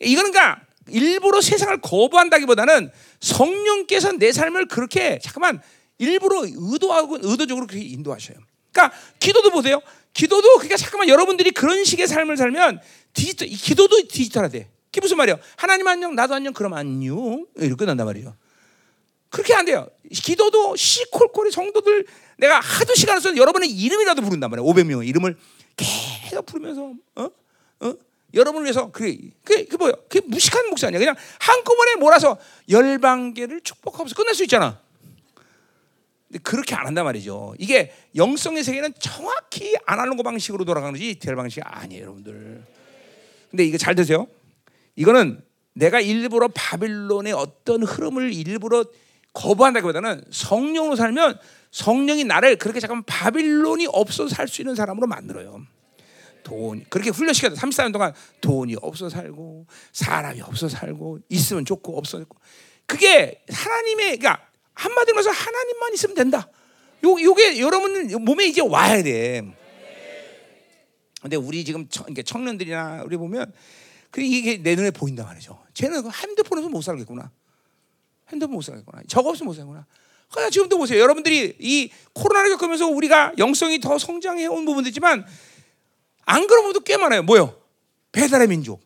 이거는 그러니까 일부러 세상을 거부한다기보다는 성령께서 내 삶을 그렇게 잠깐만 일부러 의도하고 의도적으로 그렇게 인도하셔요. 그러니까 기도도 보세요. 기도도 그러니까 잠깐만 여러분들이 그런 식의 삶을 살면 디지털 기도도 디지털화돼. 그게 무슨 말이야? 하나님 안녕, 나도 안녕, 그럼 안녕 이렇게 끝난단 말이에요. 그렇게 안 돼요. 기도도 시콜콜이 성도들 내가 하도 시간을 써서 여러분의 이름이라도 부른단 말이야. 500명의 이름을 계속 부르면서 어? 어? 여러분을 위해서 그게 그게, 그게 뭐야? 그게 무식한 목사 아니야. 그냥 한꺼번에 몰아서 열방계를 축복하면서 끝낼 수 있잖아. 근데 그렇게 안 한단 말이죠. 이게 영성의 세계는 정확히 아날로그 방식으로 돌아가는지 될 방식이 아니에요, 여러분들. 근데 이거 잘 드세요. 이거는 내가 일부러 바빌론의 어떤 흐름을 일부러 거부한다기보다는 성령으로 살면 성령이 나를 그렇게 잠깐 바빌론이 없어서 살수 있는 사람으로 만들어요. 돈 그렇게 훈련시켜서 34년 동안 돈이 없어 살고 사람이 없어 살고 있으면 좋고 없어 고 그게 하나님의 그러니까 한마디로 해서 하나님만 있으면 된다. 요 요게 여러분 몸에 이제 와야 돼. 근데 우리 지금 청, 청년들이나 우리 보면 그 이게 내 눈에 보인단 말이죠. 쟤는 그 핸드폰에서 못 살겠구나. 핸드폰 못 살겠구나. 저거 없으면 못 살겠구나. 그러니까 지금도 보세요. 여러분들이 이 코로나를 겪으면서 우리가 영성이 더 성장해 온 부분도 있지만 안 그런 분도 꽤 많아요. 뭐요? 배달의 민족.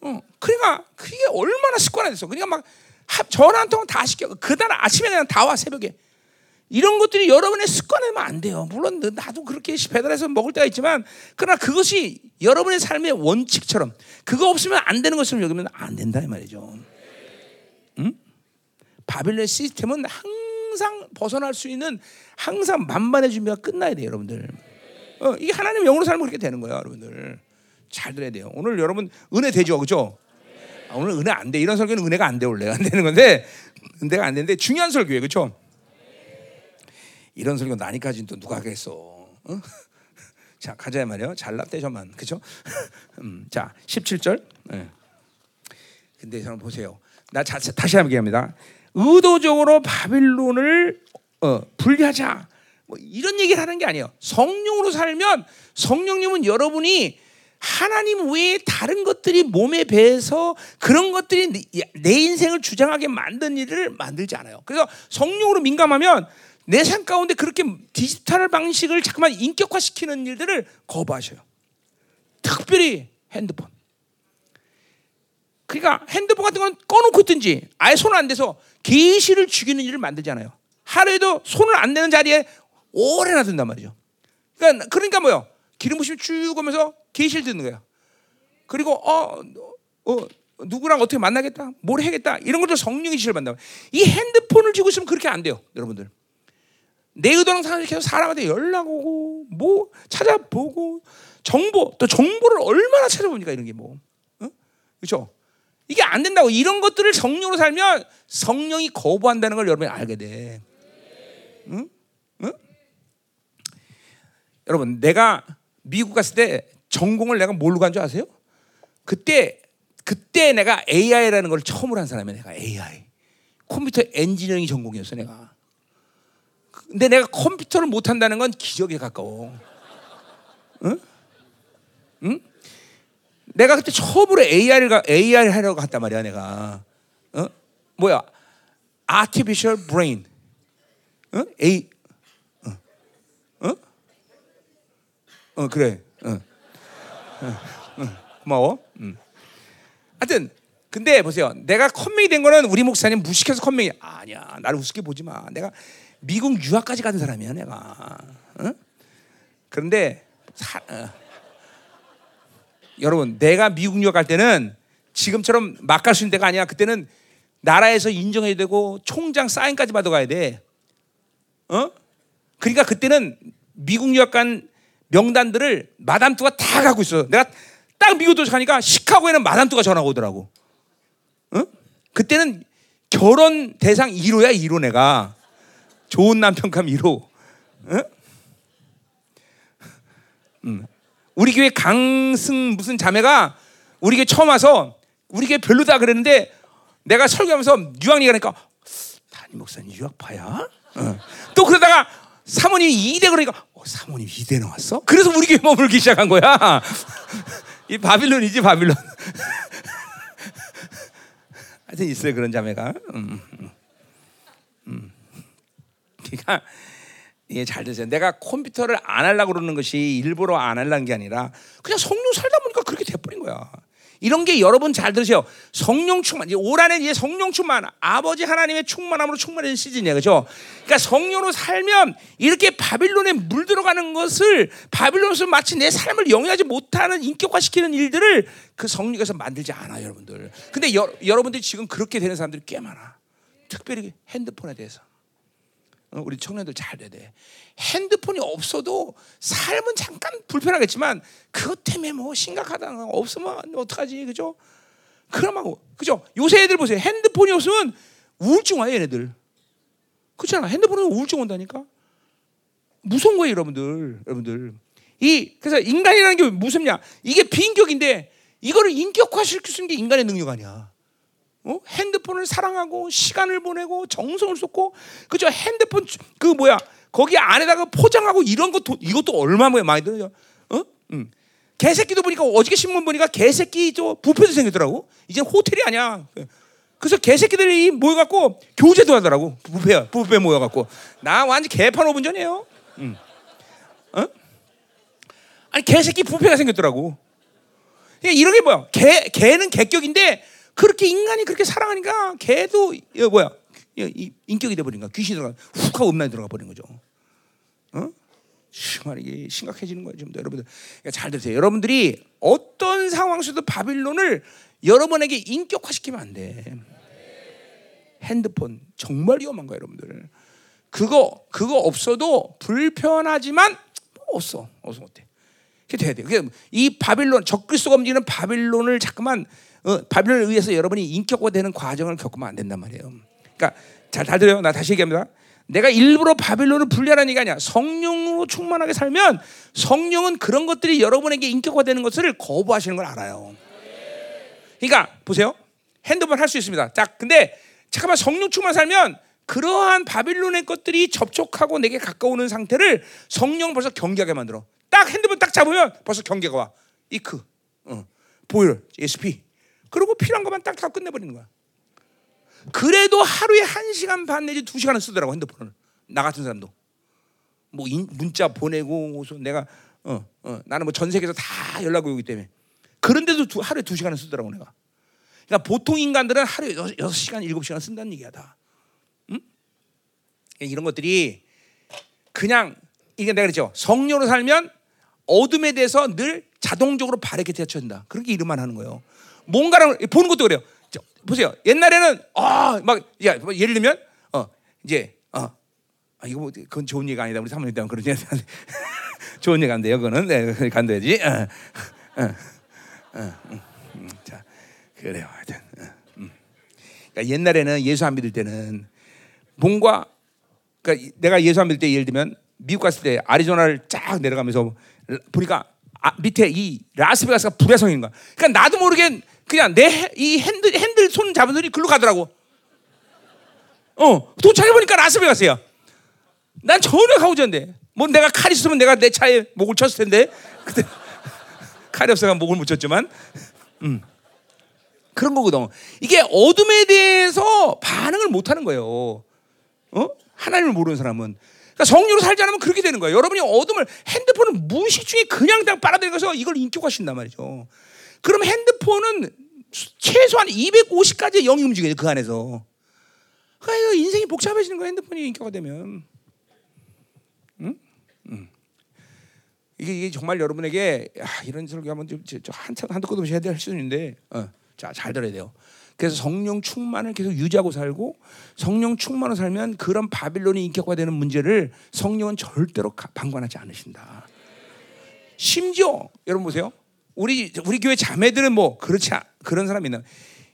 어, 그러니까 그게 얼마나 습관화됐어. 그러니까 막 전화 한 통 다 시켜. 그날 아침에 그냥 다 와 새벽에. 이런 것들이 여러분의 습관이면 안 돼요. 물론 나도 그렇게 배달해서 먹을 때가 있지만, 그러나 그것이 여러분의 삶의 원칙처럼 그거 없으면 안 되는 것처럼 여기면 안 된다 이 말이죠. 응? 바빌론 시스템은 항상 벗어날 수 있는 항상 만반의 준비가 끝나야 돼요, 여러분들. 어, 이게 하나님 영으로 살면 그렇게 되는 거예요, 여러분들. 잘 들어야 돼요. 오늘 여러분 은혜 되죠, 그죠? 아, 오늘 은혜 안 돼. 이런 설교는 은혜가 안 돼, 원래 안 되는 건데 은혜가 안 되는데 중요한 설교예요, 그렇죠? 이런 설교 나니까지는 또 누가 하겠어? 어? 자 가자 말이요. 잘났대저만 그죠? 음, 자 17절. 네. 근데 여러분 보세요. 나 자, 다시 한번 얘기합니다. 의도적으로 바빌론을 어, 분리하자. 뭐 이런 얘기를 하는 게 아니에요. 성령으로 살면 성령님은 여러분이 하나님 외에 다른 것들이 몸에 배서 그런 것들이 내 인생을 주장하게 만든 일을 만들지 않아요. 그래서 성령으로 민감하면 내 삶 가운데 그렇게 디지털 방식을 자꾸만 인격화시키는 일들을 거부하셔요. 특별히 핸드폰. 그러니까 핸드폰 같은 건 꺼놓고 있든지 아예 손을 안 대서 계시를 죽이는 일을 만들잖아요. 하루에도 손을 안 대는 자리에 오래나 둔단 말이죠. 그러니까 그러니까 뭐요? 기름 부심 쭉 오면서 계시를 듣는 거야. 그리고 어, 어 누구랑 어떻게 만나겠다, 뭘 해야겠다 이런 것도 성령의 지시를 받는다. 이 핸드폰을 쥐고 있으면 그렇게 안 돼요, 여러분들. 내 의도랑 상관없이 사람한테 연락 오고 뭐 찾아보고 정보 또 정보를 얼마나 찾아보니까 이런 게 뭐, 어? 그렇죠? 이게 안 된다고 이런 것들을 성령으로 살면 성령이 거부한다는 걸 여러분이 알게 돼. 응? 응? 여러분 내가 미국 갔을 때 전공을 내가 뭘로 간 줄 아세요? 그때 그때 내가 AI라는 걸 처음으로 한 사람이야 내가 AI 컴퓨터 엔지니어링 전공이었어 내가 근데 내가 컴퓨터를 못 한다는 건 기적에 가까워 응? 응? 내가 그때 처음으로 가, AI를 하려고 갔단 말이야 내가 어? 뭐야 artificial brain 어? A 어? 어? 어 그래 어. 어. 어. 고마워 음. 하여튼 근데 보세요 내가 컴맹이 된 거는 우리 목사님 무식해서 컴맹이 아니야 나를 우습게 보지 마 내가 미국 유학까지 가는 사람이야 내가 어? 그런데 사, 어. 여러분 내가 미국 유학 갈 때는 지금처럼 막 갈 수 있는 데가 아니야. 그때는 나라에서 인정해야 되고 총장 사인까지 받아가야 돼. 어? 그러니까 그때는 미국 유학 간 명단들을 마담 투가 다 갖고 있어. 내가 딱 미국 도착하니까 시카고에는 마담뚜가 전화가 오더라고. 어? 그때는 결혼 대상 1호야 1호 내가 좋은 남편감 1호. 어? 음. 우리 교회 강승 무슨 자매가 우리 교회 처음 와서 우리 교회 별로다 그랬는데 내가 설교하면서 유학리가 그러니까 담임 목사님 유학파야? 어. 또 그러다가 사모님 이대 그러니까 어, 사모님 이대 나왔어? 그래서 우리 교회 머물기 시작한 거야. 이 바빌론이지 바빌론. 하여튼 있어요 그런 자매가. 음, 음, 음. 그러니까 예, 잘 드세요. 내가 컴퓨터를 안 하려고 그러는 것이 일부러 안 하려는 게 아니라 그냥 성령 살다 보니까 그렇게 돼버린 거야. 이런 게 여러분 잘 들으세요. 성령 충만. 올 한해 이제 성령 충만. 아버지 하나님의 충만함으로 충만해진 시즌이야. 그죠? 그러니까 성령으로 살면 이렇게 바빌론에 물들어가는 것을 바빌론에서 마치 내 삶을 영위하지 못하는 인격화시키는 일들을 그 성령에서 만들지 않아요, 여러분들. 근데 여, 여러분들이 지금 그렇게 되는 사람들이 꽤 많아. 특별히 핸드폰에 대해서. 어, 우리 청년들 잘 돼야 돼. 핸드폰이 없어도 삶은 잠깐 불편하겠지만 그것 때문에 뭐 심각하다 없으면 어떡하지 그죠? 그러면 그죠? 요새 애들 보세요. 핸드폰이 없으면 우울증 와요 얘네들. 그렇잖아. 핸드폰은 우울증 온다니까. 무서운 거예요 여러분들. 여러분들. 이 그래서 인간이라는 게 무섭냐? 이게 비인격인데 이거를 인격화시킬 수 있는 게 인간의 능력 아니야. 어? 핸드폰을 사랑하고 시간을 보내고 정성을 쏟고 그죠? 핸드폰 그 뭐야? 거기 안에다가 포장하고 이런 것도 이것도 얼마 나 많이 들어요. 어? 음. 개새끼도 보니까 어저께 신문 보니까 개새끼 저 부페도 생겼더라고. 이제 호텔이 아니야. 그래서 개새끼들이 모여갖고 교제도 하더라고. 부페야, 부페 모여갖고. 나 완전 개판 5분 전이에요. 음. 어? 아니 개새끼 부페가 생겼더라고. 이런 게 뭐야? 개 개는 개격인데 그렇게 인간이 그렇게 사랑하니까 이거 뭐야? 인격이 돼버린 거야. 귀신이 들어가 훅 하고 음란이 들어가 버린 거죠. 어? 정말 이게 심각해지는 거예요. 지금 여러분들 잘 들으세요. 여러분들이 어떤 상황 속에도 바빌론을 여러분에게 인격화시키면 안 돼. 핸드폰 정말 위험한 거예요, 여러분들. 그거 그거 없어도 불편하지만 없어 없어 못해. 그게 돼야 돼. 그게 이 바빌론 적그리스도가 움직이는 바빌론을 자꾸만 어, 바빌론에 의해서 여러분이 인격화되는 과정을 겪으면 안 된단 말이에요. 그러니까 잘, 잘 들어요. 나 다시 얘기합니다. 내가 일부러 바빌론을 분리하라는 얘기 아니야. 성령으로 충만하게 살면 성령은 그런 것들이 여러분에게 인격화되는 것을 거부하시는 걸 알아요. 그러니까 보세요. 핸드폰 할 수 있습니다. 자, 근데 잠깐만 성령 충만 살면 그러한 바빌론의 것들이 접촉하고 내게 가까우는 상태를 성령 벌써 경계하게 만들어. 딱 핸드폰 딱 잡으면 벌써 경계가 와. 이크, 어, 보일, SP. 그리고 필요한 것만 딱 다 끝내버리는 거야. 그래도 하루에 한 시간 반 내지 두 시간은 쓰더라고 핸드폰을. 나 같은 사람도. 뭐 인, 문자 보내고 내가 어, 어, 나는 뭐 전 세계에서 다 연락 오기 때문에 그런데도 두, 하루에 두 시간을 쓰더라고 내가. 그러니까 보통 인간들은 하루에 여섯 시간 일곱 시간 쓴다는 얘기야 다. 응? 이런 것들이 그냥 이게 내가 그랬죠. 성령으로 살면 어둠에 대해서 늘 자동적으로 바르게 대처한다. 그렇게 이름만 하는 거예요. 뭔가를 보는 것도 그래요. 보세요. 옛날에는 아막 뭐 예를 들면 어 이제 어 아, 이거 뭐 그건 좋은 얘기 아니다. 우리 사모님 때문에 그러지 좋은 얘기 안 돼요. 그거는 네, 간다야지. 어, 어, 어, 음, 음, 자 그래요. 하여튼 어, 음. 그러니까 옛날에는 예수 안 믿을 때는 뭔가 그러니까 내가 예수 안 믿을 때 예를 들면 미국 갔을 때 아리조나를 쫙 내려가면서 보니까 아, 밑에 이 라스베가스가 불의 성인 거야. 그러니까 나도 모르게 그냥 내 이 핸들 핸들 손 잡은 들이 글로 가더라고. 어 도착해 보니까 라스베가스야. 난 전혀 가오지않는데. 뭐 내가 칼 있으면 내가 내 차에 목을 쳤을 텐데. 그때 칼이 없어가 목을 못 쳤지만. 음. 그런 거거든. 이게 어둠에 대해서 반응을 못 하는 거예요. 어? 하나님을 모르는 사람은. 그러니까 성령으로 살지 않으면 그렇게 되는 거예요. 여러분이 어둠을 핸드폰을 무의식 중에 그냥 딱 빨아들여서 이걸 인격화신단 말이죠. 그럼 핸드폰은 최소한 250까지 영이 움직여요 그 안에서. 그러니까 인생이 복잡해지는 거야 핸드폰이 인격화되면. 응? 응. 이게, 이게 정말 여러분에게 야, 이런 설교하면 좀, 좀 한참 한두 끝 없이 해야 될 수준인데, 어, 자잘 들어야 돼요. 그래서 성령 충만을 계속 유지하고 살고 성령 충만으로 살면 그런 바빌론이 인격화되는 문제를 성령은 절대로 방관하지 않으신다. 심지어 여러분 보세요. 우리 우리 교회 자매들은 뭐 그렇지 않- 그런 사람이 있나?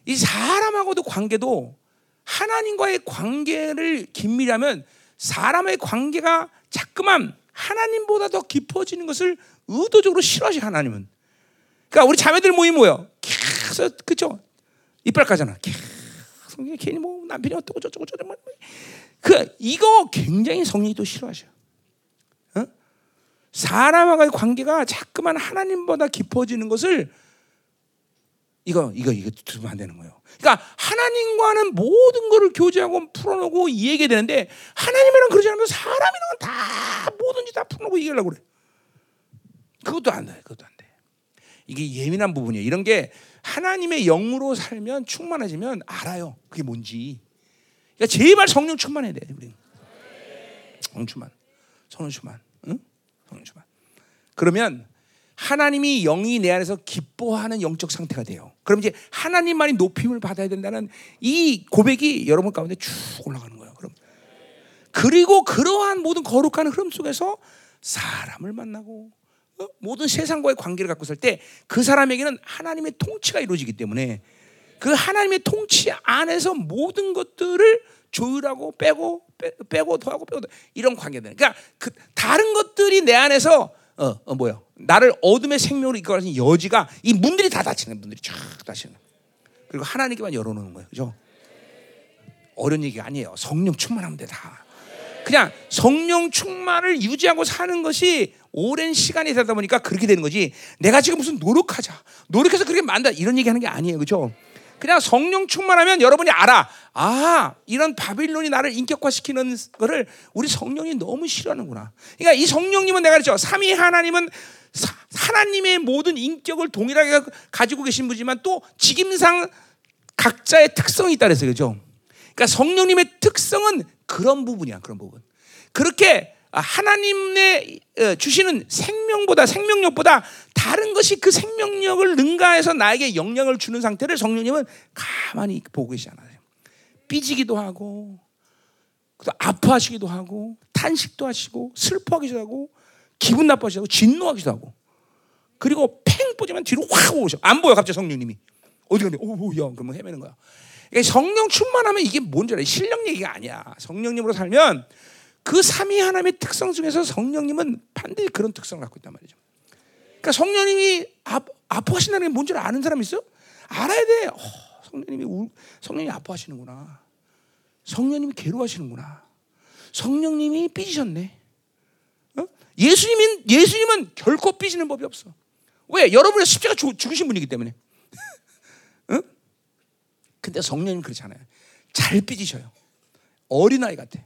이 사람하고도 관계도 하나님과의 관계를 긴밀하면 사람의 관계가 자꾸만 하나님보다 더 깊어지는 것을 의도적으로 싫어하시 하나님은. 그러니까 우리 자매들 모임 뭐요? 계속 그죠? 이빨 까잖아. 계속 괜히 뭐 남편이 어떻고 저쩌고 저쩌고 뭐. 그 이거 굉장히 성령이 또 싫어하셔. 어? 사람과의 관계가 자꾸만 하나님보다 깊어지는 것을 이거 이거 이거 들으면 안 되는 거예요. 그러니까 하나님과는 모든 것을 교제하고 풀어놓고 이해하게 되는데 하나님이랑 그러지 않으면 사람이랑은 다 뭐든지 다 풀어놓고 이해하려고 그래. 그것도 안 돼. 그것도 안 돼. 이게 예민한 부분이에요. 이런 게 하나님의 영으로 살면 충만해지면 알아요. 그게 뭔지. 그러니까 제발 성령 충만해야 돼. 우리 성령 충만, 성령 충만, 응? 성령 충만. 그러면 하나님이 영이 내 안에서 기뻐하는 영적 상태가 돼요. 그럼 이제 하나님만이 높임을 받아야 된다는 이 고백이 여러분 가운데 쭉 올라가는 거예요. 그럼 그리고 그러한 모든 거룩한 흐름 속에서 사람을 만나고 어? 모든 세상과의 관계를 갖고 있을 때그 사람에게는 하나님의 통치가 이루어지기 때문에 그 하나님의 통치 안에서 모든 것들을 조율하고 빼고 빼, 빼고 더하고 빼고 더 이런 관계들. 그러니까 그 다른 것들이 내 안에서 어, 어 뭐요? 나를 어둠의 생명으로 이끌어가는 여지가 이 문들이 다 닫히는 문들이 쫙 닫히는. 그리고 하나님께만 열어놓는 거예요, 그죠? 어려운 얘기가 아니에요. 성령 충만하면 돼 다. 그냥 성령 충만을 유지하고 사는 것이 오랜 시간이 되다 보니까 그렇게 되는 거지. 내가 지금 무슨 노력하자, 노력해서 그렇게 만다 이런 얘기하는 게 아니에요, 그죠? 그냥 성령 충만하면 여러분이 알아. 아, 이런 바빌론이 나를 인격화시키는 거를 우리 성령이 너무 싫어하는구나. 그러니까 이 성령님은 내가 그랬죠. 삼위 하나님은 사- 하나님의 모든 인격을 동일하게 가지고 계신 분이지만 또 직임상 각자의 특성이 있다 그랬어요. 그죠? 그러니까 성령님의 특성은 그런 부분이야. 그런 부분. 그렇게 하나님의 어, 주시는 생명보다 생명력보다 다른 것이 그 생명력을 능가해서 나에게 영향을 주는 상태를 성령님은 가만히 보고 계시지 않아요. 삐지기도 하고 또 아파하시기도 하고 탄식도 하시고 슬퍼하기도 하고 기분 하고 진노하기도 하고. 그리고 팽 뻗으면 뒤로 확 오셔. 안 보여 갑자기 성령님이. 어디 갔냐 오야 그러면 헤매는 거야. 이게 성령 충만하면 이게 뭔지 알아요? 실력 얘기가 아니야. 성령님으로 살면 그 삼위 하나님의 특성 중에서 성령님은 반드시 그런 특성을 갖고 있단 말이죠 그러니까 성령님이 아, 아파하신다는 게 뭔지 아는 사람 있어? 알아야 돼 어, 성령님이 울, 성령님이 아파하시는구나 성령님이 괴로워하시는구나 성령님이 삐지셨네 어? 예수님은 예수님은 결코 삐지는 법이 없어. 왜? 여러분의 십자가 죽, 죽으신 분이기 때문에. 응? 근데 성령님 그렇지 않아요. 잘 삐지셔요. 어린아이 같아.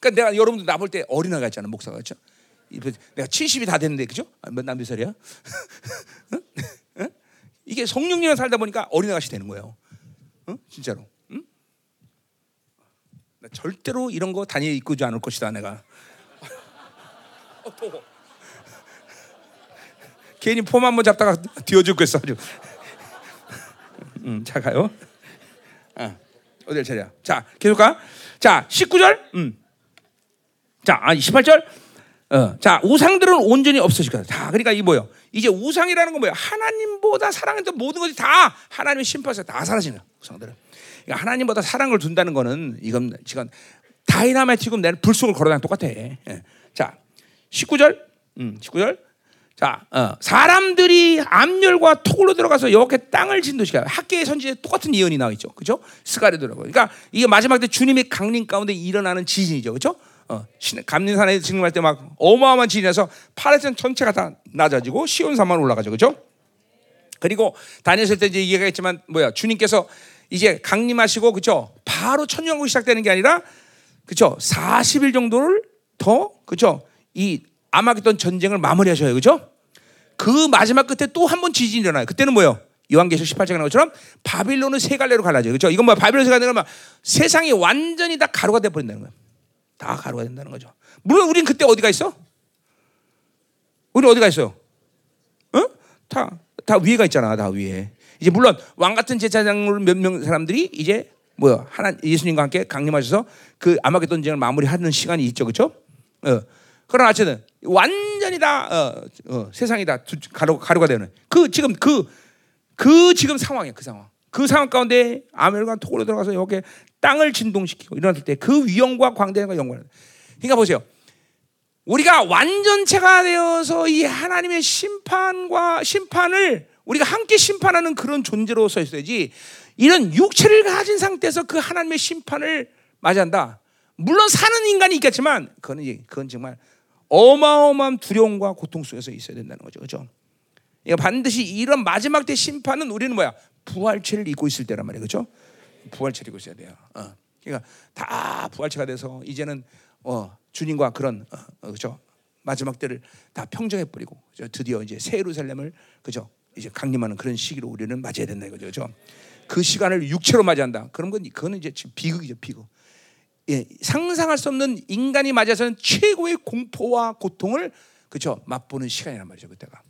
그러니까 내가 여러분들 나 볼 때 어린아이 같잖아, 목사가 그렇죠? 내가 70이 다 됐는데 그죠? 몇남몇 살이야? 이게 성령님과 살다 보니까 어린아이 같이 되는 거예요. 응? 진짜로. 응? 나 절대로 이런 거 다니엘 입고 지 않을 것이다 내가. 어, 더워. 괜히 폼 한번 잡다가 뒤어 죽겠어 아주. 음, 자 가요. 아, 어딜 차례야? 자, 계속 가. 자, 19절. 음. 자, 아, 28절. 어, 자, 우상들은 온전히 없어질 거다. 다. 그러니까 이 뭐요? 이제 우상이라는 건 뭐예요? 하나님보다 사랑했던 모든 것이 다 하나님의 심판에서 다 사라지는 거예요, 우상들은. 그러니까 하나님보다 사랑을 둔다는 거는 이건 지금 다이나마이트금 내는 불 속을 걸어다니는 똑같아. 예. 자, 19절. 음, 19절. 자, 어, 사람들이 암열과 토굴로 들어가서 여호와께 땅을 진도시켜. 학계의 선지에 똑같은 예언이 나와 있죠. 그죠? 스가랴더라고. 그러니까 이게 마지막 때 주님의 강림 가운데 일어나는 지진이죠. 그죠? 어, 신- 감림산에 진림할 때막 어마어마한 지진이라서 파레산 전체가 다 낮아지고 시온산만 올라가죠. 그죠? 그리고 다녔을 때 이제 얘기했지만 뭐야? 주님께서 이제 강림하시고 그죠? 바로 천년국이 시작되는 게 아니라 그죠? 40일 정도를 더 그죠? 이 아마겟돈 전쟁을 마무리하셔요. 그죠? 그 마지막 끝에 또 한 번 지진이 일어나요. 그때는 뭐예요? 요한계시록 18장에 나온 것처럼 바빌론은 세 갈래로 갈라져요. 그죠? 이건 뭐 바빌론 세 갈래는 막 세상이 완전히 다 가루가 돼 버린다는 거예요. 다 가루가 된다는 거죠. 물론 우린 그때 어디가 있어? 우리 어디가 있어요? 어? 다, 다 위에가 있잖아. 다 위에. 이제 물론 왕 같은 제사장으로 몇 명 사람들이 이제 뭐야 하나 예수님과 함께 강림하셔서 그 아마겟돈 전쟁을 마무리하는 시간이 있죠, 그렇죠? 어. 그러나 어쨌든 완전 완전히 다 어, 어, 세상이 다 두- 가루 가루가 되는 그 지금 그그 지금 상황이야 그 상황. 그 상황 가운데 암혈과 토굴에 들어가서 여기 땅을 진동시키고 일어났을 때 그 위엄과 광대과 영광. 그러니까 보세요. 우리가 완전체가 되어서 이 하나님의 심판과 심판을 우리가 함께 심판하는 그런 존재로 서 있어야지 이런 육체를 가진 상태에서 그 하나님의 심판을 맞이한다. 물론 사는 인간이 있겠지만 그건 그건 정말 어마어마한 두려움과 고통 속에서 있어야 된다는 거죠. 그렇죠? 반드시 이런 마지막 때 심판은 우리는 뭐야? 부활체를 입고 있을 때란 말이에요. 그렇죠? 부활체를 입고 있어야 돼요. 어. 그러니까 다 부활체가 돼서 이제는 어, 주님과 그런 어, 어, 그렇죠? 마지막 때를 다 평정해 버리고 드디어 이제 새 예루살렘을 그죠? 이제 강림하는 그런 시기로 우리는 맞이해야 된다 이거죠. 그렇죠? 그 시간을 육체로 맞이한다. 그런 건 그거는 이제 비극이죠, 비극. 예, 상상할 수 없는 인간이 맞아서는 최고의 공포와 고통을 그죠 맛보는 시간이란 말이죠 그때가.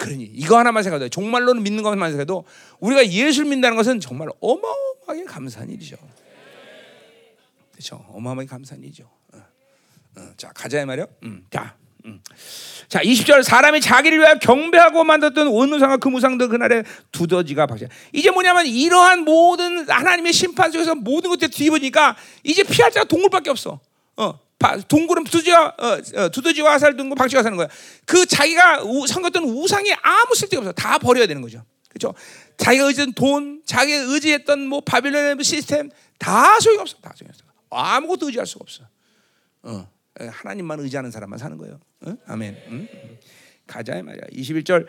응? 그러니 이거 하나만 생각해도 정말로는 믿는 것만 생각해도 우리가 예수를 믿는다는 것은 정말 어마어마하게 감사한 일이죠. 그렇죠, 어마어마하게 감사한 일이죠. 어. 어, 자 가자 말이요. 음, 자. 음. 자, 20절 사람이 자기를 위하여 경배하고 만들었던 원우상과 금우상들 그날에 두더지가 박자. 이제 뭐냐면 이러한 모든 하나님의 심판 속에서 모든 것들이 뒤집어지니까 이제 피할 자가 동굴밖에 없어. 어, 바- 동굴은 두더지와 어, 어, 두더지와 화살 든거 박쥐가 사는 거야. 그 자기가 우, 섬겼던 우상이 아무 쓸데가 없어. 다 버려야 되는 거죠. 그렇죠? 자기가 의지했던 돈, 자기가 의지했던 뭐 바빌론의 시스템 다 소용 없어. 다 소용 없어. 아무것도 의지할 수가 없어. 어, 하나님만 의지하는 사람만 사는 거예요. 어? 아멘. 응? 가자 이 말이야. 21절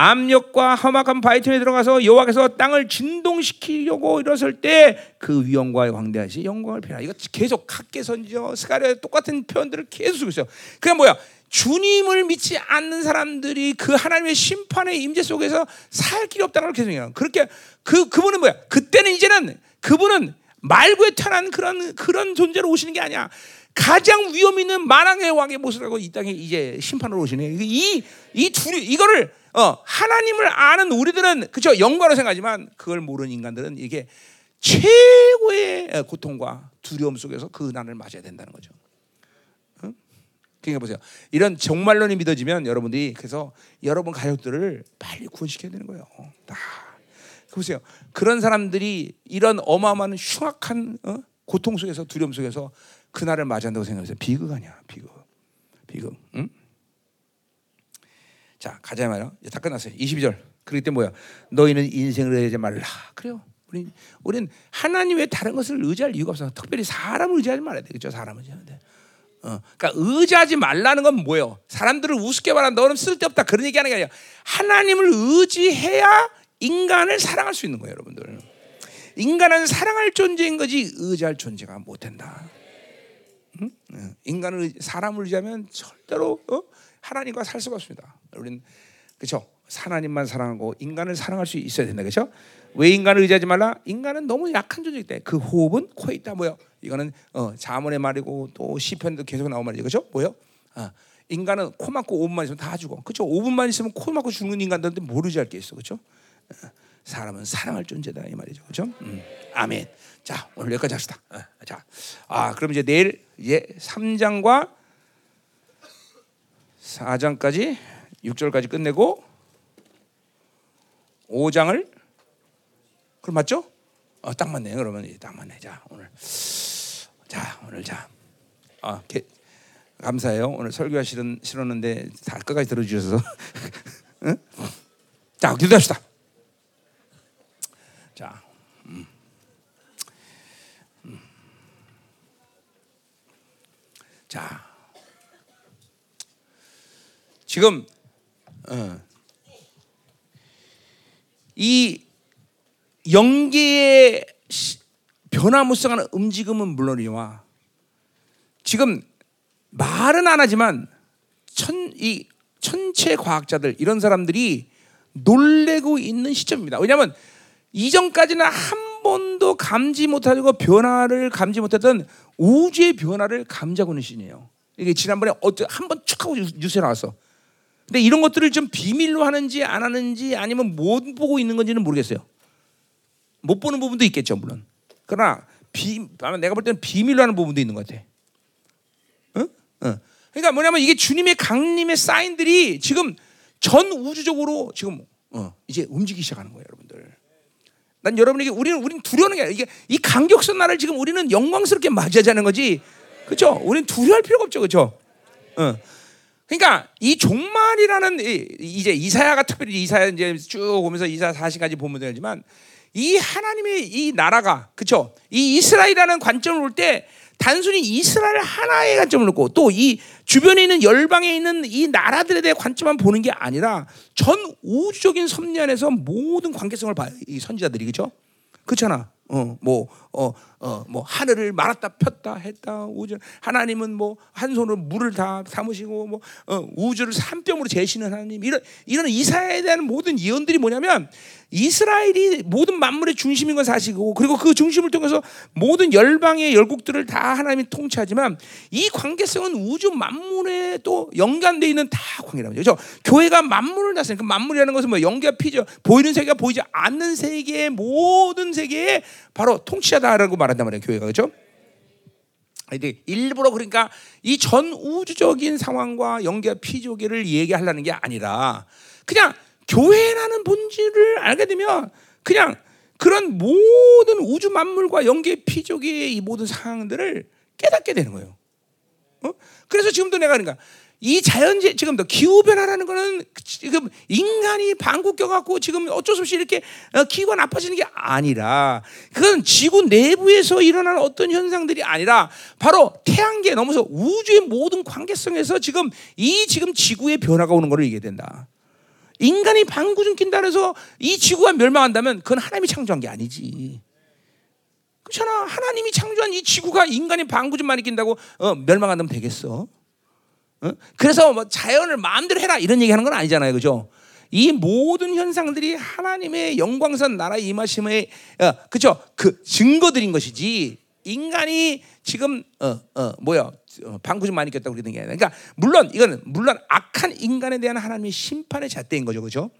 압력과 험악한 바위틈에 들어가서 여호와께서 땅을 진동시키려고 일었을 때그 위엄과 광대하시 영광을 표현하. 이거 계속 각계선지어 스가랴 똑같은 표현들을 계속 쓰고 있어요. 그게 뭐야? 주님을 믿지 않는 사람들이 그 하나님의 심판의 임재 속에서 살 길이 없다는 걸 계속 얘기해요. 그렇게 그 그분은 뭐야? 그때는 이제는 그분은 말구에 태어난 그런 그런 존재로 오시는 게 아니야. 가장 위험 있는 만왕의 왕의 모습을 하고 이 땅에 이제 심판으로 오시네. 이 이 둘이 이거를 어, 하나님을 아는 우리들은 그죠 영광으로 생각하지만 그걸 모르는 인간들은 이게 최고의 어, 고통과 두려움 속에서 그 난을 맞아야 된다는 거죠. 응? 그러니까 보세요. 이런 정말론이 믿어지면 여러분들이 그래서 여러분 가족들을 빨리 구원시켜야 되는 거예요. 다 보세요. 그런 사람들이 이런 어마어마한 흉악한 어? 고통 속에서 두려움 속에서 그날을 맞이한다고 생각해서 비극 아니야. 비극. 비극. 응? 자, 가자 말이야. 다 끝났어요. 22절. 그렇기 때문에 뭐야? 너희는 인생을 의하지 말라. 그래요. 우리 우리는 하나님 외 다른 것을 의지할 이유가 없어. 특별히 사람을 의지하지 말아야 되겠죠. 사람을 의지하면 돼. 어, 그러니까 의지하지 말라는 건 뭐예요? 사람들을 우습게 말한 너는 쓸데없다 그런 얘기하는 게 아니라 하나님을 의지해야 인간을 사랑할 수 있는 거예요, 여러분들. 인간은 사랑할 존재인 거지 의지할 존재가 못 된다. 응? 응. 인간을 사람을 의지하면 절대로 어? 하나님과 살 수가 없습니다. 우리는 그렇죠. 하나님만 사랑하고 인간을 사랑할 수 있어야 된다. 그렇죠? 왜 인간을 의지하지 말라? 인간은 너무 약한 존재이기 때문에 그 호흡은 코에 있다. 뭐요? 이거는 어, 자문의 말이고 또 시편도 계속 나온 말이죠. 그렇죠? 뭐요? 아, 인간은 코 막고 5분만 있으면 다 죽어. 그렇죠? 5분만 있으면 코 막고 죽는 인간들한테 뭘 의지할 게 있어. 그렇죠? 어, 사람은 사랑할 존재다 이 말이죠. 그렇죠? 음. 아멘. 자, 오늘 여기까지 합시다. 어, 자. 아, 그럼 이제 내일 이제 3장과 4장까지 6절까지 끝내고 5장을 그럼 맞죠? 어, 딱 맞네요. 그러면 딱 맞네. 자, 오늘 자, 오늘 자. 아, 게, 감사해요. 오늘 설교가 싫은 싫었는데 다 끝까지 들어 주셔서. 응? 자, 기도합시다. 자. 음. 음. 자. 지금 어, 이 영계의 시- 변화무쌍한 움직임은 물론이와 지금 말은 안 하지만 천, 이 천체 과학자들 이런 사람들이 놀래고 있는 시점입니다. 왜냐하면 이전까지는 한 번도 감지 못하고 변화를 감지 못했던 우주의 변화를 감지하고 있는 시이에요. 이게 지난번에 한번 쭉 하고 뉴스에 나왔어. 근데 이런 것들을 좀 비밀로 하는지 안 하는지 아니면 못 보고 있는 건지는 모르겠어요. 못 보는 부분도 있겠죠, 물론. 그러나 비, 내가 볼 때는 비밀로 하는 부분도 있는 것 같아. 응? 응. 그러니까 뭐냐면 이게 주님의 강림의 사인들이 지금 전 우주적으로 지금 어, 이제 움직이기 시작하는 거예요, 여러분들. 난 여러분에게 우리는 우리는 두려워하는 게 아니라 이게 이 강격선 나를 지금 우리는 영광스럽게 맞이하자는 거지. 그렇죠? 우리는 두려워할 필요가 없죠. 그렇죠? 어. 그러니까 이 종말이라는 이, 이제 이사야가 특별히 이사야 이제 쭉 오면서 이사 40까지 보면 되지만 이 하나님의 이 나라가 그렇죠? 이 이스라엘이라는 관점을 볼 때 단순히 이스라엘 하나의 관점을 놓고 또 이 주변에 있는 열방에 있는 이 나라들에 대해 관점만 보는 게 아니라 전 우주적인 섭리 안에서 모든 관계성을 봐요. 이 선지자들이 그렇죠? 그렇잖아. 어, 뭐, 어, 어, 뭐, 하늘을 말았다 폈다 했다, 우주. 하나님은 뭐, 한 손으로 물을 다 담으시고, 뭐, 어, 우주를 삼뼘으로 재시는 하나님. 이런, 이런 이사에 대한 모든 예언들이 뭐냐면, 이스라엘이 모든 만물의 중심인 건 사실이고, 그리고 그 중심을 통해서 모든 열방의 열국들을 다 하나님이 통치하지만, 이 관계성은 우주 만물에 또 연관되어 있는 다 관계라는 거죠. 교회가 만물을 다스리는 그 만물이라는 것은 뭐 연계가 피죠. 보이는 세계가 보이지 않는 세계의 모든 세계에 바로 통치하다라고 말한단 말이에요. 교회가 그렇죠? 이제 일부러 그러니까 이 전 우주적인 상황과 연계와 피조계를 얘기하려는 게 아니라 그냥 교회라는 본질을 알게 되면 그냥 그런 모든 우주 만물과 연계 피조계의 이 모든 상황들을 깨닫게 되는 거예요. 어? 그래서 지금도 내가 그러니까 이 자연재 지금도 기후 변화라는 거는 지금 인간이 방구 껴갖고 지금 어쩔 수 없이 이렇게 어, 기후가 나빠지는 게 아니라 그건 지구 내부에서 일어나는 어떤 현상들이 아니라 바로 태양계 넘어서 우주의 모든 관계성에서 지금 이 지금 지구의 변화가 오는 것을 얘기해야 된다. 인간이 방구 좀 낀다 해서 이 지구가 멸망한다면 그건 하나님이 창조한 게 아니지. 그렇잖아. 하나님이 창조한 이 지구가 인간이 방구 좀 많이 낀다고 어, 멸망한다면 되겠어? 어? 그래서 뭐 자연을 마음대로 해라 이런 얘기 하는 건 아니잖아요, 그죠? 이 모든 현상들이 하나님의 영광선 나라의 임하심의 어, 그죠? 그 증거들인 것이지 인간이 지금 어, 어, 뭐야 어, 방구 좀 많이 꼈다고 그러는 게 아니라 그러니까 물론 이거는 물론 악한 인간에 대한 하나님의 심판의 잣대인 거죠, 그죠?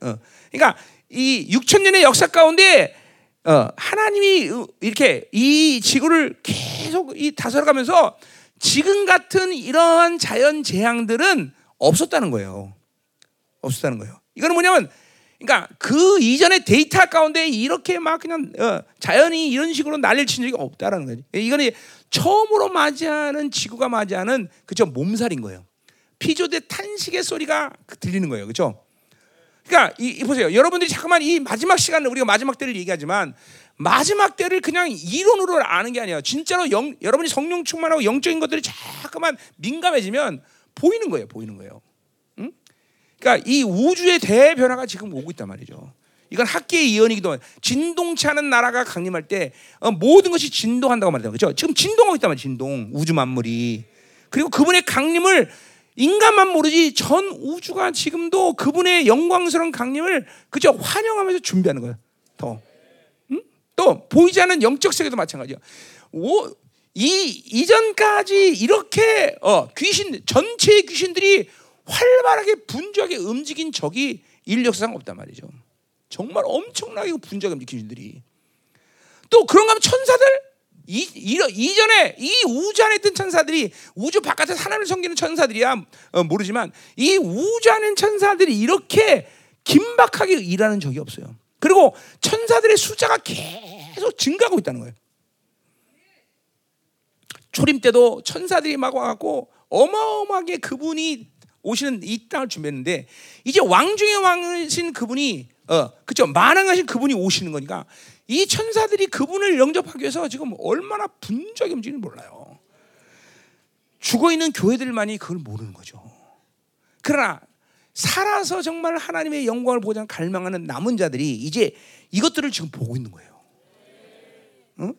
어, 그러니까 이 6천 년의 역사 가운데 어, 하나님이 이렇게 이 지구를 계속 이 다스려가면서 지금 같은 이러한 자연 재앙들은 없었다는 거예요. 없었다는 거예요. 이거는 뭐냐면, 그러니까 그 이전의 데이터 가운데 이렇게 막 그냥 어, 자연이 이런 식으로 난리를 친 적이 없다라는 거죠. 이거는 처음으로 맞이하는 지구가 맞이하는 그죠 몸살인 거예요. 피조대 탄식의 소리가 들리는 거예요, 그렇죠? 그러니까 이, 이 보세요, 여러분들이 잠깐만 이 마지막 시간을 우리가 마지막 때를 얘기하지만 마지막 때를 그냥 이론으로 아는 게 아니야. 진짜로 영, 여러분이 성령 충만하고 영적인 것들이 자꾸만 민감해지면 보이는 거예요. 보이는 거예요. 응? 그러니까 이 우주의 대변화가 지금 오고 있단 말이죠. 이건 학계의 예언이기도 하고 않은 나라가 강림할 때 어, 모든 것이 진동한다고 말해요. 그렇죠? 지금 진동하고 있단 말이에요. 진동. 우주 만물이. 그리고 그분의 강림을 인간만 모르지 전 우주가 지금도 그분의 영광스러운 강림을 그저 환영하면서 준비하는 거예요. 더. 또 보이지 않는 영적 세계도 마찬가지야. 오, 이 이전까지 이렇게 어, 귀신 전체 귀신들이 활발하게 분주하게 움직인 적이 인력상 없단 말이죠. 정말 엄청나게 분주하게 움직인 귀신들이. 또 그런가 하면 천사들 이, 이, 이전에 이 우주 안에 있던 천사들이 우주 바깥에 하나님을 섬기는 천사들이야 어, 모르지만 이 우주 안에 천사들이 이렇게 긴박하게 일하는 적이 없어요. 그리고 천사들의 숫자가 계속 증가하고 있다는 거예요. 초림 때도 천사들이 막 와갖고 어마어마하게 그분이 오시는 이 땅을 준비했는데 이제 왕 중의 왕이신 그분이 어 그죠 만왕하신 그분이 오시는 거니까 이 천사들이 그분을 영접하기 위해서 지금 얼마나 분적이 움직이는 몰라요. 죽어 있는 교회들만이 그걸 모르는 거죠. 그러나 살아서 정말 하나님의 영광을 보자 갈망하는 남은 자들이 이제 이것들을 지금 보고 있는 거예요. 응?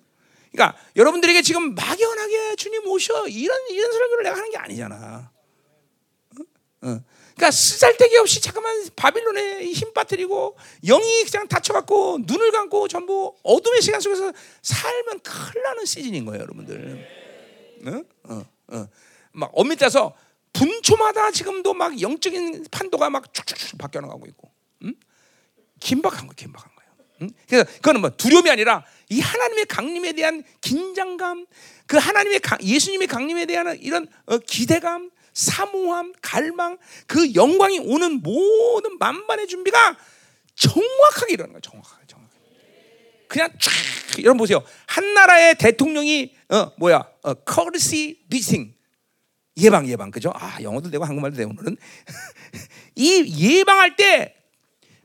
그러니까 여러분들에게 지금 막연하게 주님 오셔 이런 이런 설교를 내가 하는 게 아니잖아. 응? 응. 그러니까 쓰잘데기 없이 잠깐만 바빌론에 힘 빠뜨리고 영이 그냥 다쳐갖고 눈을 감고 전부 어둠의 시간 속에서 살면 큰일 나는 시즌인 거예요, 여러분들. 응? 어, 어. 막 엄밀히 따서 분초마다 지금도 막 영적인 판도가 막 쭉쭉쭉 바뀌어 나가고 있고, 음? 긴박한 거, 긴박한 거예요. 음? 그래서 그거는 뭐 두려움이 아니라 이 하나님의 강림에 대한 긴장감, 그 하나님의 강, 예수님의 강림에 대한 이런 어, 기대감, 사모함, 갈망, 그 영광이 오는 모든 만반의 준비가 정확하게 일어나는 거예요. 정확하게, 정확하게. 그냥 쫙 여러분 보세요. 한 나라의 대통령이 어 뭐야? 어 courtesy visiting 예방 예방 그죠? 아 영어도 되고 한국말도 되고 오늘은 이 예방할 때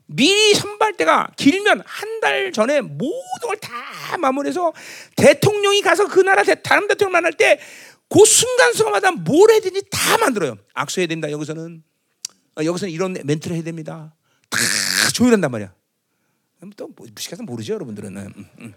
미리 선발대가 길면 한 달 전에 모든 걸 다 마무리해서 대통령이 가서 그 나라 대, 다른 대통령 만날 때 그 순간순간마다 뭘 해야 되는지 다 만들어요. 악수해야 된다. 여기서는 어, 여기서는 이런 멘트를 해야 됩니다. 다 조율한단 말이야. 또 뭐, 무식해서 모르죠, 여러분들은. 음, 음,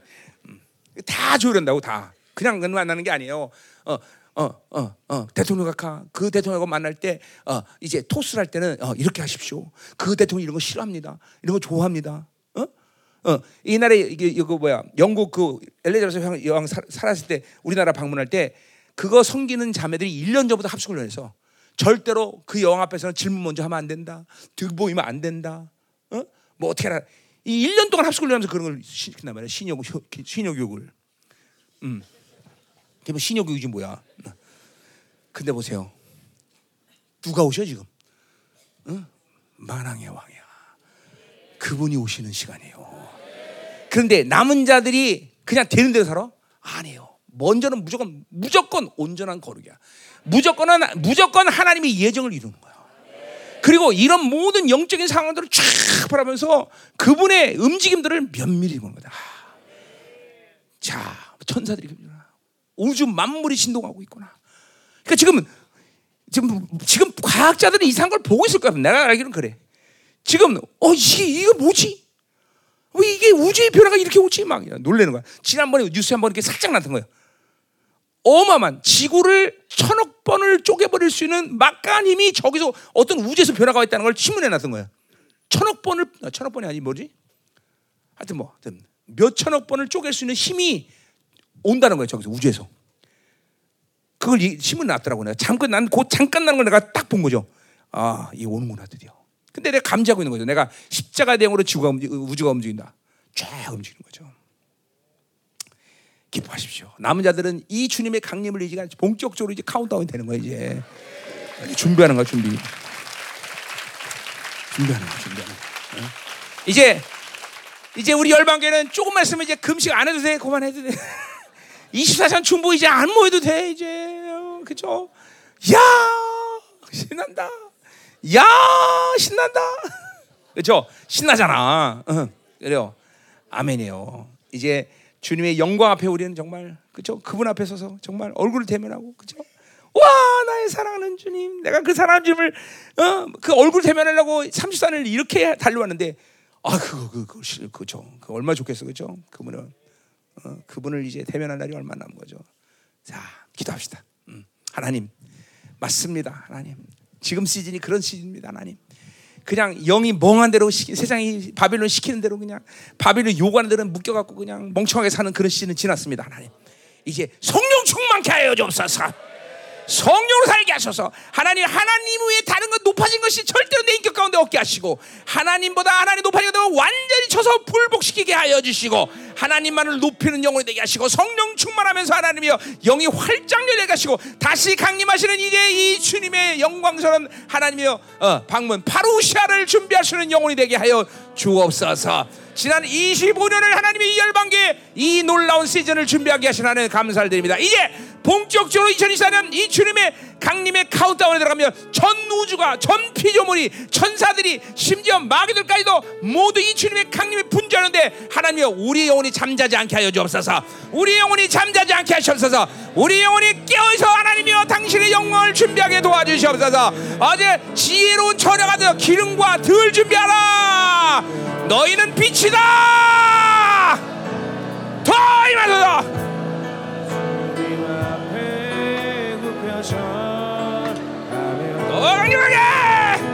음. 다 조율한다고 다. 그냥 만나는 게 아니에요. 어, 어, 어, 어, 대통령 각하 그 대통령하고 만날 때 어, 이제 토스를 할 때는 어, 이렇게 하십시오. 그 대통령 이런 거 싫어합니다. 이런 거 좋아합니다. 어? 어, 이날에 이게 이거 뭐야? 영국 그 엘리자베스 여왕 살았을 때 우리나라 방문할 때 그거 섬기는 자매들이 1년 전부터 합숙을 해서 절대로 그 여왕 앞에서는 질문 먼저 하면 안 된다. 등 보이면 안 된다. 어? 뭐 어떻게 하라. 이 1년 동안 합숙을 하면서 그런 걸 시킨단 말이야. 신योग 신욕욕을. 음. 그게 뭐 신욕교육이 뭐야? 근데 보세요. 누가 오셔 지금? 응? 만왕의 왕이야. 그분이 오시는 시간이에요. 그런데 남은 자들이 그냥 되는 대로 살아? 아니에요. 먼저는 무조건 무조건 온전한 거룩이야. 무조건은 무조건 하나님의 예정을 이루는 거야. 그리고 이런 모든 영적인 상황들을 쫙 바라면서 그분의 움직임들을 면밀히 보는 거다. 자, 천사들이 우주 만물이 신동하고 있구나. 그러니까 지금 지금 지금 과학자들은 이상한 걸 보고 있을 거야. 내가 알기로는 그래. 지금 어 이게 이게 뭐지? 왜 이게 우주의 변화가 이렇게 오지? 막 놀래는 거야. 지난번에 뉴스에 한번 이렇게 살짝 나타난 거예요. 어마어마한 지구를 천억 번을 쪼개버릴 수 있는 막강한 힘이 저기서 어떤 우주에서 변화가 있다는 걸 신문에 났던 거예요. 천억 번을 아, 천억 번이 아니 뭐지? 하여튼 뭐 하여튼 몇 천억 번을 쪼갤 수 있는 힘이 온다는 거예요. 저기서 우주에서. 그걸 신문 났더라고 내가 잠깐 난 곧 잠깐 나는 걸 내가 딱 본 거죠. 아, 이 오는구나 드디어. 근데 내가 감지하고 있는 거죠. 내가 십자가 대형으로 지구가 움직, 우주가 움직인다. 쫙 움직이는 거죠. 기뻐하십시오. 남은 자들은 이 주님의 강림을 이제 본격적으로 이제 카운트다운 되는 거예요. 이제 준비하는 거야 준비. 준비하는 거야 준비하는 거야. 이제 이제 우리 열방계는 조금만 있으면 이제 금식 안 해도 돼. 그만 해도 돼. 24시간 중보 이제 안 모여도 돼 이제 그죠? 야 신난다. 야 신난다. 그죠? 신나잖아. 응. 그래요. 아멘이에요. 이제 주님의 영광 앞에 우리는 정말 그죠? 그분 앞에 서서 정말 얼굴을 대면하고 그죠? 와 나의 사랑하는 주님, 내가 그 사랑하는 주님을 어, 그 얼굴 대면하려고 30산을 이렇게 달려왔는데 아 그거 그거 그, 그죠? 그 얼마 좋겠어 그죠? 그분은 어, 그분을 이제 대면할 날이 얼마 남은 거죠. 자, 기도합시다. 음, 하나님, 맞습니다. 하나님. 지금 시즌이 그런 시즌입니다. 하나님. 그냥 영이 멍한 대로 시, 세상이 바빌론 시키는 대로 그냥 바빌론 요구하는 대로 묶여갖고 그냥 멍청하게 사는 그런 시즌은 지났습니다. 하나님. 이제 성령 충만케 하여 주옵소서. 성령으로 살게 하셔서 하나님 하나님 외에 다른 것 높아진 것이 절대로 내 인격 가운데 없게 하시고 하나님보다 하나님 높아진 것을 완전히 쳐서 불복시키게 하여 주시고 하나님만을 높이는 영혼이 되게 하시고 성령 충만하면서 하나님이여 영이 활짝 열게 하시고 다시 강림하시는 이제 이 주님의 영광스러운 하나님이여 어, 방문 파루시아를 준비하시는 영혼이 되게 하여 주옵소서. 지난 25년을 하나님의 이 열방계 이 놀라운 시즌을 준비하게 하신 하나님 감사를 드립니다. 이제 본격적으로 2024년 이 주님의 강림의 카운트다운에 들어가면 전 우주가 전 피조물이 천사들이 심지어 마귀들까지도 모두 이 주님의 강림에 분주하는데 하나님여 우리 영혼 이 잠자지 않게 하여 주옵소서. 우리 영혼이 잠자지 않게 하시옵소서. 우리 영혼이 깨어서 하나님이여 당신의 영광을 준비하게 도와주시옵소서. 어제 지혜로운 처녀가 되어 기름과 들 준비하라. 너희는 빛이다. 더 임하소서. 더 강력하게.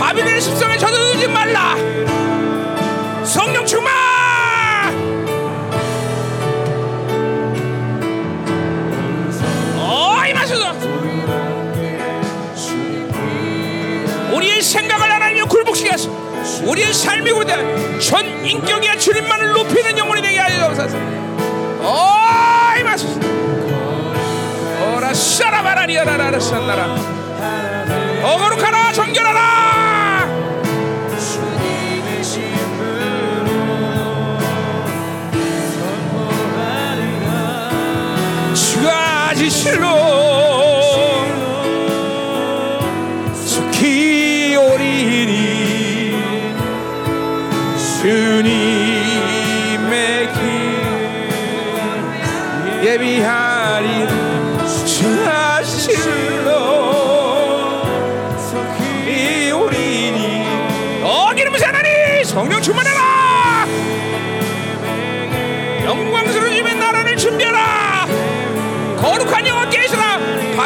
바빌론의 습성에 젖어들지 말라. 성령 충만! 어 생각을 하나님이 굴복시게 하소서 우리의 삶이 보다 전 인격이야 주님만을 높이는 영혼이 되게 하여 주소서. 어 임하소서 오라 샤라바라리아라라 산나라. 어거룩하라 정결하라 가 지실로